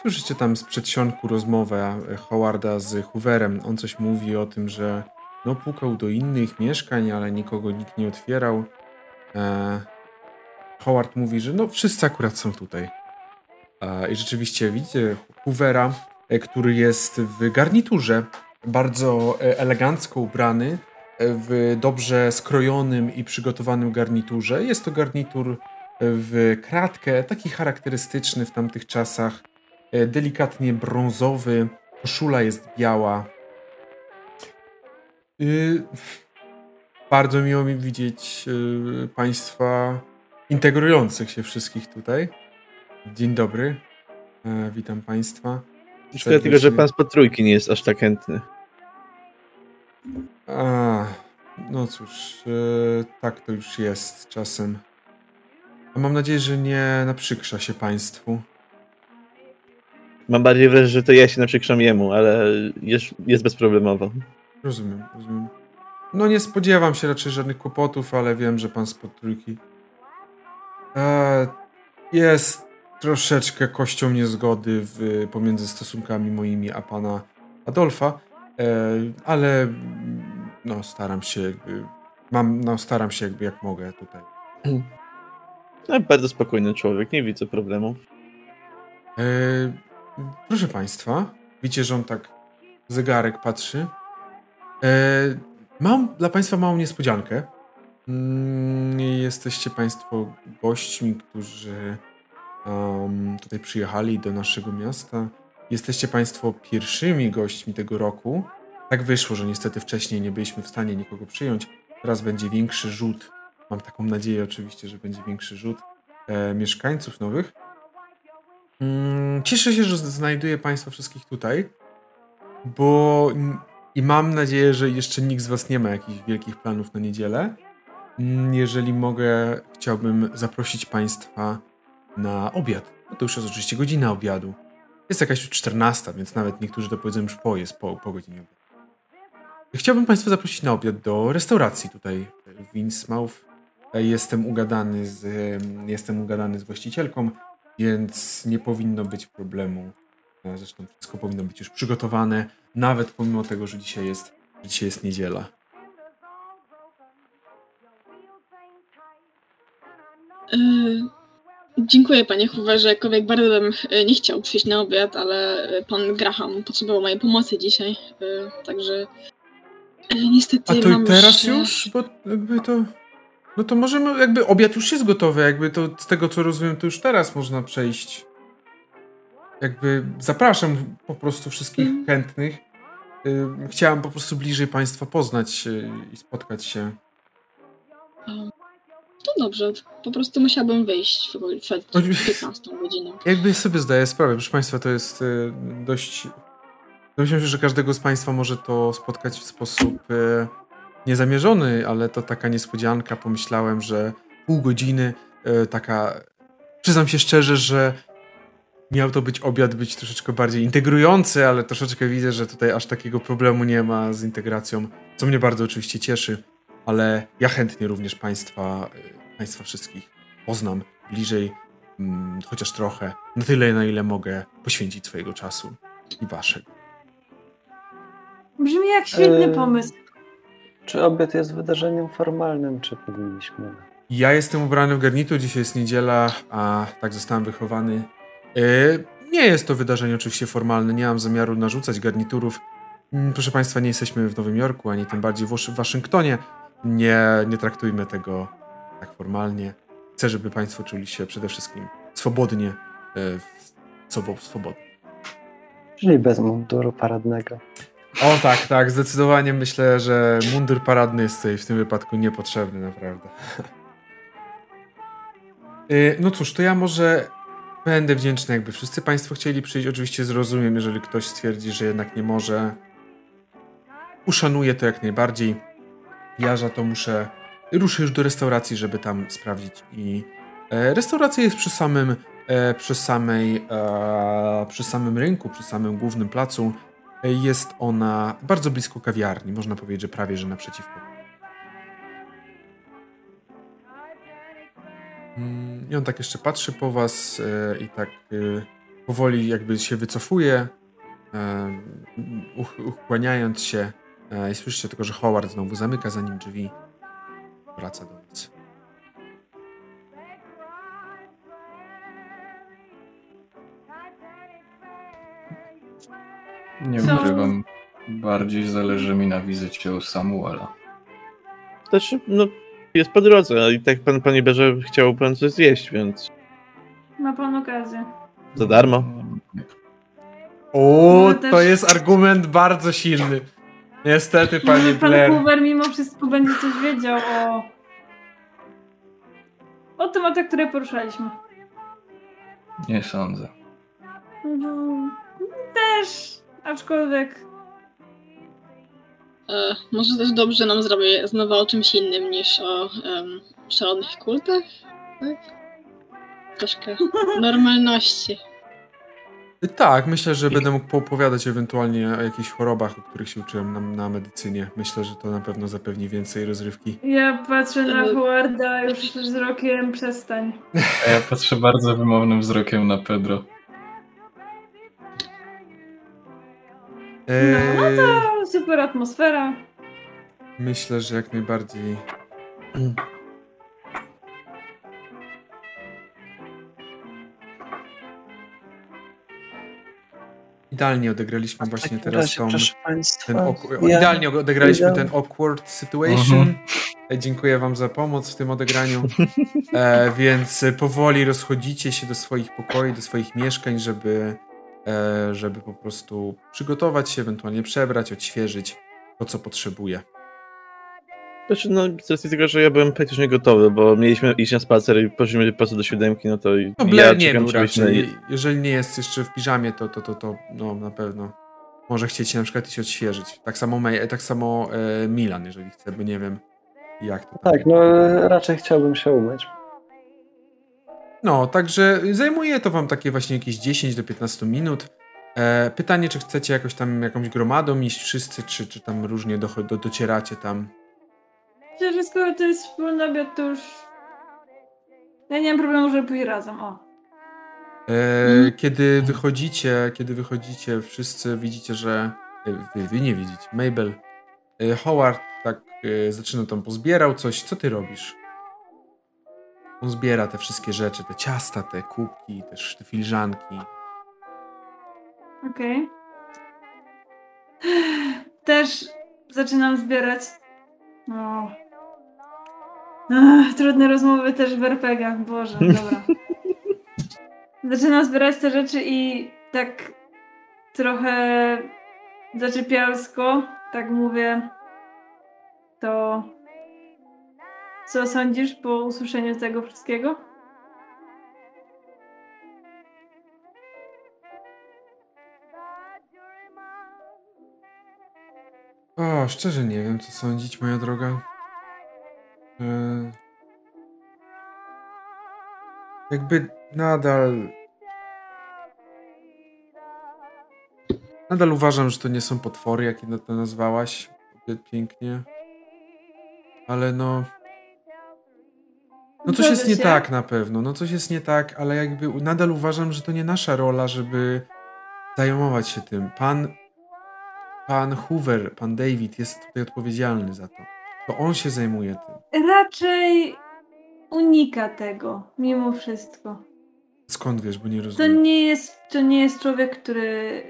słyszycie tam z przedsionku rozmowę Howarda z Hooverem. On coś mówi o tym, że no pukał do innych mieszkań, ale nikogo nikt nie otwierał. E, Howard mówi, że no wszyscy akurat są tutaj. E, I rzeczywiście widzicie Hoovera, e, który jest w garniturze, bardzo e, elegancko ubrany, e, w dobrze skrojonym i przygotowanym garniturze. Jest to garnitur w kratkę, taki charakterystyczny w tamtych czasach, e, delikatnie brązowy, koszula jest biała. Y, bardzo miło mi widzieć y, Państwa integrujących się wszystkich tutaj. Dzień dobry, e, witam Państwa. Szkoda tylko, że Pan z trójki nie jest aż tak chętny. A, no cóż, e, tak to już jest czasem. Mam nadzieję, że nie naprzykrza się państwu. Mam bardziej wrażenie, że to ja się naprzykrzam jemu, ale jest, jest bezproblemowo. Rozumiem, rozumiem. No nie spodziewam się raczej żadnych kłopotów, ale wiem, że pan z trójki e, jest troszeczkę kością niezgody w, pomiędzy stosunkami moimi a pana Adolfa, e, ale no staram się jakby, mam, no staram się jakby jak mogę tutaj. No, bardzo spokojny człowiek, nie widzę problemów. E, proszę Państwa, widzicie, że on tak zegarek patrzy. E, mam dla Państwa małą niespodziankę. Mm, jesteście Państwo gośćmi, którzy um, tutaj przyjechali do naszego miasta. Jesteście Państwo pierwszymi gośćmi tego roku. Tak wyszło, że niestety wcześniej nie byliśmy w stanie nikogo przyjąć. Teraz będzie większy rzut Mam taką nadzieję oczywiście, że będzie większy rzut e, mieszkańców nowych. Mm, cieszę się, że znajduję Państwa wszystkich tutaj, bo i mam nadzieję, że jeszcze nikt z Was nie ma jakichś wielkich planów na niedzielę. Mm, jeżeli mogę, chciałbym zaprosić Państwa na obiad. No to już jest oczywiście godzina obiadu. Jest jakaś już 14, więc nawet niektórzy to powiedzą już po, jest po, po godzinie obiadu. Chciałbym Państwa zaprosić na obiad do restauracji tutaj w Winsmouth Jestem ugadany z, jestem ugadany z właścicielką, więc nie powinno być problemu. E, zresztą wszystko powinno być już przygotowane, nawet pomimo tego, że dzisiaj jest, że dzisiaj jest niedziela. Yy, dziękuję panie Hooverze, jakkolwiek bardzo bym e, nie chciał przyjść na obiad, ale pan Graham potrzebował mojej pomocy dzisiaj, także niestety A to i teraz już? Bo jakby to... No to możemy, jakby obiad już jest gotowy, jakby to z tego co rozumiem, to już teraz można przejść. Jakby zapraszam po prostu wszystkich mm. chętnych. Chciałam po prostu bliżej Państwa poznać i spotkać się. To dobrze, po prostu musiałbym wyjść przed 15 godziną. Jakby sobie zdaję sprawę, proszę Państwa, to jest y, dość... Myślę, że każdego z Państwa może to spotkać w sposób y, niezamierzony, ale to taka niespodzianka. Pomyślałem, że pół godziny e, taka. Przyznam się szczerze, że miał to być obiad być troszeczkę bardziej integrujący, ale troszeczkę widzę, że tutaj aż takiego problemu nie ma z integracją, co mnie bardzo oczywiście cieszy, ale ja chętnie również Państwa, e, państwa wszystkich poznam bliżej, mm, chociaż trochę, na tyle, na ile mogę poświęcić swojego czasu i Waszego. Brzmi jak świetny e, pomysł. Czy obiad jest wydarzeniem formalnym, czy powinniśmy... Ja jestem ubrany w garnitur, dzisiaj jest niedziela, a tak zostałem wychowany. Yy, nie jest to wydarzenie oczywiście formalne, nie mam zamiaru narzucać garniturów. Yy, proszę Państwa, nie jesteśmy w Nowym Jorku, ani tym bardziej w Waszyngtonie. Nie, nie traktujmy tego tak formalnie. Chcę, żeby Państwo czuli się przede wszystkim swobodnie, yy, swobodnie. Czyli bez munduru paradnego. O tak, tak, zdecydowanie myślę, że mundur paradny jest tutaj w tym wypadku niepotrzebny, naprawdę. Y, no cóż, to ja może będę wdzięczny, jakby wszyscy Państwo chcieli przyjść. Oczywiście zrozumiem, jeżeli ktoś stwierdzi, że jednak nie może. Uszanuję to jak najbardziej. Ja za to muszę. Ruszę już do restauracji, żeby tam sprawdzić i E, restauracja jest przy samym, e, przy samej, e, przy samym rynku, przy samym głównym placu. Jest ona bardzo blisko kawiarni, można powiedzieć, że prawie, że naprzeciwko. Mm, I on tak jeszcze patrzy po was e, i tak e, powoli jakby się wycofuje, e, ukłaniając się. I słyszycie tylko, że Howard znowu zamyka za nim drzwi. Wraca do Nie Co? ukrywam. Bardziej zależy mi na wizycie u Samuela. Znaczy, no, jest po drodze, i tak pan, panie Berze, chciał pan coś zjeść, więc Ma pan okazję. za darmo. O, No, to też- jest argument bardzo silny. Niestety, panie Może pan Blair. Hoover mimo wszystko będzie coś wiedział o... O tematach, które poruszaliśmy. Nie sądzę. Mhm. Też, aczkolwiek... E, może też dobrze nam zrobi znowu o czymś innym niż o em, szalonych kultach? Tak? Troszkę normalności. Tak, myślę, że będę mógł poopowiadać ewentualnie o jakichś chorobach, o których się uczyłem na, na medycynie. Myślę, że to na pewno zapewni więcej rozrywki. Ja patrzę na Howarda już wzrokiem przestań. A ja patrzę bardzo wymownym wzrokiem na Pedro. No, Eee, to super atmosfera. Myślę, że jak najbardziej. Idealnie odegraliśmy właśnie teraz tą, ten ja idealnie odegraliśmy ten awkward situation. Mhm. E, Dziękuję wam za pomoc w tym odegraniu. E, więc powoli rozchodzicie się do swoich pokoi, do swoich mieszkań, żeby, żeby po prostu przygotować się, ewentualnie przebrać, odświeżyć to, co potrzebuje. Znaczy, no, z racji tego, że ja byłem praktycznie gotowy, bo mieliśmy iść na spacer i poszliśmy po prostu do siódemki, no to No ja nie czekam był raczej. na- Jeżeli nie jest jeszcze w piżamie, to, to, to, to no, na pewno może chcieć się na przykład się odświeżyć. Tak samo, May, tak samo e, Milan, jeżeli chce, bo nie wiem jak to tam Tak, no raczej chciałbym się umyć. No, także zajmuje to wam takie właśnie jakieś 10 do 15 minut. E, pytanie, czy chcecie jakoś tam jakąś gromadą iść wszyscy, czy, czy tam różnie do, do, docieracie tam. Myślę, że skoro to jest wspólny obiad, to już... Ja nie mam problemu, żeby pójść razem, o. E, Kiedy wychodzicie, kiedy wychodzicie, wszyscy widzicie, że e, wy, wy nie widzicie. Mabel, e, Howard tak e, zaczyna tam pozbierał coś. Co ty robisz? On zbiera te wszystkie rzeczy, te ciasta, te kubki, też te filiżanki. Okej. Też zaczynam zbierać. No. Ach, trudne rozmowy też w RPGach, Boże, dobra. Zaczynam zbierać te rzeczy i tak trochę zaczepialsko, tak mówię. To co sądzisz po usłyszeniu tego wszystkiego? O, szczerze nie wiem, co sądzić, moja droga. E, jakby nadal. Nadal uważam, że to nie są potwory, jakie to nazwałaś. Pięknie. Ale no. No coś jest nie tak na pewno. No coś jest nie tak, ale jakby nadal uważam, że to nie nasza rola, żeby zajmować się tym. Pan Pan Hoover, pan David jest tutaj odpowiedzialny za to. To on się zajmuje tym. Raczej unika tego, mimo wszystko. Skąd wiesz, bo nie To rozumiem. nie jest, to nie jest człowiek, który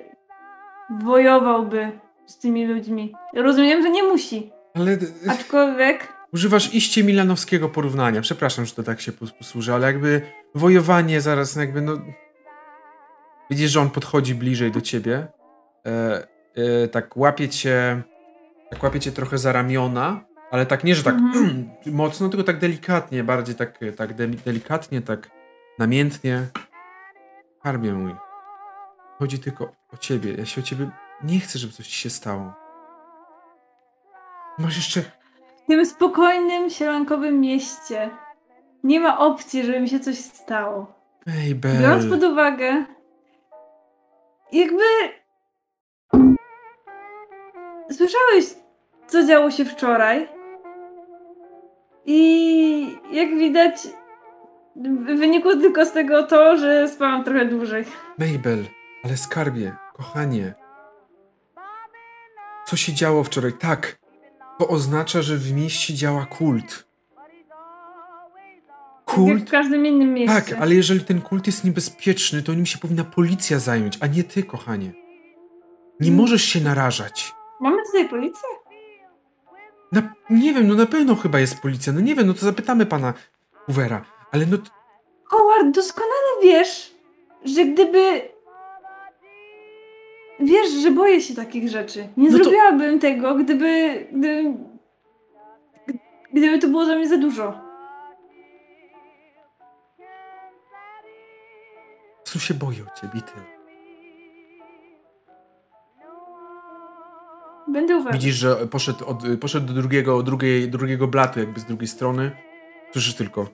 wojowałby z tymi ludźmi. Rozumiem, że nie musi. Ale Aczkolwiek używasz iście milanowskiego porównania. Przepraszam, że to tak się pos- posłuży, ale jakby wojowanie zaraz jakby no... Widzisz, że on podchodzi bliżej do ciebie. E, e, tak łapie cię... Tak łapie cię trochę za ramiona, ale tak nie, że tak Mhm. mocno, tylko tak delikatnie, bardziej tak, tak de- delikatnie, tak namiętnie. Skarbie mój. Chodzi tylko o ciebie. Ja się o ciebie nie chcę, żeby coś ci się stało. Masz jeszcze tym spokojnym, sielankowym mieście nie ma opcji, żeby mi się coś stało. Mabel. Biorąc pod uwagę, jakby. Słyszałeś, co działo się wczoraj? I jak widać, wynikło tylko z tego to, że spałam trochę dłużej. Mabel, ale skarbie, kochanie. Co się działo wczoraj? Tak, to oznacza, że w mieście działa kult. Tak jak w Kult? każdym innym mieście. Tak, ale jeżeli ten kult jest niebezpieczny, to nim się powinna policja zająć, a nie ty, kochanie. Nie Mm. możesz się narażać. Mamy tutaj policję? Na, nie wiem, no na pewno chyba jest policja. No nie wiem, no to zapytamy pana Hoovera. Ale no, Howard, doskonale wiesz, że gdyby. Wiesz, że boję się takich rzeczy. Nie No to- zrobiłabym tego, gdyby. gdyby. Gdyby to było dla mnie za dużo. prostu się boję o ciebie tyle. Będę uważać. Widzisz, że poszedł, od, poszedł do drugiego, drugiej, drugiego blatu, jakby z drugiej strony. Słyszysz tylko.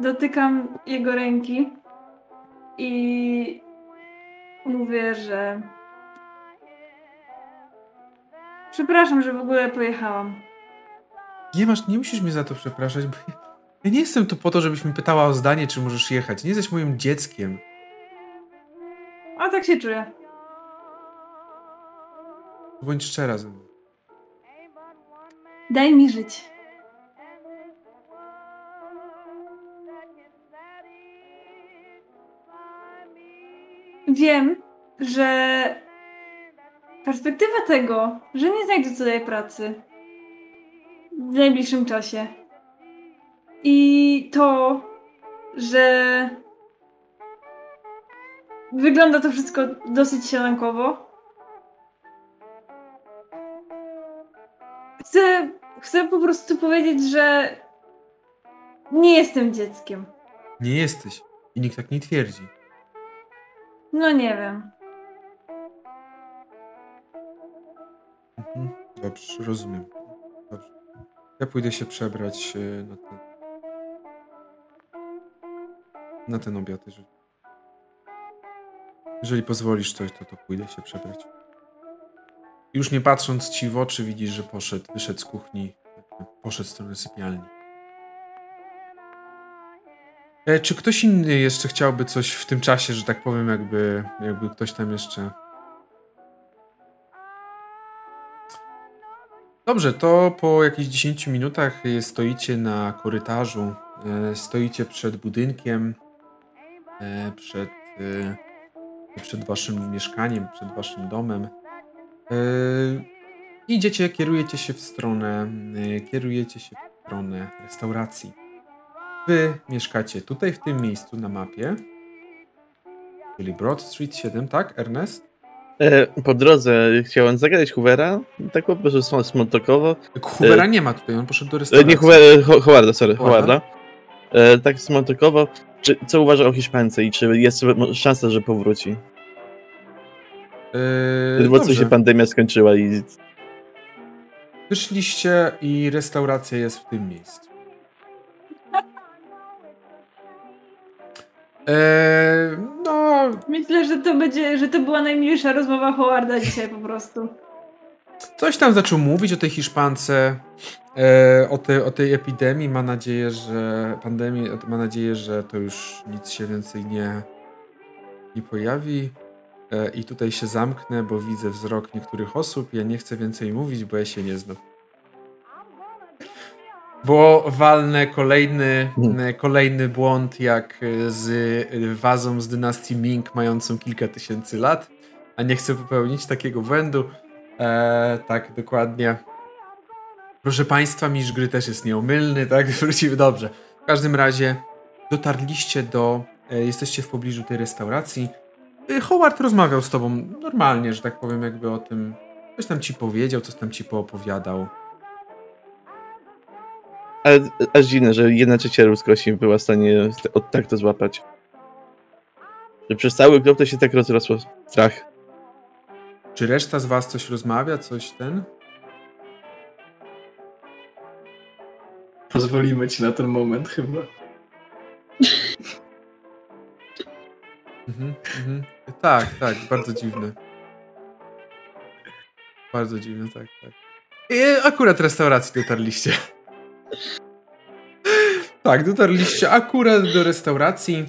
Dotykam jego ręki i mówię, że. Przepraszam, że w ogóle pojechałam. Nie masz, nie musisz mnie za to przepraszać, bo ja, nie jestem tu po to, żebyś mi pytała o zdanie, czy możesz jechać. Nie jesteś moim dzieckiem. A tak się czuję. Bądź szczera ze mną. Daj mi żyć. Wiem, że perspektywa tego, że nie znajdę tutaj pracy w najbliższym czasie i to, że wygląda to wszystko dosyć sielankowo. Chcę, chcę po prostu powiedzieć, że nie jestem dzieckiem. Nie jesteś. I nikt tak nie twierdzi. No nie wiem. Mhm. Dobrze, rozumiem. Dobrze. Ja pójdę się przebrać e, na ten. Na ten obiad, jeżeli. Jeżeli pozwolisz coś, to, to pójdę się przebrać. Już nie patrząc ci w oczy, widzisz, że poszedł, wyszedł z kuchni, poszedł w stronę sypialni. E, czy ktoś inny jeszcze chciałby coś w tym czasie, że tak powiem, jakby, jakby ktoś tam jeszcze Dobrze, to po jakichś 10 minutach e, stoicie na korytarzu, e, stoicie przed budynkiem, przed, przed waszym mieszkaniem, przed waszym domem. Idziecie, kierujecie się w stronę, kierujecie się w stronę restauracji. Wy mieszkacie tutaj, w tym miejscu na mapie, czyli Broad Street 7, tak, Ernest? E, po drodze chciałem zagadać Hoovera, tak po prostu smotokowo. Hoovera E, nie ma tutaj, on poszedł do E, restauracji. nie Hoover, Ho- Howarda, sorry, Howarda? E, tak smotokowo. Czy, co uważa o Hiszpance i czy jest szansa, że powróci? Yy, Bo co się pandemia skończyła i Wyszliście i restauracja jest w tym miejscu. Eee, no, Myślę, że to będzie, że to była najmilsza rozmowa Howarda dzisiaj po prostu. coś tam zaczął mówić o tej Hiszpance, e, o, tej, o tej epidemii. Ma nadzieję, że pandemii, ma nadzieję, że to już nic się więcej nie, nie pojawi. E, I tutaj się zamknę, bo widzę wzrok niektórych osób. Ja nie chcę więcej mówić, bo ja się nie znam. Bo walnę kolejny, e, kolejny błąd, jak e, z e, wazą z dynastii Ming, mającą kilka tysięcy lat. A nie chcę popełnić takiego błędu. E, tak, dokładnie. Proszę Państwa, mistrz gry też jest nieomylny, tak? Wrócimy dobrze. W każdym razie dotarliście do. E, jesteście w pobliżu tej restauracji. E, Howard rozmawiał z Tobą normalnie, że tak powiem, jakby o tym. Coś tam ci powiedział, coś tam ci poopowiadał. Ale aż dziwne, że jedna trzecia ludzkości była w stanie od tak to złapać. że przez cały klub to się tak rozrosło strach. Czy reszta z was coś rozmawia, coś ten? Pozwolimy ci na ten moment chyba. Mhm, mhm. Tak, tak, bardzo dziwne. Bardzo dziwne, tak, tak. I akurat restauracji dotarliście. Tak, dotarliście akurat do restauracji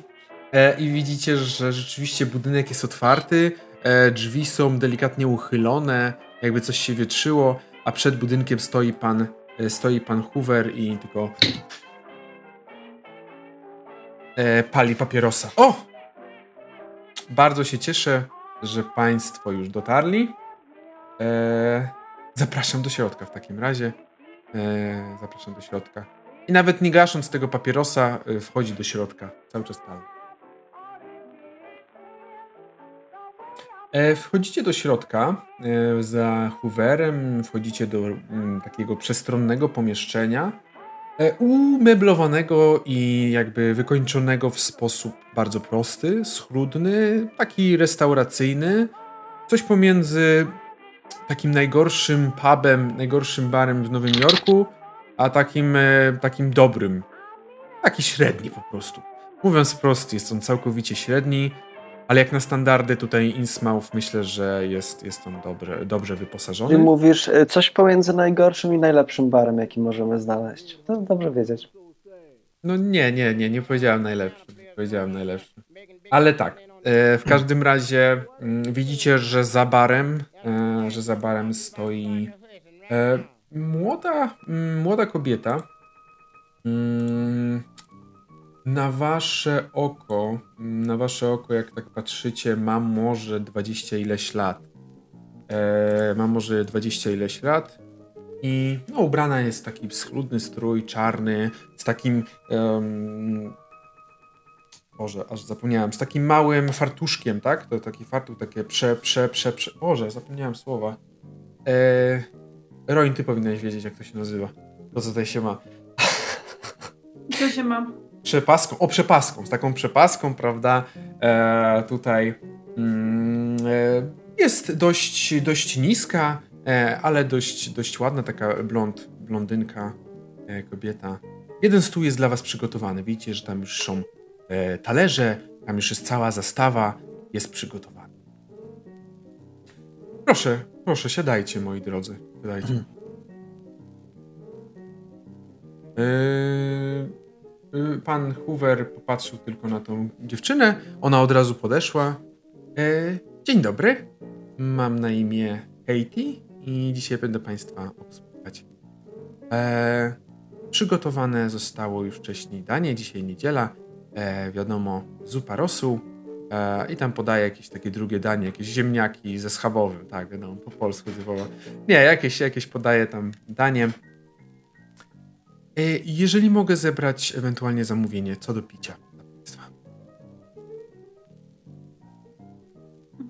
e, i widzicie, że rzeczywiście budynek jest otwarty, e, drzwi są delikatnie uchylone, jakby coś się wietrzyło, a przed budynkiem stoi pan, e, stoi pan Hoover i tylko e, pali papierosa. O! Bardzo się cieszę, że państwo już dotarli. E, zapraszam do środka w takim razie. E, zapraszam do środka. I nawet nie gasząc tego papierosa, e, wchodzi do środka. Cały czas pali. E, wchodzicie do środka za Hooverem, wchodzicie do mm, takiego przestronnego pomieszczenia, umeblowanego i jakby wykończonego w sposób bardzo prosty, schludny, taki restauracyjny, coś pomiędzy takim najgorszym pubem, najgorszym barem w Nowym Jorku, a takim, e, takim dobrym. Taki średni po prostu. Mówiąc wprost, jest on całkowicie średni, ale jak na standardy tutaj Innsmouth myślę, że jest, jest on dobrze, dobrze wyposażony. Czyli mówisz e, coś pomiędzy najgorszym i najlepszym barem, jaki możemy znaleźć. To dobrze wiedzieć. No nie, nie, nie, nie powiedziałem najlepszy. Nie powiedziałem najlepszy. Ale tak, e, w każdym razie mm, widzicie, że za barem, że za barem stoi e, młoda, mm, młoda kobieta. Mm, Na wasze oko, na wasze oko, jak tak patrzycie, ma może 20 ileś lat. E, ma może 20 ileś lat. I no, ubrana jest taki schludny strój, czarny, z takim. em, Boże, aż zapomniałem, z takim małym fartuszkiem, tak? To taki fartuch, takie prze, prze, prze, prze. Boże, zapomniałem słowa. E, Roin, ty powinnaś wiedzieć, jak to się nazywa. To, co tutaj się ma. Co się ma? Przepaską, o przepaską, z taką przepaską, prawda? E, tutaj mm, e, jest dość, dość niska, e, ale dość, dość ładna, taka blond, blondynka, e, kobieta. Jeden stół jest dla was przygotowany. Widzicie, że tam już są talerze, tam już jest cała zastawa, jest przygotowana. Proszę, proszę, siadajcie, moi drodzy. Siadajcie. Yy, yy, Pan Hoover popatrzył tylko na tą dziewczynę. Ona od razu podeszła. Yy, Dzień dobry. Mam na imię Katie i dzisiaj będę Państwa obsługiwać. E, przygotowane zostało już wcześniej danie. Dzisiaj niedziela. E, wiadomo, zupa rosół. E, I tam podaje jakieś takie drugie danie, jakieś ziemniaki ze schabowym. Tak, wiadomo, po polsku typowo. Nie, jakieś, jakieś podaje tam danie. E, Jeżeli mogę zebrać ewentualnie zamówienie, co do picia dla Państwa.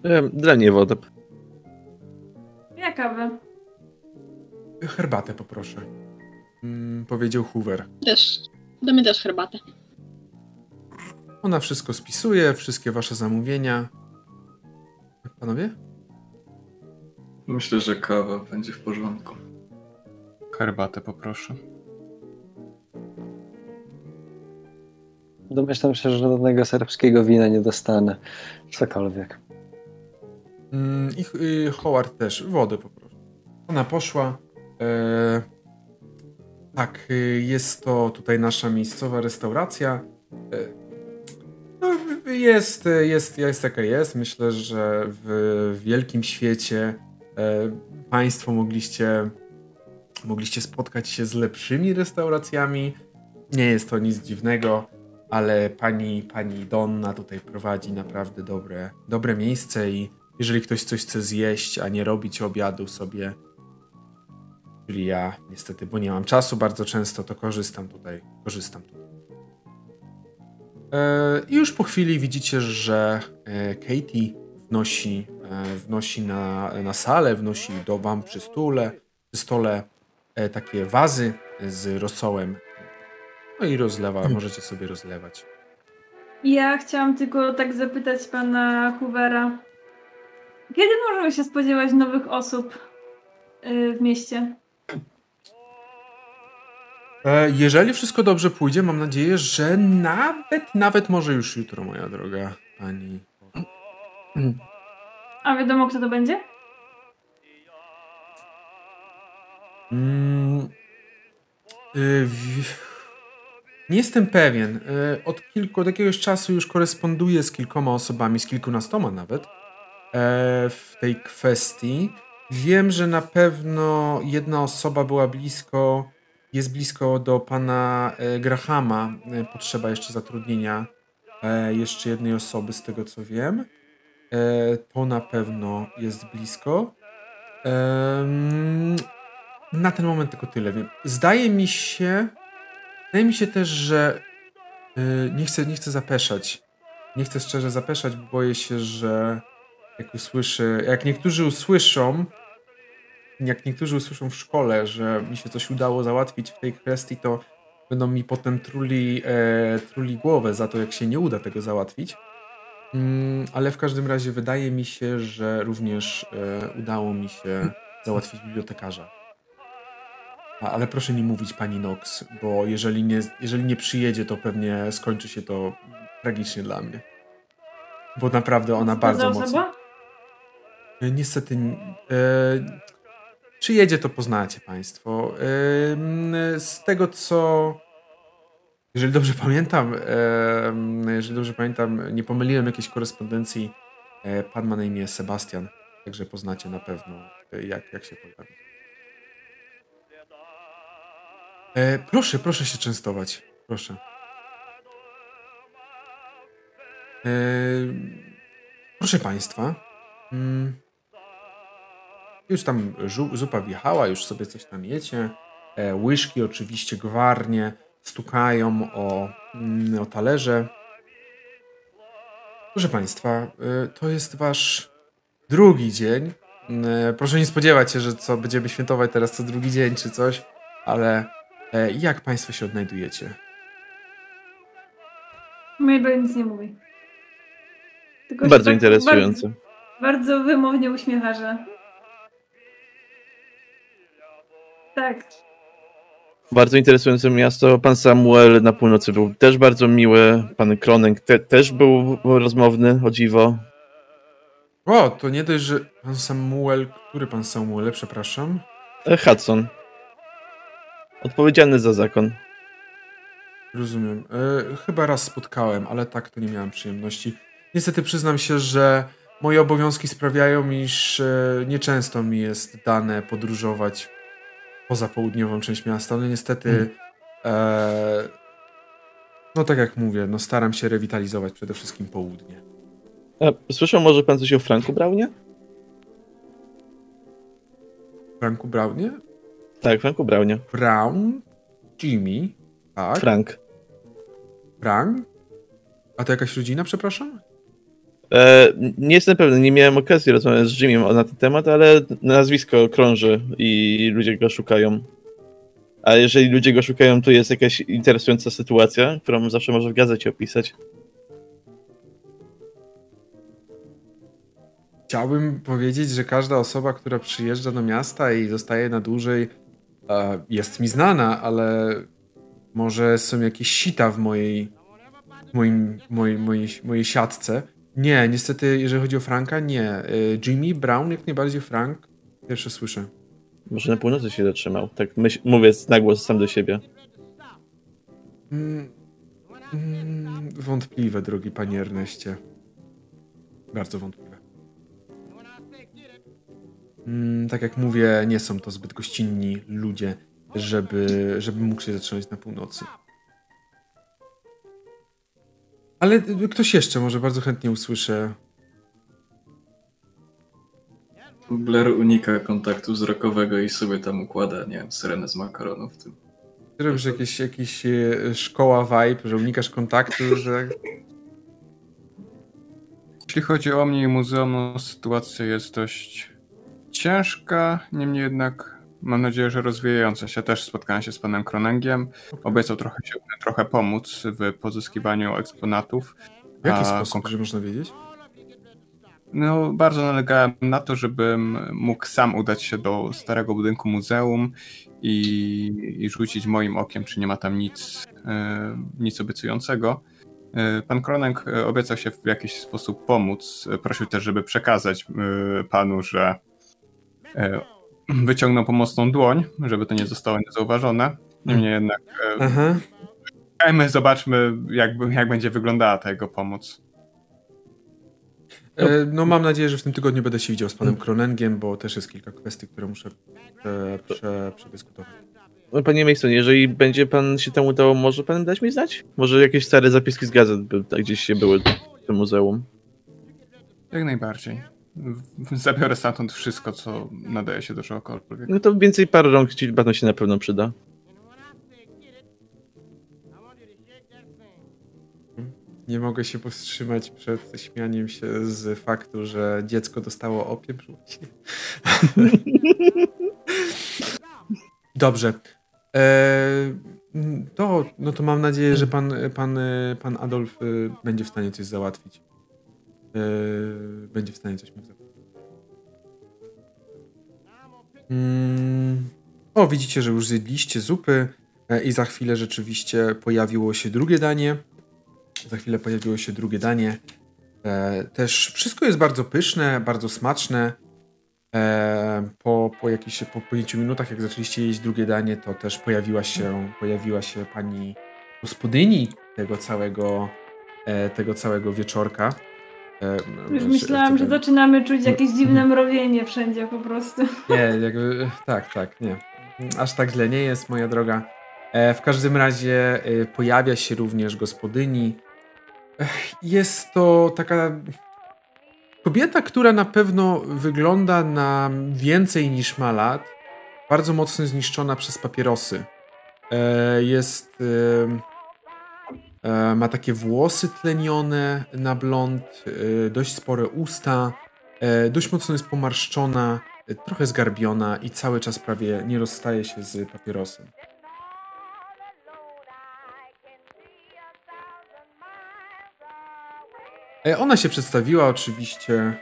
E, Dla mnie wodę. Ja kawę. Herbatę poproszę. Mm, powiedział Hoover. Też. Damy też herbatę. Ona wszystko spisuje, wszystkie Wasze zamówienia. Panowie? Myślę, że kawa będzie w porządku. Herbatę poproszę. Domyślam się, że żadnego serbskiego wina nie dostanę. Cokolwiek. Mm, I y, Howard też. Wodę poproszę. Ona poszła. E, tak, y, jest to tutaj nasza miejscowa restauracja. E, no, jest, jest, jest jaka jest. Myślę, że w wielkim świecie e, Państwo mogliście, mogliście spotkać się z lepszymi restauracjami. Nie jest to nic dziwnego, ale pani, pani Donna tutaj prowadzi naprawdę dobre, dobre miejsce i jeżeli ktoś coś chce zjeść, a nie robić obiadu sobie, czyli ja niestety, bo nie mam czasu bardzo często, to korzystam tutaj, korzystam tutaj. E, I już po chwili widzicie, że e, Katie wnosi, e, wnosi na, na salę, wnosi do wam przy stole, przy stole takie wazy z rosołem. No i rozlewa, możecie sobie rozlewać. Ja chciałam tylko tak zapytać pana Hoovera. Kiedy możemy się spodziewać nowych osób w mieście? E, jeżeli wszystko dobrze pójdzie, mam nadzieję, że nawet, nawet może już jutro, moja droga pani. A wiadomo, kto to będzie? Mm, y, nie jestem pewien. Y, Od kilku, od jakiegoś czasu już koresponduję z kilkoma osobami, z kilkunastoma nawet, e, w tej kwestii. Wiem, że na pewno jedna osoba była blisko, jest blisko do pana e, Grahama. E, Potrzeba jeszcze zatrudnienia e, jeszcze jednej osoby, z tego co wiem. To na pewno jest blisko. Na ten moment tylko tyle wiem. Zdaje mi się. Wydaje mi się też, że nie, chcę, nie chcę zapeszać. Nie chcę szczerze zapeszać, bo boję się, że jak usłyszy. Jak niektórzy usłyszą. Jak niektórzy usłyszą w szkole, że mi się coś udało załatwić w tej kwestii, to będą mi potem truli, e, truli głowę za to, jak się nie uda tego załatwić. Mm, ale w każdym razie wydaje mi się, że również e, udało mi się załatwić bibliotekarza. A, ale proszę nie mówić pani Nox, bo jeżeli nie, jeżeli nie przyjedzie, to pewnie skończy się to tragicznie dla mnie. Bo naprawdę ona bardzo mocno. E, Niestety, e, przyjedzie, to poznacie państwo. Z tego, co. Jeżeli dobrze pamiętam, jeżeli dobrze pamiętam, nie pomyliłem jakiejś korespondencji. E, pan ma na imię Sebastian, także poznacie na pewno, e, jak, jak się pojawi. E, proszę, proszę się częstować. Proszę. Proszę Państwa. Mm, już tam zupa wjechała, już sobie coś tam jecie. E, łyżki oczywiście gwarnie stukają o, mm, o talerze. Proszę Państwa, e, to jest Wasz drugi dzień. E, proszę nie spodziewać się, że co będziemy świętować teraz co drugi dzień czy coś, ale e, jak Państwo się odnajdujecie? Mabel nic nie mówi. Tylko Bardzo tak interesujące. Bardzo, bardzo wymownie uśmiecha, że... Tak. Bardzo interesujące miasto. Pan Samuel na północy był też bardzo miły. Pan Kronek te, też był rozmowny, o dziwo. O, to nie dość, że pan Samuel, który pan Samuel, przepraszam? E, Hudson. Odpowiedzialny za zakon. Rozumiem. E, chyba raz spotkałem, ale tak to nie miałem przyjemności. Niestety przyznam się, że moje obowiązki sprawiają, iż e, nieczęsto mi jest dane podróżować poza południową część miasta, ale niestety e, no tak jak mówię, no staram się rewitalizować przede wszystkim południe. E, słyszał może pan coś o Franku Braunie? Franku Brownie? Tak, Franku Braunie. Brown? Jimmy? Tak? Frank. Frank? A to jakaś rodzina, przepraszam? E, nie jestem pewny, nie miałem okazji rozmawiać z Jimmy na ten temat, ale nazwisko krąży i ludzie go szukają. A jeżeli ludzie go szukają, to jest jakaś interesująca sytuacja, którą zawsze może w gazecie opisać. Chciałbym powiedzieć, że każda osoba, która przyjeżdża do miasta i zostaje na dłużej, e, jest mi znana, ale może są jakieś sita w mojej, moim, mojej, mojej, mojej siatce. Nie, niestety, jeżeli chodzi o Franka, nie. E, Jimmy, Brown, jak najbardziej Frank. Pierwsze słyszę. Może na północy się zatrzymał. Tak myśl, mówię na głos sam do siebie. Mm, mm, wątpliwe, drogi panie Erneście. Bardzo wątpliwe. Mm, tak jak mówię, nie są to zbyt gościnni ludzie, żeby, żeby mógł się zatrzymać na północy. Ale y, ktoś jeszcze może bardzo chętnie usłyszę. Blair unika kontaktu wzrokowego i sobie tam układa, nie wiem, syrenę z makaronu w tym. Ty robisz jakieś, jakiś e, szkoła vibe, że unikasz kontaktu, że... Jeśli chodzi o mnie i muzeum, no, sytuacja jest dość ciężka, niemniej jednak Mam nadzieję, że rozwijające się. Też spotkałem się z panem Kronengiem. Obiecał trochę, się, trochę pomóc w pozyskiwaniu eksponatów. W jaki sposób, że można wiedzieć? No, bardzo nalegałem na to, żebym mógł sam udać się do starego budynku muzeum i, i rzucić moim okiem, czy nie ma tam nic, e, nic obiecującego. E, Pan Kronek e, obiecał się w jakiś sposób pomóc. Prosił też, żeby przekazać panu, że wyciągnął pomocną dłoń, żeby to nie zostało niezauważone. Niemniej jednak e, czekajmy, zobaczmy, jak, jak będzie wyglądała ta jego pomoc. E, no mam nadzieję, że w tym tygodniu będę się widział z panem Kronengiem, bo też jest kilka kwestii, które muszę e, prze, przedyskutować. No, Panie Mason, jeżeli będzie pan się tam udało, może pan dać mi znać? Może jakieś stare zapiski z gazet by, tak gdzieś się były w tym muzeum. Jak najbardziej. Zabiorę stamtąd wszystko, co nadaje się do czegokolwiek. No to więcej parę rąk ci panu się na pewno przyda. Nie mogę się powstrzymać przed śmianiem się z faktu, że dziecko dostało opieprz. Dobrze. E, to, no to mam nadzieję, że pan, pan, pan Adolf e, będzie w stanie coś załatwić. E, będzie w stanie coś mógł załatwić. Mm. O, widzicie, że już zjedliście zupy e, i za chwilę rzeczywiście pojawiło się drugie danie. Za chwilę pojawiło się drugie danie. E, też wszystko jest bardzo pyszne, bardzo smaczne. E, po, po jakichś po, po 5 minutach, jak zaczęliście jeść drugie danie, to też pojawiła się, pojawiła się pani gospodyni tego całego, tego całego wieczorka. Już myślałam, że zaczynamy czuć jakieś dziwne mrowienie wszędzie po prostu. nie, jakby, tak, tak, nie. Aż tak źle nie jest, moja droga. E, w każdym razie e, pojawia się również gospodyni. Jest to taka kobieta, która na pewno wygląda na więcej niż ma lat. Bardzo mocno zniszczona przez papierosy. E, Jest. E, Ma takie włosy tlenione na blond, e, dość spore usta, e, dość mocno jest pomarszczona, trochę zgarbiona i cały czas prawie nie rozstaje się z papierosem. Ona się przedstawiła oczywiście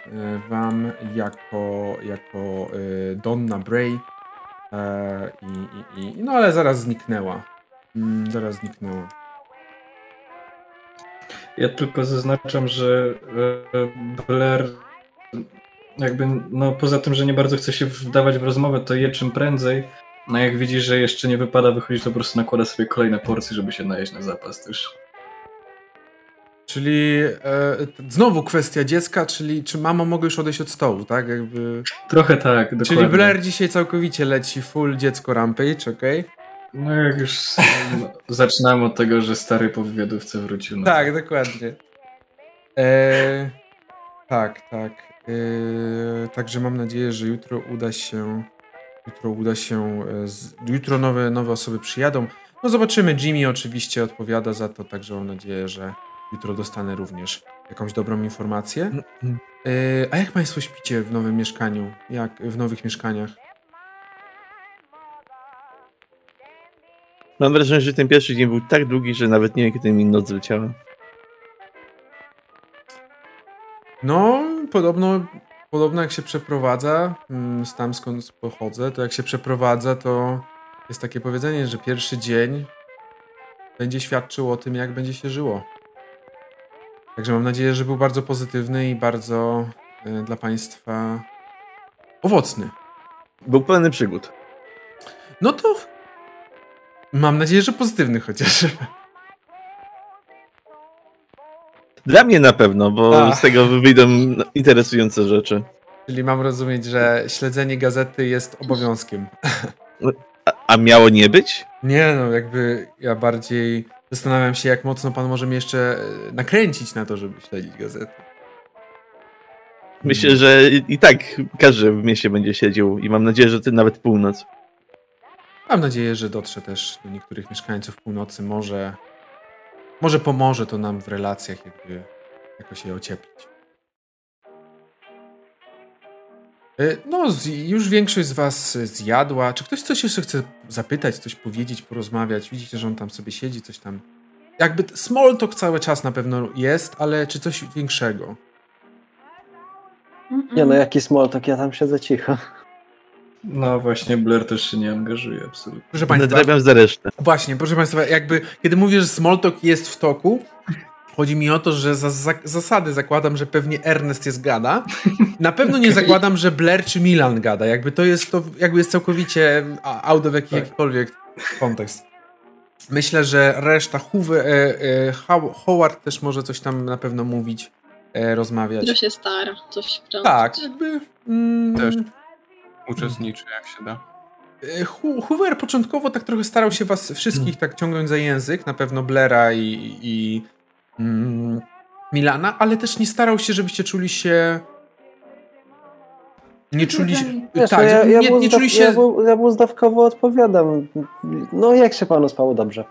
wam jako, jako Donna Bray i, i, i, no ale zaraz zniknęła. Mm, Zaraz zniknęła. Ja tylko zaznaczam, że e, Blair jakby, no poza tym, że nie bardzo chce się wdawać w rozmowę, to je czym prędzej. No jak widzi, że jeszcze nie wypada wychodzić, to po prostu nakłada sobie kolejne porcje, żeby się najeść na zapas też. Czyli e, znowu kwestia dziecka, czyli czy mama mogę już odejść od stołu, tak? Jakby... Trochę tak, dokładnie. Czyli Blair dzisiaj całkowicie leci full dziecko rampage, okej? No jak już zaczynamy od tego, że stary po wywiadówce wrócił. No. Tak, dokładnie. E, tak, tak. E, także mam nadzieję, że jutro uda się. Jutro uda się. e, Z, jutro nowe, nowe osoby przyjadą. No zobaczymy. Jimmy oczywiście odpowiada za to, także mam nadzieję, że jutro dostanę również jakąś dobrą informację. E, a jak Państwo śpicie w nowym mieszkaniu? Jak w nowych mieszkaniach? Mam wrażenie, że ten pierwszy dzień był tak długi, że nawet nie wiem, kiedy mi noc zleciała. No, podobno, podobno jak się przeprowadza, mm, z tam skąd pochodzę, to jak się przeprowadza, to jest takie powiedzenie, że pierwszy dzień będzie świadczył o tym, jak będzie się żyło. Także mam nadzieję, że był bardzo pozytywny i bardzo e, dla Państwa owocny. Był pełny przygód. No to mam nadzieję, że pozytywny chociaż. Dla mnie na pewno, bo A. z tego wyjdą interesujące rzeczy. Czyli mam rozumieć, że śledzenie gazety jest obowiązkiem. A, a miało nie być? Nie, no jakby ja bardziej zastanawiam się, jak mocno pan może mnie jeszcze e, nakręcić na to, żeby śledzić gazety. Myślę, że i, i tak każdy w mieście będzie siedział i mam nadzieję, że ty nawet północ. Mam nadzieję, że dotrze też do niektórych mieszkańców północy. Może, może pomoże to nam w relacjach, jakby jakoś je ocieplić. E, No, już większość z was zjadła. Czy ktoś coś jeszcze chce zapytać, coś powiedzieć, porozmawiać? Widzicie, że on tam sobie siedzi, coś tam. Jakby small talk cały czas na pewno jest, ale czy coś większego? Nie no, jaki small talk, ja tam siedzę cicho. No właśnie, Blair też się nie angażuje absolutnie. Proszę państwa, Nadrabiam za resztę. właśnie, proszę państwa, jakby kiedy mówię, że small talk jest w toku, chodzi mi o to, że za, za zasady zakładam, że pewnie Ernest jest gada. Na pewno nie zakładam, że Blair czy Milan gada. Jakby to jest to, jakby jest całkowicie out of jaki, Tak. jakikolwiek kontekst. Myślę, że reszta Hoover, e, e, How- Howard też może coś tam na pewno mówić, e, rozmawiać. Kto się stara, coś wtrącić. Tak, jakby. Mm, Też. Uczestniczy jak się da. E, Hoover początkowo tak trochę starał się was wszystkich tak ciągnąć za język, na pewno Blera i, i mm, Milana, ale też nie starał się, żebyście czuli się. Nie czuli się. Wiesz, tak, no ja, żeby ja, nie, mu nie czuli się. ja, mu, ja mu zdawkowo odpowiadam. No jak się panu spało dobrze?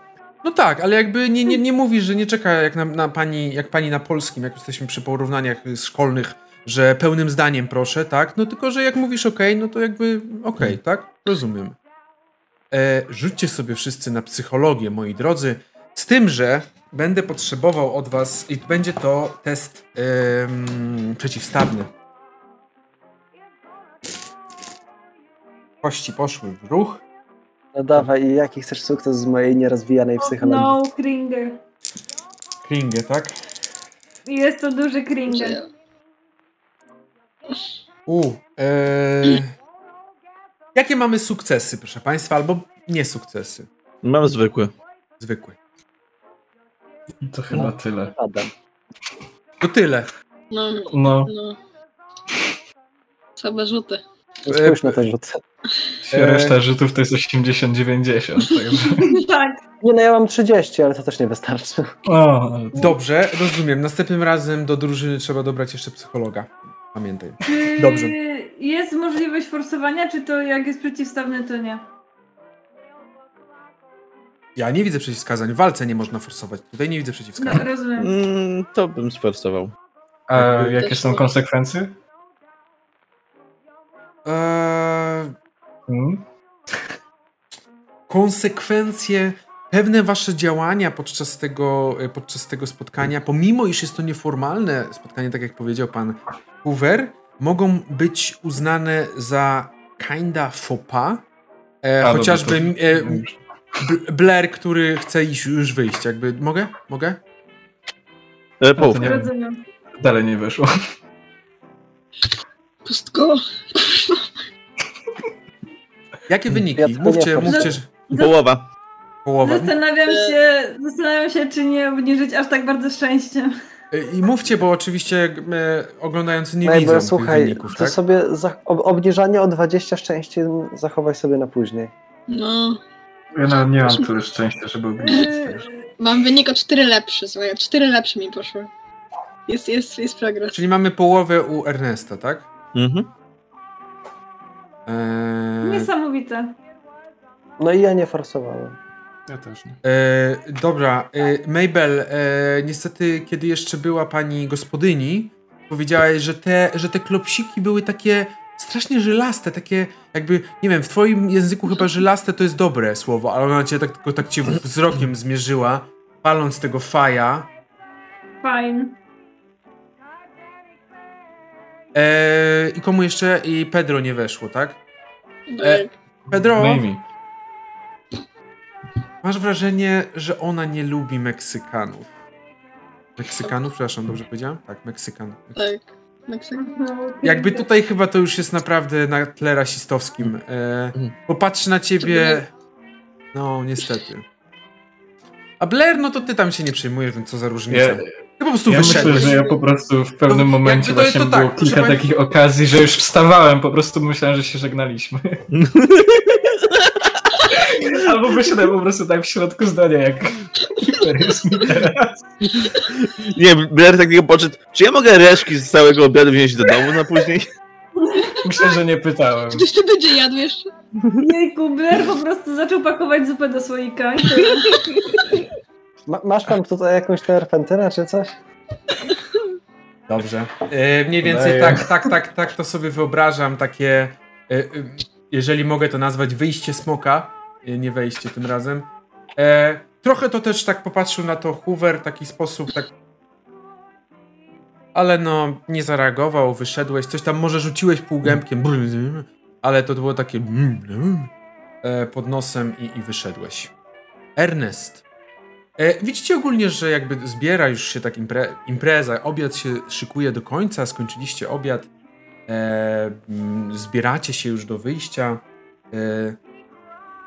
No tak, ale jakby nie, nie, nie mówi, że nie czeka jak na, na pani, jak pani na polskim, jak jesteśmy przy porównaniach szkolnych, że pełnym zdaniem proszę, tak? No tylko, że jak mówisz ok, no to jakby ok, tak? Rozumiem. E, rzućcie sobie wszyscy na psychologię, moi drodzy, z tym, że będę potrzebował od was, i będzie to test em, przeciwstawny. Kości poszły w ruch. No dawaj, i jaki chcesz sukces z mojej nierozwijanej psychologii? No, Kringer. Kringę, tak? Jest to duży Kringer. U, e... Jakie mamy sukcesy, proszę Państwa, albo nie sukcesy? Mam zwykłe. Zwykłe. To chyba No. tyle. To tyle. No, No, no. Słabe rzuty. Spójrz na ten rzut. E, reszta rzutów to jest 80-90, także... tak. Nie no, ja mam 30, ale to też nie wystarczy. O, ale Dobrze, rozumiem. Następnym razem do drużyny trzeba dobrać jeszcze psychologa. Pamiętaj. Czy Dobrze. jest możliwość forsowania, czy to jak jest przeciwstawne, to nie? Ja nie widzę przeciwwskazań. W walce nie można forsować. Tutaj nie widzę No, przeciwwskazań. rozumiem. Mm, to bym sforsował. A jakie są konsekwencje? Eee, Hmm? konsekwencje, pewne wasze działania podczas tego, e, podczas tego spotkania, pomimo iż jest to nieformalne spotkanie, tak jak powiedział pan Hoover, mogą być uznane za kinda pas. E, A, chociażby to- e, B- Blair, który chce iść, już wyjść. Jakby mogę? Mogę? E, pół. Nie. Rozumiem. Dalej nie wyszło. Pustko. Jakie wyniki? Ja tylko Mówcie, mówcie, że Połowa. Połowa. Zastanawiam się, zastanawiam się, czy nie obniżyć aż tak bardzo szczęście. E, I mówcie, bo oczywiście e, oglądający nie No widzą bo tych słuchaj, wyników, to tak? sobie za, ob, obniżanie o 20 szczęście zachowaj sobie na później. No. Ja nawet nie mam tyle szczęścia, żeby obliczyć też. Mam wynik o 4 lepszy, słuchaj. 4 lepsze mi poszły. Jest, jest, jest progres. Czyli mamy połowę u Ernesta, tak? Mhm. Eee, Niesamowite. No i ja nie forsowałem. Ja też nie. e, dobra, e, Mabel, e, niestety, kiedy jeszcze była pani gospodyni, powiedziałaś, że te, że te klopsiki były takie strasznie żylaste, takie jakby, nie wiem, w twoim języku chyba żylaste to jest dobre słowo, ale ona cię tak, tylko tak cię wzrokiem zmierzyła, paląc tego faja. Fajne. E, I komu jeszcze? I Pedro nie weszło, tak? E, Pedro, Maybe. Masz wrażenie, że ona nie lubi Meksykanów. Meksykanów, przepraszam, dobrze powiedziałem? Tak, Meksykan. Tak. Meksyk. Jakby tutaj chyba to już jest naprawdę na tle rasistowskim. E, popatrzy na ciebie. No, niestety. A Blair, no to ty tam się nie przejmujesz, więc co za różnica. Ja, Ty po prostu ja myślę, wyszedłeś. że ja po prostu w pewnym No, momencie to- właśnie to tak, było kilka takich okazji, że już wstawałem, po prostu myślałem, że się żegnaliśmy. Albo wyszedłem po prostu tak w środku zdania, jak Hiper jest mi teraz. Nie, Blair takiego podszedł. Czy ja mogę reszki z całego obiadu wziąć do domu na później? Myślę, że nie pytałem. Ktoś tu będzie jadł jeszcze? Jejku, Blair po prostu zaczął pakować zupę do słoika. Ma, masz pan tutaj jakąś terpentynę czy coś? Dobrze. E, mniej więcej tak, tak, tak, tak to sobie wyobrażam, takie, e, e, jeżeli mogę to nazwać, wyjście smoka, nie wejście tym razem. E, trochę to też tak popatrzył na to Hoover, taki sposób, tak ale no, nie zareagował, wyszedłeś, coś tam może rzuciłeś półgębkiem, ale to było takie e, pod nosem i, i wyszedłeś. Ernest. E, widzicie ogólnie, że jakby zbiera już się tak impre impreza, obiad się szykuje do końca, skończyliście obiad, e, zbieracie się już do wyjścia e,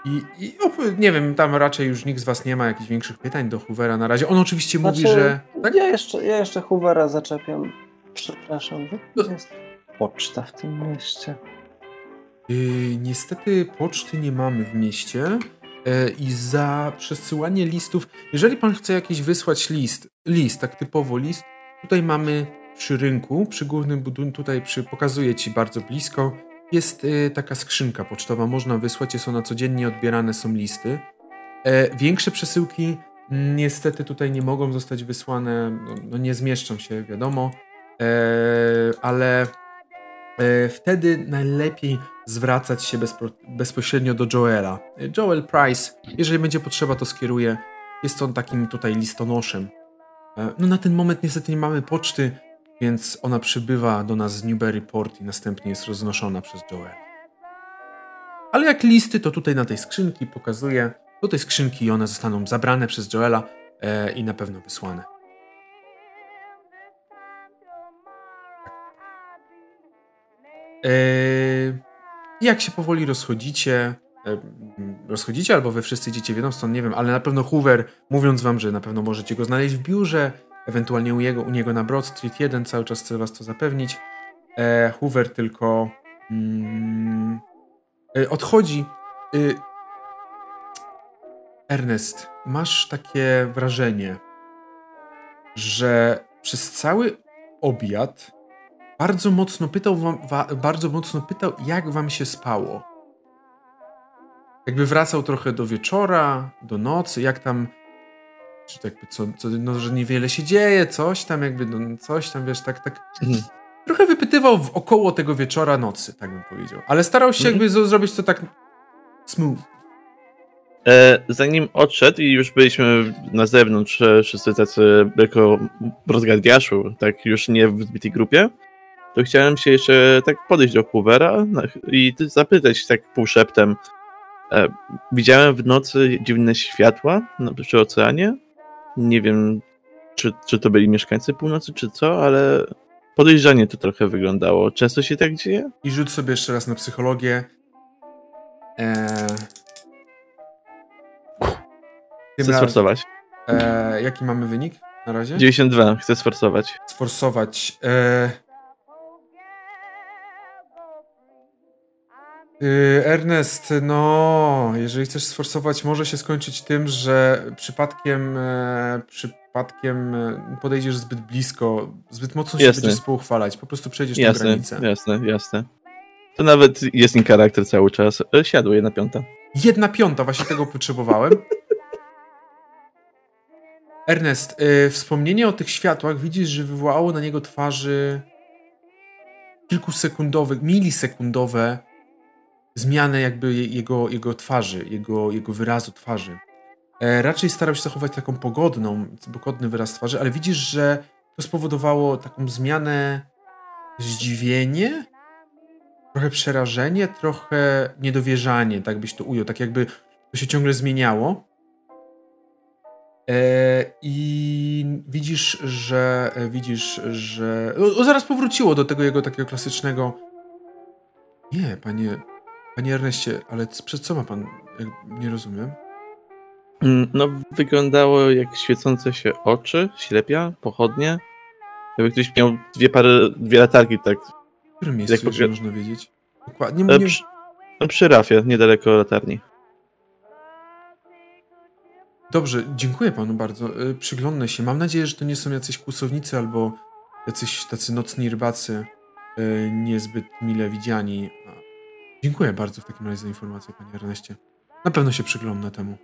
i, i nie wiem, tam raczej już nikt z was nie ma jakichś większych pytań do Hoovera na razie. On oczywiście znaczy, mówi, że... Tak? Ja, jeszcze, ja jeszcze Hoovera zaczepiam. Przepraszam, gdzie jest poczta w tym mieście? Yy, niestety poczty nie mamy w mieście. E, i za przesyłanie listów, jeżeli pan chce jakiś wysłać list, list, tak typowo list, tutaj mamy przy rynku, przy głównym budynku, tutaj przy, pokazuję ci bardzo blisko, jest y, taka skrzynka pocztowa, można wysłać, jest ona codziennie odbierane, są listy. E, większe przesyłki niestety tutaj nie mogą zostać wysłane, no, no nie zmieszczą się, wiadomo, e, ale E, wtedy najlepiej zwracać się bezpo, bezpośrednio do Joela. Joel Price, jeżeli będzie potrzeba, to skieruje. Jest on takim tutaj listonoszem. No na ten moment niestety nie mamy poczty, więc ona przybywa do nas z Newburyport i następnie jest roznoszona przez Joela. Ale jak listy, to tutaj na tej skrzynki pokazuję. Do tej skrzynki one zostaną zabrane przez Joela e, i na pewno wysłane. Yy, jak się powoli rozchodzicie, yy, rozchodzicie albo wy wszyscy idziecie w jedną stronę, nie wiem, ale na pewno Hoover, mówiąc wam, że na pewno możecie go znaleźć w biurze, ewentualnie u, jego, u niego na Broad Street 1, cały czas chcę was to zapewnić. E, Hoover tylko mm, e, odchodzi. E, Ernest, masz takie wrażenie, że przez cały obiad bardzo mocno pytał, wam, wa, bardzo mocno pytał, jak wam się spało. Jakby wracał trochę do wieczora, do nocy, jak tam, czy tak, co, co, no, że niewiele się dzieje, coś tam jakby, no, coś tam, wiesz, tak, tak. Mhm. Trochę wypytywał w około tego wieczora, nocy, tak bym powiedział. Ale starał się mhm. jakby zrobić to tak smooth. E, zanim odszedł i już byliśmy na zewnątrz, e, wszyscy tacy jako rozgardiaszu, tak już nie w zbitej grupie, to chciałem się jeszcze tak podejść do Hoovera i zapytać tak półszeptem. E, widziałem w nocy dziwne światła przy oceanie. Nie wiem, czy, czy to byli mieszkańcy północy, czy co, ale podejrzanie to trochę wyglądało. Często się tak dzieje? I rzuć sobie jeszcze raz na psychologię. Eee... Chcę sforsować. Eee, jaki mamy wynik na razie? 92, chcę sforsować. Sforsować. Eee... Ernest, no, jeżeli chcesz sforsować, może się skończyć tym, że przypadkiem, e, przypadkiem e, podejdziesz zbyt blisko, zbyt mocno się jasne. będziesz współuchwalać, po prostu przejdziesz jasne, tę granicę. Jasne, jasne. To nawet jest in charakter cały czas. E, siadło jedna piąta. Jedna piąta, właśnie tego potrzebowałem. Ernest, y, wspomnienie o tych światłach widzisz, że wywołało na niego twarzy kilkusekundowe, milisekundowe zmianę jakby jego, jego twarzy, jego, jego wyrazu twarzy. E, raczej starał się zachować taką pogodną, pogodny wyraz twarzy, ale widzisz, że to spowodowało taką zmianę, zdziwienie, trochę przerażenie, trochę niedowierzanie, tak byś to ujął, tak jakby to się ciągle zmieniało. E, I widzisz, że widzisz, że. O, zaraz powróciło do tego jego takiego klasycznego. Nie, panie, Panie Erneście, ale przed co ma pan? Nie rozumiem. Mm, no, wyglądało jak świecące się oczy, ślepia, pochodnie. Jakby ktoś miał dwie pary, dwie latarki, tak. W którym miejscu, jak można wiedzieć? Dokładnie. Nie... Przy, no, przy rafie, niedaleko latarni. Dobrze, dziękuję panu bardzo. Y, przyglądnę się. Mam nadzieję, że to nie są jacyś kłusownicy albo jacyś tacy nocni rybacy y, niezbyt mile widziani. Dziękuję bardzo w takim razie za informację, panie Erneście. Na pewno się przyglądnę temu.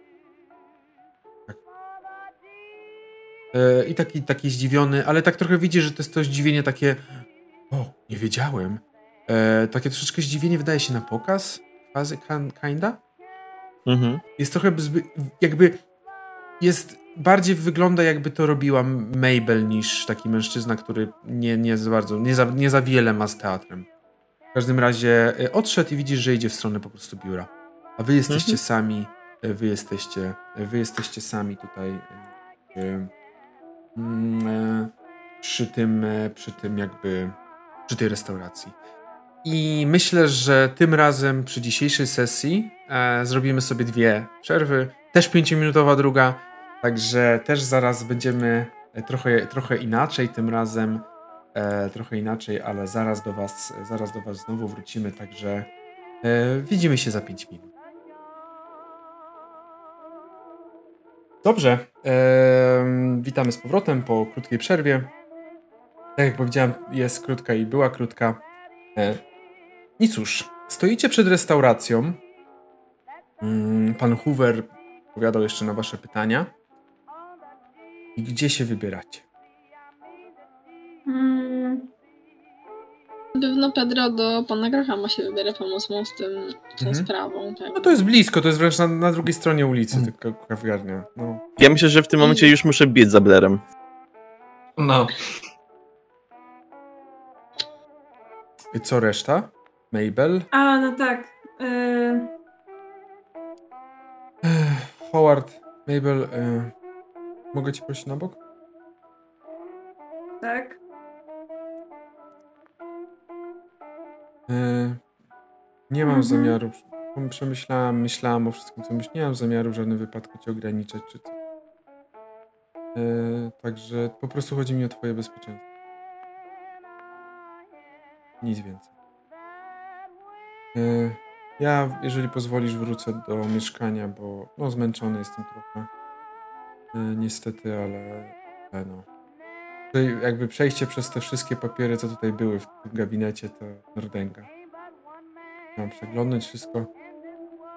Tak. e, i taki, taki zdziwiony, ale tak trochę widzi, że to jest to zdziwienie takie o, nie wiedziałem. E, takie troszeczkę zdziwienie wydaje się na pokaz fazy kinda. Mhm. Jest trochę zby, jakby jest bardziej wygląda jakby to robiła Mabel niż taki mężczyzna, który nie, nie za bardzo, nie za, nie za wiele ma z teatrem. W każdym razie e, odszedł i widzisz, że idzie w stronę po prostu biura. A wy jesteście mhm. sami, e, wy jesteście, e, wy jesteście sami tutaj mm, przy tym, przy tym jakby, przy tej restauracji. I myślę, że tym razem przy dzisiejszej sesji e, zrobimy sobie dwie przerwy. Też pięciominutowa druga, także też zaraz będziemy trochę, trochę inaczej tym razem. E, trochę inaczej, ale zaraz do was, zaraz do was znowu wrócimy, także e, widzimy się za 5 minut. Dobrze, e, witamy z powrotem po krótkiej przerwie. Tak jak powiedziałem, jest krótka i była krótka. E, I cóż, stoicie przed restauracją. Mm, pan Hoover odpowiadał jeszcze na wasze pytania. I gdzie się wybieracie? Hmm. Pewno Pedro do pana Grahama się wybiera, pomóc mu z tym, tą mhm. sprawą. Tak. No to jest blisko, to jest wręcz na, na drugiej stronie ulicy, mhm. tylko kawiarnia. No. Ja myślę, że w tym momencie już muszę biec za Blerem. No. I co reszta? Mabel? A, no tak. Y... Howard, Mabel, y... mogę ci prosić na bok? Tak. Nie mam mhm. zamiaru, przemyślałam, myślałam o wszystkim, co myślałam, nie mam zamiaru w żadnym wypadku cię ograniczać czy co. E, także po prostu chodzi mi o twoje bezpieczeństwo. Nic więcej. E, ja, jeżeli pozwolisz, wrócę do mieszkania, bo no, zmęczony jestem trochę. Niestety, ale, ale no. Jakby przejście przez te wszystkie papiery, co tutaj były w tym gabinecie, to Nordęga. Mam przeglądnąć wszystko,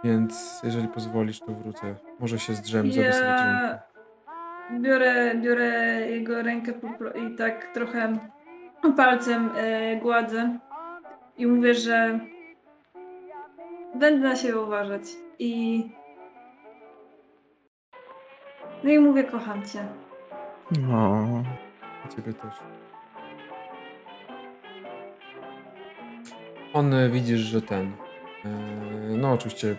więc jeżeli pozwolisz, to wrócę. Może się zdrzem, ja... sobie biorę, biorę jego rękę i tak trochę palcem e, gładzę i mówię, że będę na siebie uważać i no i mówię kocham cię. No. Ciebie też. On e, widzisz, że ten. E, no, oczywiście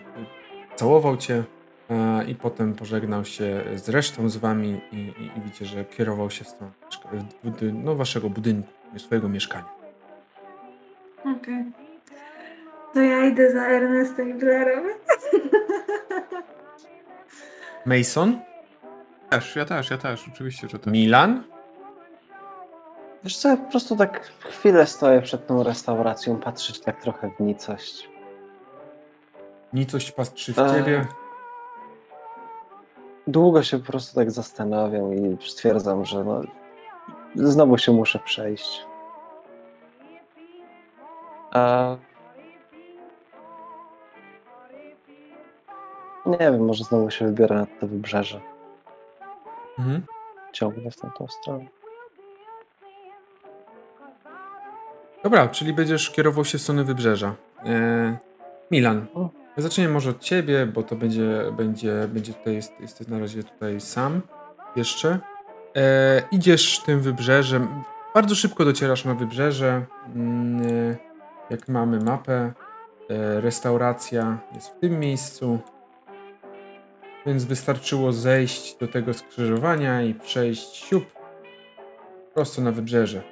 całował cię e, i potem pożegnał się z resztą z wami i, i, i widzicie, że kierował się w stronę no, waszego budynku, swojego mieszkania. Okej. Okay. To ja idę za Ernestem i Blairem. Mason? Też, ja też, ja też, oczywiście, że też. Milan? Wiesz co, ja po prostu tak chwilę stoję przed tą restauracją, patrzeć tak trochę w nicość. Nicość patrzy w e... ciebie? Długo się po prostu tak zastanawiam i stwierdzam, że no, znowu się muszę przejść. A... Nie wiem, może znowu się wybiorę na to wybrzeże. Mhm. Ciągnę w tamtą stronę. Dobra, czyli będziesz kierował się w stronę wybrzeża. E, Milan, zaczniemy może od ciebie, bo to będzie, będzie, będzie tutaj, jest, jesteś na razie tutaj sam jeszcze. E, idziesz tym wybrzeżem, bardzo szybko docierasz na wybrzeże. Mm, e, jak mamy mapę, restauracja jest w tym miejscu, więc wystarczyło zejść do tego skrzyżowania i przejść siup prosto na wybrzeże.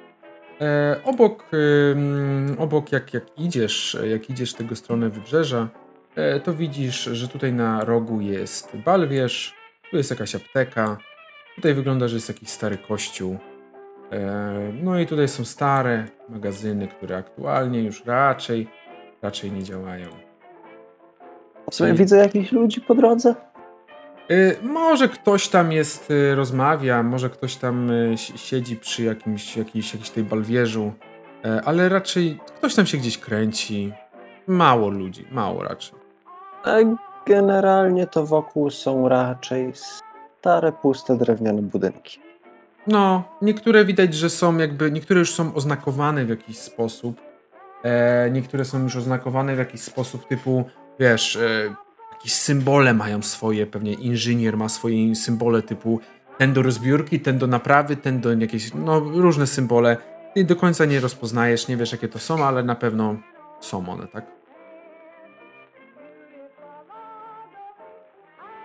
E, obok, obok jak, jak idziesz, jak idziesz tego stronę wybrzeża, e, to widzisz, że tutaj na rogu jest balwierz, tu jest jakaś apteka, tutaj wygląda, że jest jakiś stary kościół. E, no i tutaj są stare magazyny, które aktualnie już raczej, raczej nie działają. W sumie widzę jakichś ludzi po drodze? Y, może ktoś tam jest, y, rozmawia, może ktoś tam y, siedzi przy jakimś, jakiejś, jakiejś tej balwierzu, ale raczej ktoś tam się gdzieś kręci. Mało ludzi, mało raczej. Generalnie to wokół są raczej stare, puste, drewniane budynki. No, niektóre widać, że są jakby, niektóre już są oznakowane w jakiś sposób. E, niektóre są już oznakowane w jakiś sposób typu, wiesz, e, jakieś symbole mają swoje, pewnie inżynier ma swoje symbole typu ten do rozbiórki, ten do naprawy, ten do jakieś, no różne symbole. I do końca nie rozpoznajesz, nie wiesz jakie to są, ale na pewno są one, tak?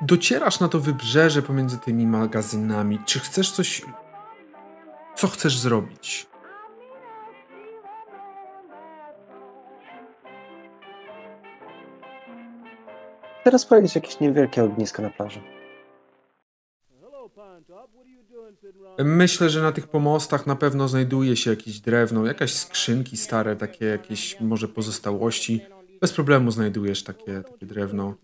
Docierasz na to wybrzeże pomiędzy tymi magazynami. Czy chcesz coś. Co chcesz zrobić? Teraz powiedzieć jakieś niewielkie ognisko na plaży. Myślę, że na tych pomostach na pewno znajduje się jakieś drewno, jakaś skrzynki stare, takie jakieś może pozostałości. Bez problemu znajdujesz takie, takie drewno.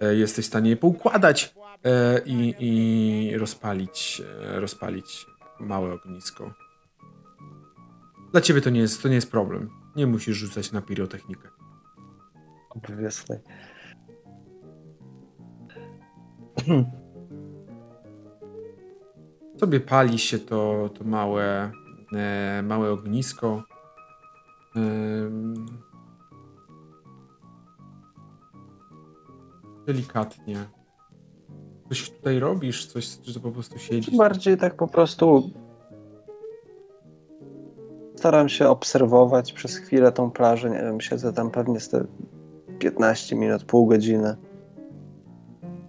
E, jesteś w stanie je poukładać e, i, i rozpalić, e, rozpalić małe ognisko. Dla ciebie to nie jest, to nie jest problem. Nie musisz rzucać na pirotechnikę. Obviously. Sobie pali się to, to małe, e, małe ognisko. E, delikatnie. Coś tutaj robisz? Coś, czy to po prostu siedzisz? Bardziej tak po prostu staram się obserwować przez chwilę tą plażę. Nie wiem, siedzę tam pewnie z te 15 minut, pół godziny.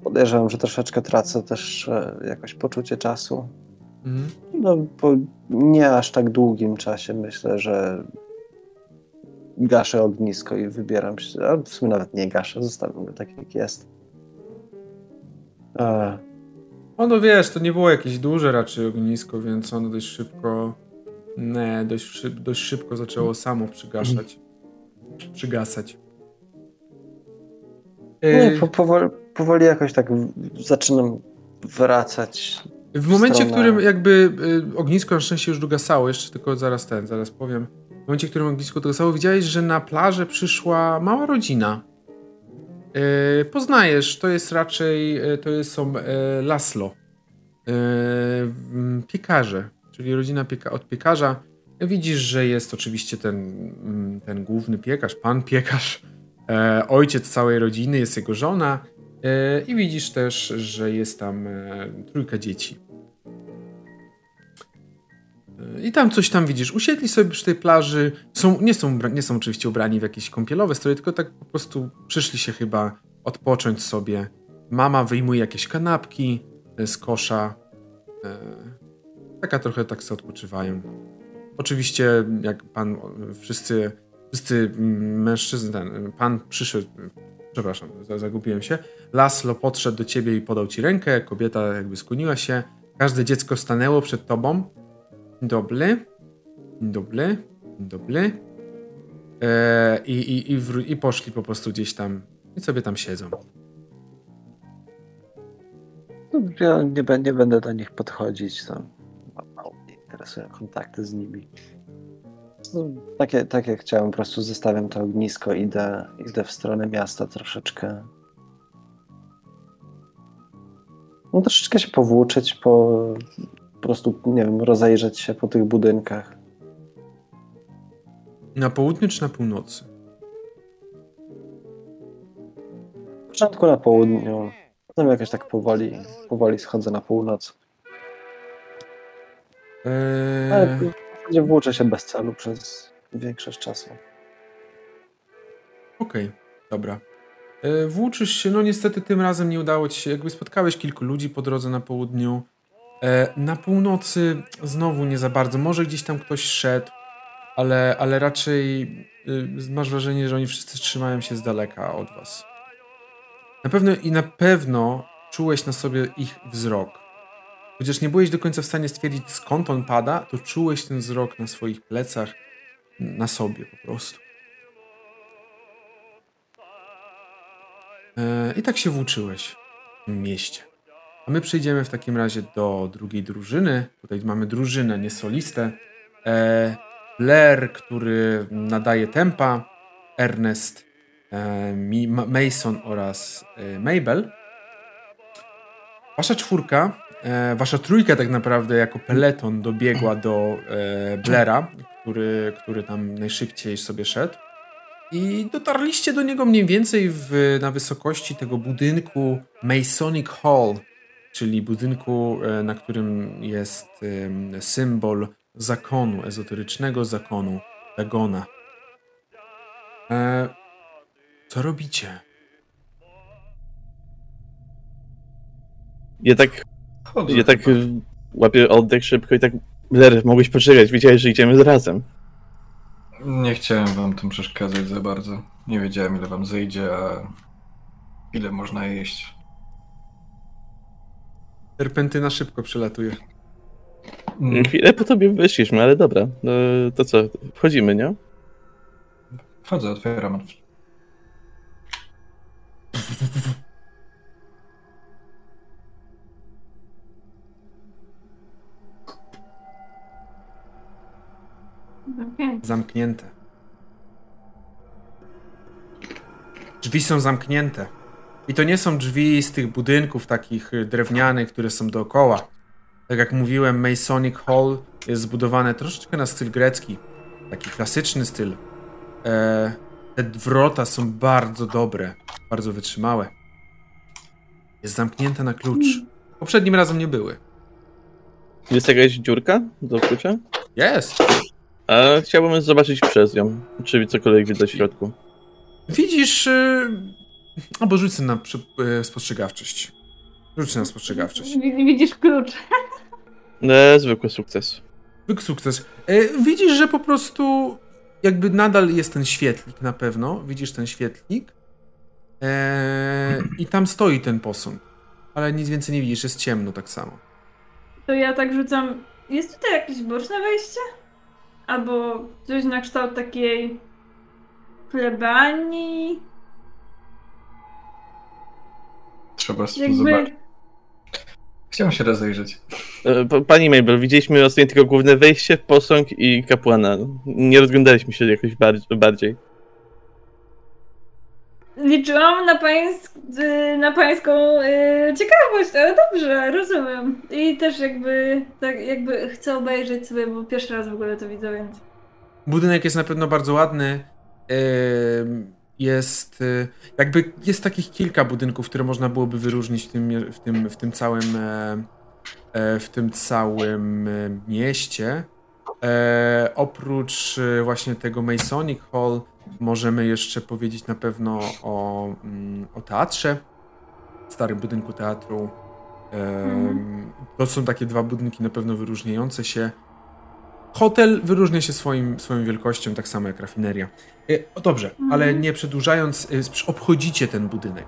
Podejrzewam, że troszeczkę tracę też e, jakoś poczucie czasu. Mhm. No, po nie aż tak długim czasie myślę, że gaszę ognisko i wybieram się, a w sumie nawet nie gaszę, zostawiam go tak jak jest. E, O, no wiesz, to nie było jakieś duże raczej ognisko, więc ono dość szybko, nie, dość, szyb, dość szybko zaczęło samo przygaszać. Przygasać. nie, po, powoli, powoli jakoś tak zaczynam wracać. W momencie, w którym jakby y, ognisko na szczęście już dogasało, jeszcze tylko zaraz ten, zaraz powiem. W momencie, w którym ognisko dogasało, widziałeś, że na plażę przyszła mała rodzina. Y, poznajesz, to jest raczej, y, to jest, są y, Laslo. Y, mm, piekarze, czyli rodzina pieka od piekarza. Widzisz, że jest oczywiście ten, mm, ten główny piekarz, pan piekarz, e, ojciec całej rodziny, jest jego żona. E, I widzisz też, że jest tam e, trójka dzieci. E, I tam coś tam widzisz. Usiedli sobie przy tej plaży. Są, nie, są, nie są oczywiście ubrani w jakieś kąpielowe stroje, tylko tak po prostu przyszli się chyba odpocząć sobie. Mama wyjmuje jakieś kanapki z kosza. Taka trochę tak sobie odpoczywają. Oczywiście, jak pan, wszyscy, wszyscy mm, mężczyzn, ten, pan przyszedł, przepraszam, za- zagubiłem się. Laslo podszedł do ciebie i podał ci rękę, kobieta jakby skłoniła się. Każde dziecko stanęło przed tobą. Dobry, dobry, dobry. E, i, i, i, I poszli po prostu gdzieś tam i sobie tam siedzą. No, ja nie, nie będę do nich podchodzić. To mało mnie interesują kontakty z nimi. No, takie, tak jak chciałem, po prostu zostawiam to ognisko, idę, idę w stronę miasta troszeczkę. No troszeczkę się powłóczyć, po, po prostu, nie wiem, rozejrzeć się po tych budynkach. Na południu czy na północy? W początku na południu, potem jakoś tak powoli, powoli schodzę na północ. Ale Eee, w zasadzie włóczę się bez celu przez większość czasu. Okej, dobra. E, Włóczysz się, no niestety tym razem nie udało ci się, jakby spotkałeś kilku ludzi po drodze na południu. E, Na północy znowu nie za bardzo, może gdzieś tam ktoś szedł, ale, ale raczej y, masz wrażenie, że oni wszyscy trzymają się z daleka od was. Na pewno i na pewno czułeś na sobie ich wzrok. Chociaż nie byłeś do końca w stanie stwierdzić skąd on pada, to czułeś ten wzrok na swoich plecach, na sobie po prostu. E, I tak się włóczyłeś w tym mieście. A my przejdziemy w takim razie do drugiej drużyny. Tutaj mamy drużynę, nie solistę. E, Blair, który nadaje tempa, Ernest, e, Mason oraz Mabel. Wasza czwórka e, wasza trójka tak naprawdę jako peleton dobiegła do e, Blaira, który, który tam najszybciej sobie szedł. I dotarliście do niego mniej więcej w, na wysokości tego budynku Masonic Hall, czyli budynku, e, na którym jest symbol zakonu, ezoterycznego zakonu Dagona. E, co robicie? Ja tak, Chodzę ja tak y, łapię oddech szybko i tak. Blair, mogłeś poczekać, wiedziałeś, że idziemy razem. Nie chciałem wam tym przeszkadzać za bardzo. Nie wiedziałem ile wam zejdzie, a ile można jeść. Serpentyna szybko przelatuje. Mm, Chwilę po tobie wyszliśmy, ale dobra. No, to co, wchodzimy, nie? Wchodzę, otwieram. Okej. Zamknięte. Drzwi są zamknięte. I to nie są drzwi z tych budynków takich y, drewnianych, które są dookoła. Tak jak mówiłem, Masonic Hall jest zbudowane troszeczkę na styl grecki. Taki klasyczny styl. E, te wrota są bardzo dobre, bardzo wytrzymałe. Jest zamknięte na klucz. Poprzednim razem nie były. Jest jakaś dziurka do klucza? Jest! A chciałbym zobaczyć przez nią, czy cokolwiek widać w środku. Widzisz. Yy... Albo rzucę na przy... yy, spostrzegawczość. Rzucę na spostrzegawczość. Wi- Widzisz klucz. E, zwykły sukces. Wyk sukces. Yy, widzisz, że po prostu jakby nadal jest ten świetlik na pewno. Widzisz ten świetlik. Yy, I tam stoi ten posąg. Ale nic więcej nie widzisz, jest ciemno tak samo. To ja tak rzucam. Jest tutaj jakieś boczne wejście? Albo coś na kształt takiej plebanii? Trzeba Jakby. zobaczyć. Chciałem się rozejrzeć. E, pa- Pani Mabel, widzieliśmy ostatnio tylko główne wejście, posąg i kapłana. Nie rozglądaliśmy się jakoś bar- bardziej. Liczyłam na, pańsk, y, na pańską y, ciekawość, ale dobrze, rozumiem. I też jakby, tak jakby chcę obejrzeć sobie, bo pierwszy raz w ogóle to widzę, więc... Budynek jest na pewno bardzo ładny. Jest y, jakby jest takich kilka budynków, które można byłoby wyróżnić w tym, w tym, w tym całym e, e, w tym całym e, mieście. Oprócz właśnie tego Masonic Hall możemy jeszcze powiedzieć na pewno o, mm, o teatrze, starym budynku teatru. Em, To są takie dwa budynki na pewno wyróżniające się. Hotel wyróżnia się swoim, swoją wielkością, tak samo jak rafineria. E, o, dobrze, ale nie przedłużając, e, obchodzicie ten budynek.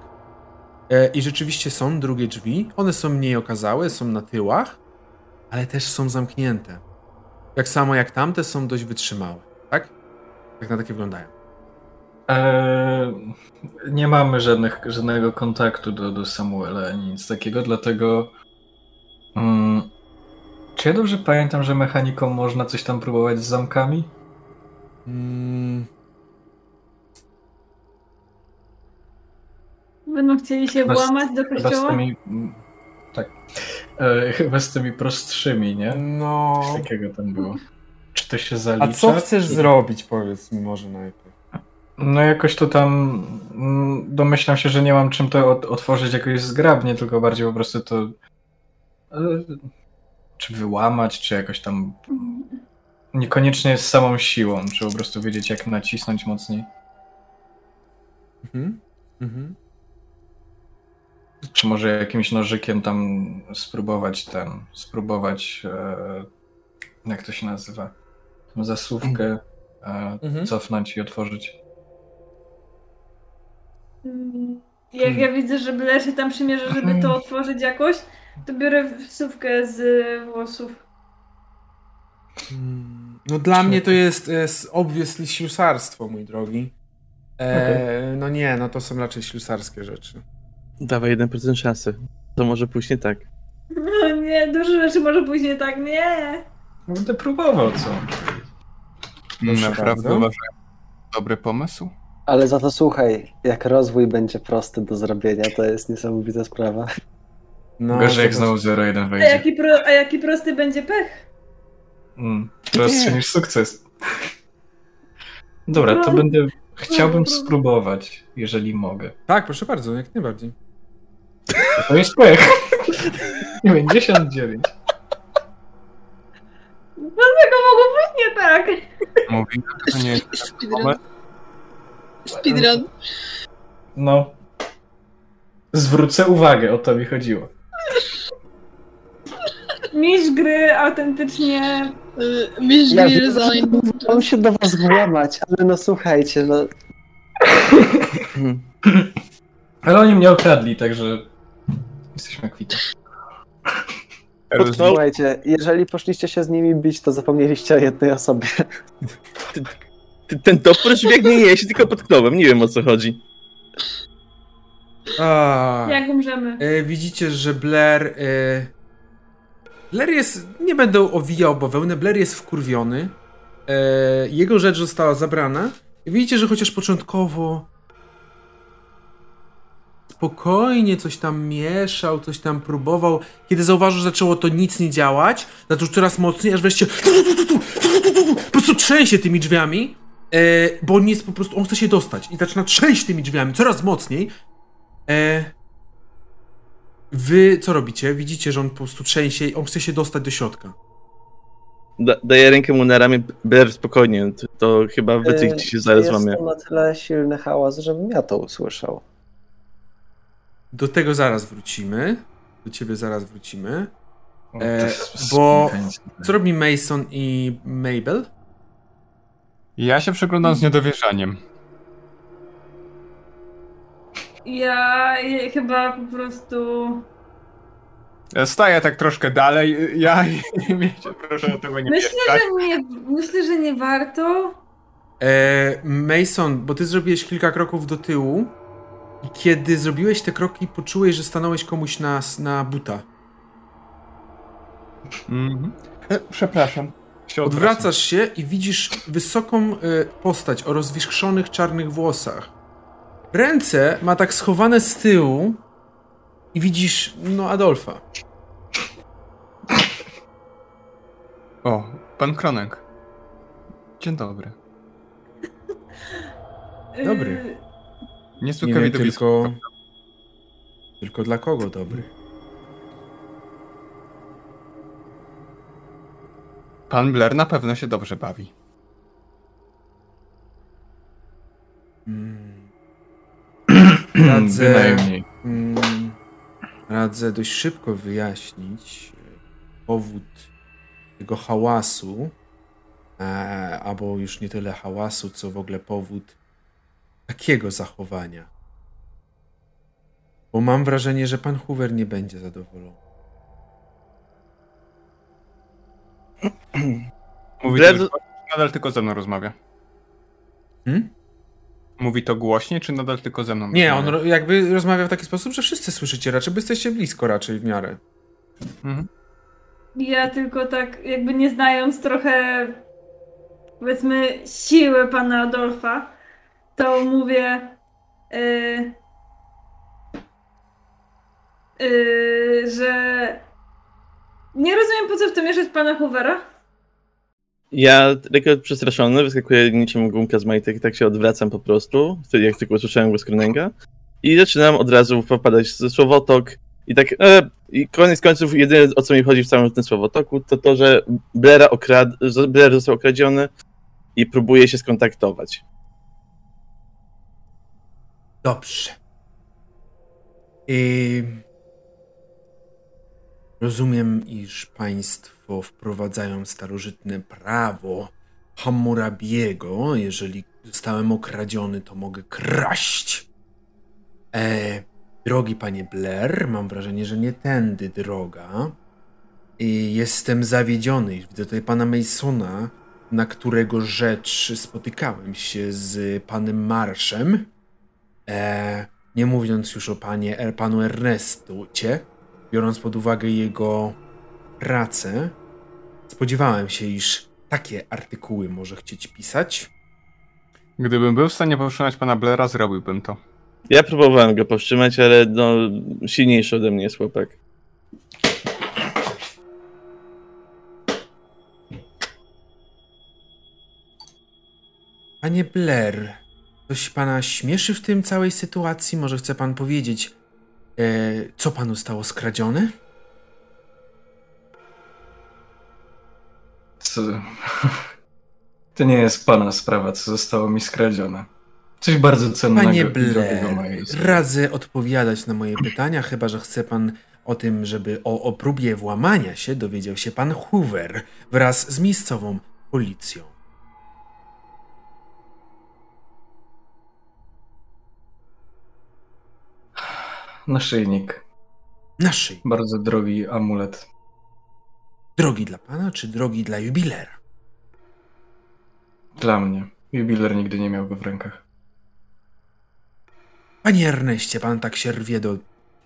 E, I rzeczywiście są drugie drzwi. One są mniej okazałe, są na tyłach, ale też są zamknięte. Tak samo jak tamte są dość wytrzymałe, tak? Tak na takie wyglądają. Eee, nie mamy żadnych, żadnego kontaktu do, do Samuela ani nic takiego, dlatego. Mm, czy ja dobrze pamiętam, że mechaniką można coś tam próbować z zamkami? Mm, Będą chcieli się Chyba z- włamać do Chyba z kościoła? tymi. Tak. E, chyba z tymi prostszymi, nie? no. Coś takiego tam było. Czy to się zalicza? A co chcesz Czy- zrobić, powiedz mi może najpierw. No jakoś to tam mm, domyślam się, że nie mam czym to ot- otworzyć jakoś zgrabnie, tylko bardziej po prostu to czy wyłamać, czy jakoś tam niekoniecznie z samą siłą, czy po prostu wiedzieć jak nacisnąć mocniej. Mhm. Mhm. Czy może jakimś nożykiem tam spróbować ten, spróbować e, jak to się nazywa? Tą Zasuwkę e, Mhm. cofnąć i otworzyć. Jak ja widzę, że Blair się tam przymierza, żeby to otworzyć jakoś, to biorę wsówkę z włosów. Mm, No dla mnie to jest, jest obviously ślusarstwo, mój drogi. E, No nie, no to są raczej ślusarskie rzeczy. Dawaj 1% szansy. To może pójść nie tak. No nie, dużo rzeczy może później tak, nie. Będę próbował, co? Proszę Naprawdę uważam, dobry pomysł. Ale za to słuchaj, jak rozwój będzie prosty do zrobienia, to jest niesamowita sprawa. No, Gorzej jak znowu 0-1 A wejdzie. jaki, pro, a jaki prosty będzie pech? Mm, prostszy niż sukces. Dobra, to No. będę... Chciałbym No. spróbować, jeżeli mogę. Tak, proszę bardzo, jak najbardziej. To jest pech. 99. Dlaczego mogło być nie tak? Mówi, to nie jest Speedrun. No. Zwrócę uwagę, o to mi chodziło. Mistrz gry autentycznie... Y, Mistrz Ja gry wiem, resign. Mam się do was włamać, ale no słuchajcie, no Ale oni mnie okradli, także... Jesteśmy kwita. Słuchajcie, jeżeli poszliście się z nimi bić, to zapomnieliście o jednej osobie. Ten topór biegnie nie, ja się tylko potknąłem, nie wiem o co chodzi. A, Jak umrzemy? e, widzicie, że Blair. E, Blair jest. Nie będę owijał bawełnę. Blair jest wkurwiony. E, jego rzecz została zabrana. I widzicie, że chociaż początkowo. Spokojnie coś tam mieszał, coś tam próbował. Kiedy zauważył, że zaczęło to nic nie działać, zaczął coraz mocniej, aż wreszcie po prostu trzęsie tymi drzwiami, e, bo on jest po prostu, on chce się dostać i zaczyna trzęść tymi drzwiami coraz mocniej. E, wy co robicie? Widzicie, że on po prostu trzęsie i on chce się dostać do środka. Da, daję rękę mu na ramię, Blair, spokojnie, to, to chyba wycych ci się zaraz jest łamie. to na tyle silny hałas, żebym ja to usłyszał. Do tego zaraz wrócimy. Do ciebie zaraz wrócimy. E, jest bo-. Co robi Mason i Mabel? Ja się przeglądam z niedowierzaniem. Ja, ja chyba po prostu... Ja Staję tak troszkę dalej, ja wiecie, proszę o tego nie Myślę, że nie, myślę, że nie warto. E, Mason, bo ty zrobiłeś kilka kroków do tyłu i kiedy zrobiłeś te kroki, poczułeś, że stanąłeś komuś na, na buta. Mhm. E, Przepraszam. Się. Odwracasz się i widzisz wysoką e, postać o rozwiskrzonych czarnych włosach. Ręce ma tak schowane z tyłu i widzisz, no, Adolfa. O, pan Kronek. Dzień dobry. Dobry. Yy, Nie Niezwykłe wiem widowisko. tylko... Tylko dla kogo dobry? Pan Blair na pewno się dobrze bawi. Radzę, mm, radzę dość szybko wyjaśnić e, powód tego hałasu, e, albo już nie tyle hałasu, co w ogóle powód takiego zachowania. Bo mam wrażenie, że pan Hoover nie będzie zadowolony. Mówi Blair- to głośniej, czy nadal tylko ze mną rozmawia? Hmm? Mówi to głośniej, czy nadal tylko ze mną Nie, on rozmawia? ro- jakby rozmawia w taki sposób, że wszyscy słyszycie raczej, bo jesteście blisko raczej w miarę. Mhm. Ja tylko tak jakby nie znając trochę powiedzmy siły pana Adolfa, to mówię yy, yy, że nie rozumiem po co w to mieszać pana Hoovera. Ja, lekko przestraszony, wyskakuję niczym gumka z majtek, tak się odwracam po prostu, wtedy jak tylko usłyszałem głos Kronenga i zaczynam od razu popadać ze słowotok i tak, e, i koniec końców jedyne o co mi chodzi w całym tym słowotoku to to, że Blaira okrad, Blair został okradziony i próbuje się skontaktować. Dobrze. I... Rozumiem, iż państwo wprowadzają starożytne prawo Hammurabiego. Jeżeli zostałem okradziony, to mogę kraść. E, drogi panie Blair, mam wrażenie, że nie tędy droga. I jestem zawiedziony. Widzę tutaj pana Masona, na którego rzecz spotykałem się z panem Marszem. E, nie mówiąc już o panie, er, panu Ernestucie, biorąc pod uwagę jego pracę, spodziewałem się, iż takie artykuły może chcieć pisać. Gdybym był w stanie powstrzymać pana Blaira, zrobiłbym to. Ja próbowałem go powstrzymać, ale no, silniejszy ode mnie jest chłopak. Panie Blair, coś pana śmieszy w tym całej sytuacji? Może chce pan powiedzieć, co panu stało skradzione? Co? To nie jest pana sprawa, co zostało mi skradzione. Coś bardzo cennego Panie Blair, radzę odpowiadać na moje pytania, chyba że chce pan o tym, żeby o, o próbie włamania się dowiedział się pan Hoover wraz z miejscową policją. Naszyjnik. Naszej. Bardzo drogi amulet. Drogi dla pana, czy drogi dla jubilera? Dla mnie. Jubiler nigdy nie miał go w rękach. Panie Erneście, pan tak się rwie do...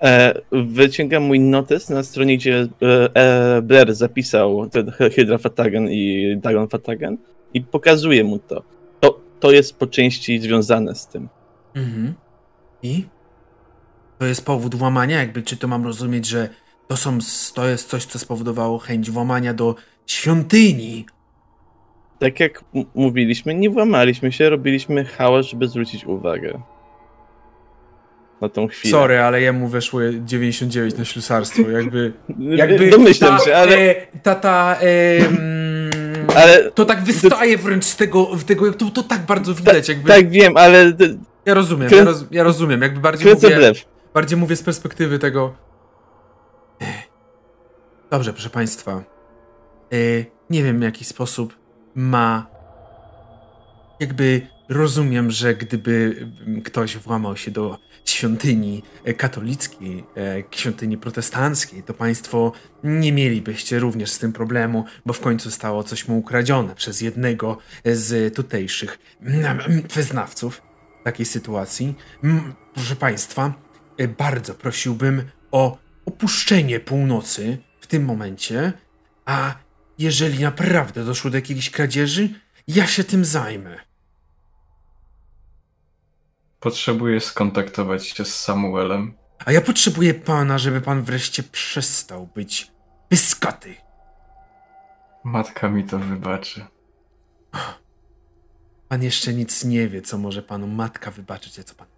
E, wyciągam mój notes na stronie, gdzie e, e, Blair zapisał ten Hydra Fatagan i Dagon Fatagan i pokazuje mu to. to. To jest po części związane z tym. Mhm. I? To jest powód włamania? Jakby, czy to mam rozumieć, że to, są, to jest coś, co spowodowało chęć włamania do świątyni? Tak jak mówiliśmy, nie włamaliśmy się, robiliśmy hałas, żeby zwrócić uwagę. Na tą chwilę. Sorry, ale jemu weszło 99 na ślusarstwo, jakby... jakby Domyślam ta, się, ale, E, ta, ta, e, mm, ale To tak wystaje wręcz z tego, w tego to, to tak bardzo widać, jakby... tak wiem, ale Ja rozumiem, Krę- ja, roz, ja rozumiem, jakby bardziej kręcę mówię, blef. Bardziej mówię z perspektywy tego... Dobrze, proszę państwa. E, nie wiem w jaki sposób ma... Jakby rozumiem, że gdyby ktoś włamał się do świątyni e, katolickiej, e, świątyni protestanckiej, to państwo nie mielibyście również z tym problemu, bo w końcu stało coś mu ukradzione przez jednego z tutejszych mm, wyznawców takiej sytuacji. Mm, Proszę państwa, e, bardzo prosiłbym o opuszczenie północy w tym momencie, a jeżeli naprawdę doszło do jakiejś kradzieży, ja się tym zajmę. Potrzebuję skontaktować się z Samuelem. A ja potrzebuję pana, żeby pan wreszcie przestał być pyskaty. Matka mi to wybaczy. Pan jeszcze nic nie wie, co może panu matka wybaczyć, a co pan.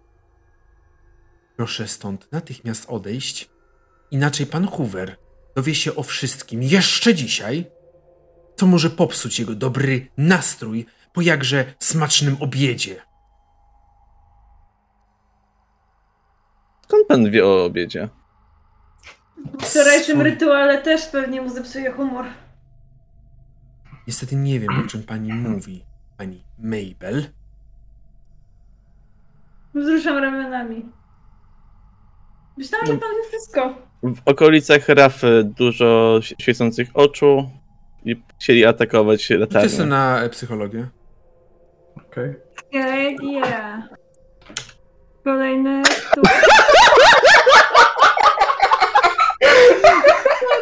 Proszę stąd natychmiast odejść. Inaczej pan Hoover dowie się o wszystkim jeszcze dzisiaj, co może popsuć jego dobry nastrój po jakże smacznym obiedzie. Skąd pan wie o obiedzie? W wczorajszym Sorry. rytuale też pewnie mu zepsuje humor. Niestety nie wiem, o czym pani mówi, pani Mabel. Wzruszam ramionami. Myślałam, że pan wie wszystko. W okolicach Rafy dużo świecących oczu i chcieli atakować sobie latarnią. na e, psychologię. Okej. Okay, yeah. Kolejny tu.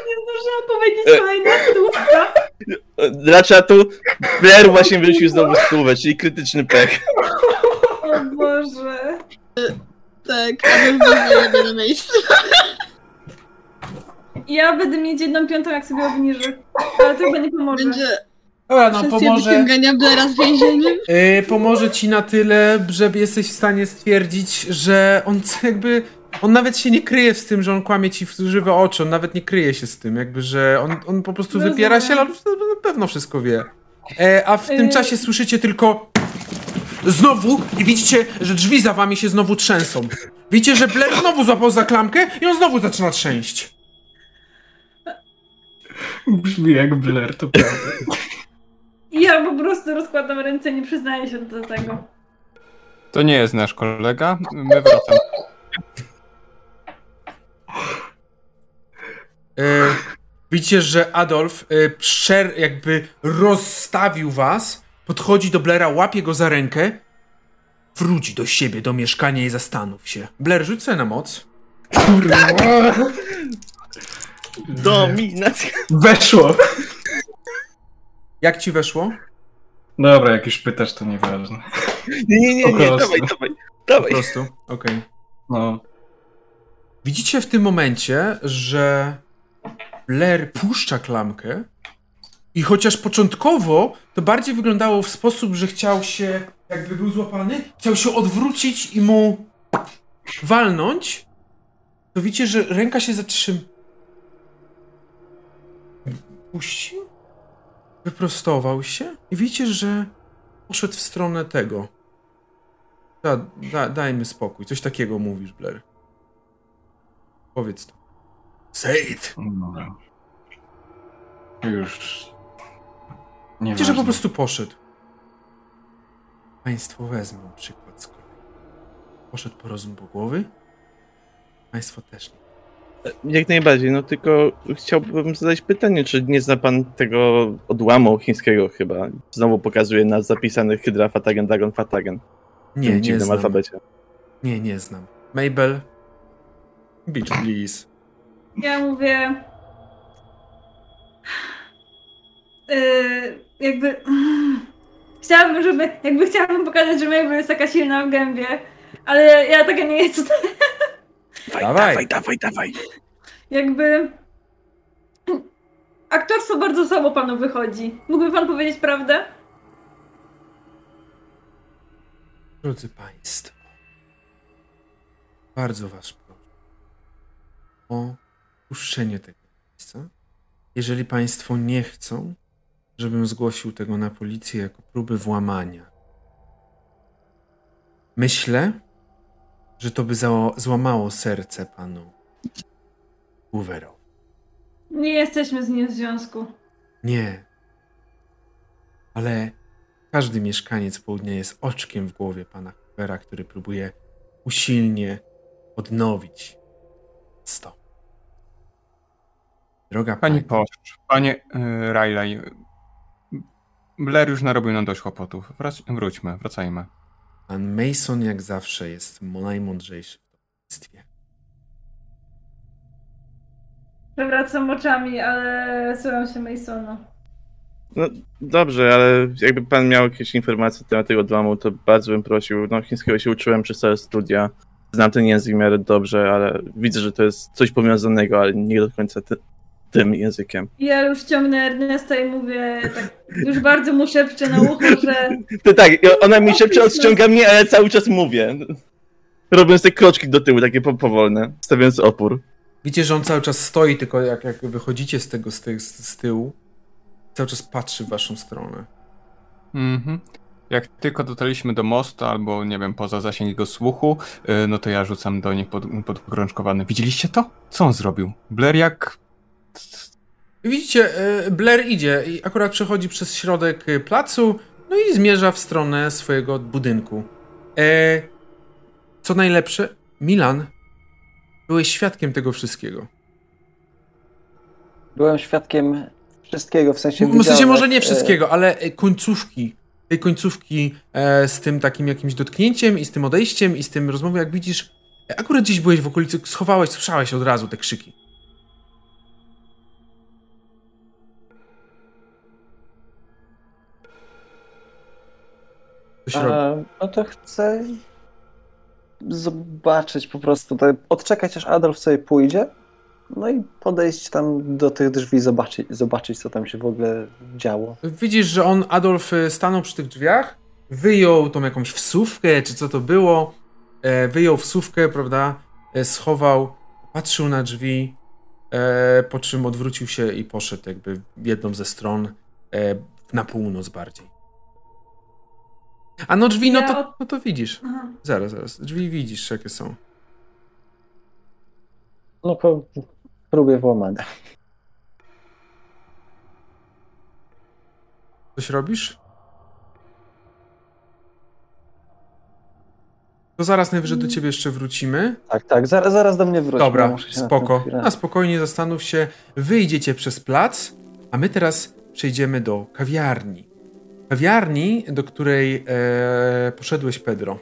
Nie zdążyłam powiedzieć kolejna stówka. Dla czatu Blair właśnie wyrzucił znowu stówę, czyli krytyczny pech. O Boże. Tak, a bym na jednym miejscu. Ja będę mieć jedną piątą, jak sobie obniżę. Ale to chyba nie pomoże. Będzie Dobra, no sesja pomoże, wyciągania Blaira z więzieniem. yy, pomoże ci na tyle, że jesteś w stanie stwierdzić, że on jakby... On nawet się nie kryje z tym, że on kłamie ci w żywe oczy, on nawet nie kryje się z tym, jakby, że on, on po prostu Rozumiem. wypiera się, ale na pewno wszystko wie. E, a w tym Yy. czasie słyszycie tylko znowu i widzicie, że drzwi za wami się znowu trzęsą. Widzicie, że Blair znowu złapał za klamkę i on znowu zaczyna trzęść. Brzmi jak Blair, to prawda. Ja po prostu rozkładam ręce, nie przyznaję się do tego. To nie jest nasz kolega. My wracamy. E, widzicie, że Adolf e, przer, jakby rozstawił was, podchodzi do Blaira, łapie go za rękę, wróci do siebie, do mieszkania i zastanów się. Blair, rzuć sobie na moc. Dominacja. Weszło! Jak ci weszło? Dobra, jak już pytasz, to nieważne. Nie, nie, nie, nie, prostu. dawaj, dawaj, Po dawaj. prostu. Okej. No, Widzicie w tym momencie, że Blair puszcza klamkę i chociaż początkowo to bardziej wyglądało w sposób, że chciał się, jakby był złapany, chciał się odwrócić i mu walnąć, to widzicie, że ręka się zatrzyma. Puścił? Wyprostował się i widzicie, że poszedł w stronę tego. Da, da, dajmy spokój. Coś takiego mówisz, Blair. Powiedz to. Said! Dobra. Już. Nie Widzicie, że po prostu poszedł. Państwo wezmą przykład z kolei. Poszedł po rozum po głowy. Państwo też nie. Jak najbardziej, no tylko chciałbym zadać pytanie, czy nie zna pan tego odłamu chińskiego chyba? Znowu pokazuje na zapisanych Hydra Fatagen, Dragon Fatagen. Nie, nie dziwnym znam. alfabecie. Nie, nie znam. Mabel. Beach, please. Ja mówię. Yy, jakby. Chciałabym, żeby. Jakby chciałabym pokazać, że Mabel jest taka silna w gębie, ale ja taka nie jestem. Dawaj. dawaj, dawaj. Jakby. Aktorstwo bardzo słabo panu wychodzi. Mógłby pan powiedzieć prawdę? Drodzy Państwo, bardzo Was proszę o puszczenie tego miejsca. Jeżeli Państwo nie chcą, żebym zgłosił tego na policję jako próby włamania. Myślę, że to by złamało serce panu Hooverowi. Nie jesteśmy z nim w związku. Nie. Ale każdy mieszkaniec południa jest oczkiem w głowie pana Hoovera, który próbuje usilnie odnowić sto. Droga Pani pani, Posz, panie yy, Riley, Blair już narobił nam dość kłopotów. Wrac wróćmy, wracajmy. pan Mason jak zawsze jest mo- najmądrzejszy w towarzystwie. Przewracam oczami, ale słucham się Masona. No dobrze, ale jakby pan miał jakieś informacje na temat tego odłamu, to bardzo bym prosił. No chińskiego się uczyłem przez całe studia. Znam ten język w miarę dobrze, ale widzę, że to jest coś powiązanego, ale nie do końca ty tym językiem. Ja już ciągnę Ernesta i mówię tak, już bardzo mu szepczę na ucho, że To tak, ona mi szepcze, odciąga mnie, ale cały czas mówię. Robiąc te kroczki do tyłu, takie po- powolne, stawiając opór. Widzicie, że on cały czas stoi, tylko jak, jak wychodzicie z tego z, ty- z, tyłu, cały czas patrzy w waszą stronę. Mhm. Jak tylko dotarliśmy do mostu, albo nie wiem, poza zasięg jego słuchu, yy, no to ja rzucam do nich pod. Widzieliście to? Co on zrobił? Blair jak... Widzicie, e, Blair idzie i akurat przechodzi przez środek e, placu, no i zmierza w stronę swojego budynku. E, co najlepsze, Milan, byłeś świadkiem tego wszystkiego. Byłem świadkiem wszystkiego, w sensie W sensie może nie e, wszystkiego, ale końcówki. Tej końcówki z tym takim jakimś dotknięciem i z tym odejściem i z tym rozmową, jak widzisz, akurat gdzieś byłeś w okolicy, schowałeś, słyszałeś od razu te krzyki. E, no to chcę zobaczyć po prostu, tak, odczekać aż Adolf sobie pójdzie, no i podejść tam do tych drzwi, zobaczyć, zobaczyć co tam się w ogóle działo. Widzisz, że on, Adolf, e, stanął przy tych drzwiach, wyjął tą jakąś wsówkę, czy co to było, e, wyjął wsówkę, prawda, e, schował, patrzył na drzwi, e, po czym odwrócił się i poszedł jakby jedną ze stron e, na północ bardziej. A no drzwi, no to, no to widzisz. Aha. Zaraz, zaraz. Drzwi widzisz, jakie są. No po próbie włamania. Coś robisz? To zaraz najwyżej do ciebie jeszcze wrócimy. Tak, tak, zaraz, zaraz do mnie bo Dobra, na spoko. chwilę- Na spokojnie zastanów się. Wyjdziecie przez plac, a my teraz przejdziemy do kawiarni. Kawiarni, do której e, poszedłeś, Pedro.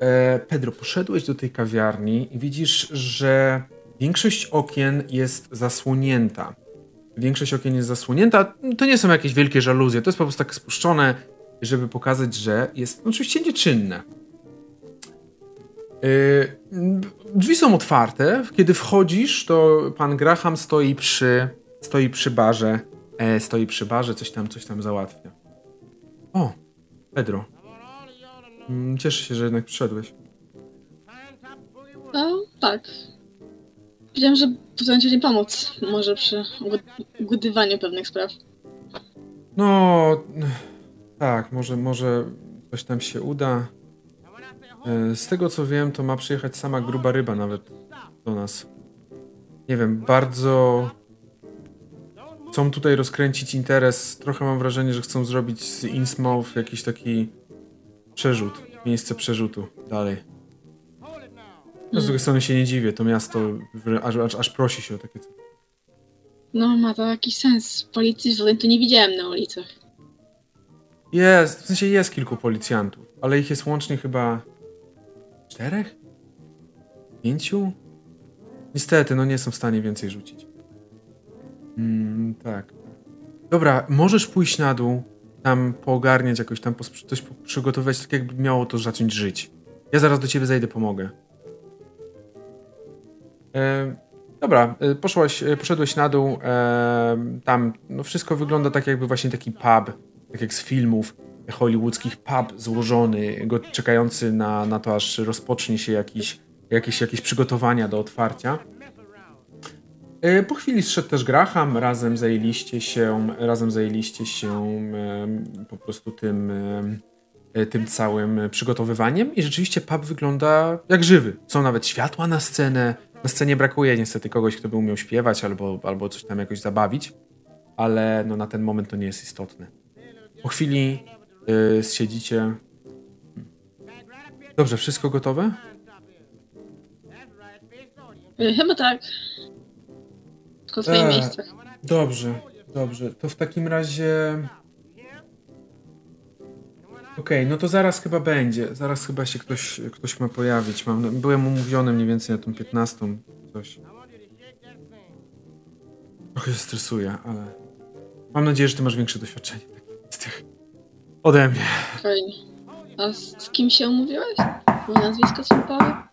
E, Pedro, poszedłeś do tej kawiarni i widzisz, że większość okien jest zasłonięta. Większość okien jest zasłonięta. To nie są jakieś wielkie żaluzje, to jest po prostu tak spuszczone, żeby pokazać, że jest no, oczywiście nieczynne. Yy, drzwi są otwarte. Kiedy wchodzisz, to pan Graham stoi przy, stoi przy barze. E, stoi przy barze, coś tam, coś tam załatwia. O, Pedro. Mm, cieszę się, że jednak przyszedłeś. No, tak. Wiedziałem, że postaram ci pomóc. Może przy ugotowaniu pewnych spraw. No, tak, może, może coś tam się uda. E, z tego co wiem, to ma przyjechać sama gruba ryba nawet do nas. Nie wiem, bardzo chcą tutaj rozkręcić interes. Trochę mam wrażenie, że chcą zrobić z Innsmouth jakiś taki przerzut, miejsce przerzutu dalej. No, z drugiej strony się nie dziwię, to miasto aż, aż, aż prosi się o takie coś. No, ma to jakiś sens. Policji tu nie widziałem na ulicach. Jest, w sensie jest kilku policjantów, ale ich jest łącznie chyba czterech? Pięciu? Niestety, no nie są w stanie więcej rzucić. Mm, tak. Dobra, możesz pójść na dół, tam poogarniać jakoś, tam coś przygotować, tak jakby miało to zacząć żyć. Ja zaraz do ciebie zejdę, pomogę. E, dobra, e, poszłaś, e, poszedłeś na dół, e, tam no wszystko wygląda tak jakby właśnie taki pub, tak jak z filmów hollywoodzkich, pub złożony, go, czekający na, na to, aż rozpocznie się jakiś, jakieś, jakieś przygotowania do otwarcia. E, po chwili zszedł też Graham, razem zajęliście się, razem zajęliście się po prostu tym, e, tym całym przygotowywaniem i rzeczywiście pub wygląda jak żywy. Są nawet światła na scenę. Na scenie brakuje niestety kogoś, kto by umiał śpiewać albo, albo coś tam jakoś zabawić, ale no na ten moment to nie jest istotne. Po chwili yy, siedzicie. Dobrze, wszystko gotowe? Chyba tak. W swoich eee, miejscach. Dobrze, dobrze. To w takim razie. Okej, okay, no to zaraz chyba będzie. Zaraz chyba się ktoś, ktoś ma pojawić. Mam, byłem umówiony mniej więcej na tą 15. Coś. Trochę się stresuję, ale. Mam nadzieję, że ty masz większe doświadczenie z tych ode mnie. Fajnie. A z, kim się umówiłeś? Moje nazwisko słuchowe?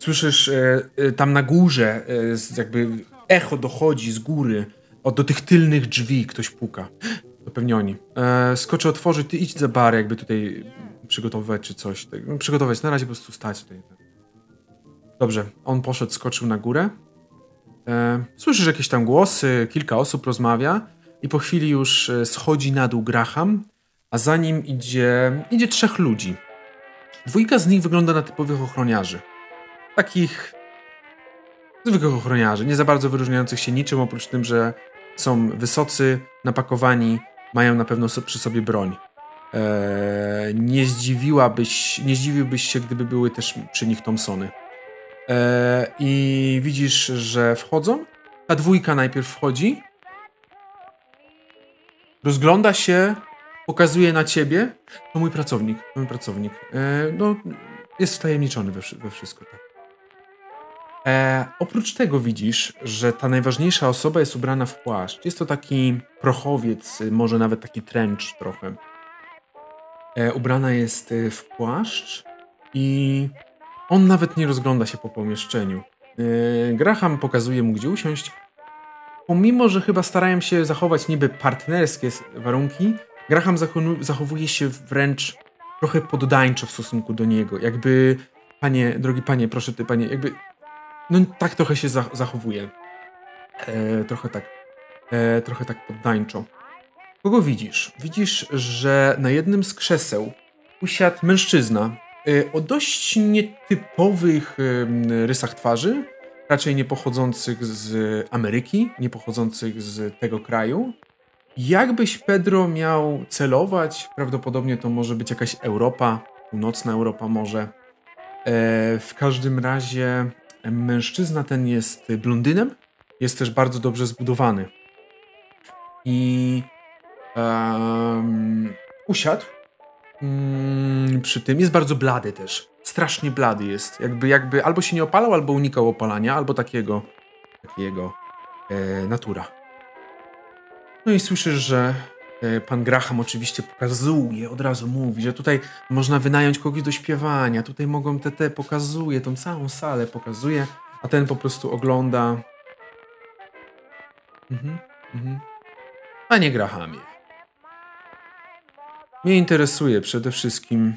Słyszysz e, e, tam na górze, e, jakby echo dochodzi z góry, od do tych tylnych drzwi ktoś puka. To pewnie oni. E, skoczę otworzyć, ty idź za bar, jakby tutaj przygotowywać czy coś. Tak, no, przygotować, na razie po prostu stać tutaj. Dobrze, on poszedł, skoczył na górę. Słyszysz jakieś tam głosy, kilka osób rozmawia i po chwili już schodzi na dół Graham, a za nim idzie, idzie trzech ludzi. Dwójka z nich wygląda na typowych ochroniarzy. Takich zwykłych ochroniarzy, nie za bardzo wyróżniających się niczym, oprócz tym, że są wysocy, napakowani, mają na pewno przy sobie broń. Eee, nie zdziwiłabyś, nie zdziwiłbyś się, gdyby były też przy nich Thompsony. Eee, I widzisz, że wchodzą. Ta dwójka najpierw wchodzi. Rozgląda się, pokazuje na ciebie. To mój pracownik, mój pracownik. Eee, no, jest wtajemniczony we, we wszystko. Tak. E, oprócz tego widzisz, że ta najważniejsza osoba jest ubrana w płaszcz. Jest to taki prochowiec, może nawet taki trench trochę. E, ubrana jest e, w płaszcz i on nawet nie rozgląda się po pomieszczeniu. E, Graham pokazuje mu, gdzie usiąść. Pomimo, że chyba starają się zachować niby partnerskie warunki, Graham zachowuje się wręcz trochę poddańczo w stosunku do niego. Jakby, panie, drogi panie, proszę ty, panie, jakby no tak trochę się zachowuje. E, trochę tak, e, trochę tak poddańczo. Kogo widzisz? Widzisz, że na jednym z krzeseł usiadł mężczyzna e, o dość nietypowych rysach twarzy, raczej nie pochodzących z Ameryki, nie pochodzących z tego kraju. Jakbyś Pedro miał celować, prawdopodobnie to może być jakaś Europa, północna Europa może. E, w każdym razie Mężczyzna ten jest blondynem, jest też bardzo dobrze zbudowany. I um, usiadł um, przy tym. Jest bardzo blady też. Strasznie blady jest. Jakby, jakby albo się nie opalał, albo unikał opalania, albo takiego, takiego e, natura. No i słyszysz, że pan Graham oczywiście pokazuje, od razu mówi, że tutaj można wynająć kogoś do śpiewania, tutaj mogą TT, pokazuje, tą całą salę pokazuje, a ten po prostu ogląda. Mhm, mhm. Panie Grahamie, mnie interesuje przede wszystkim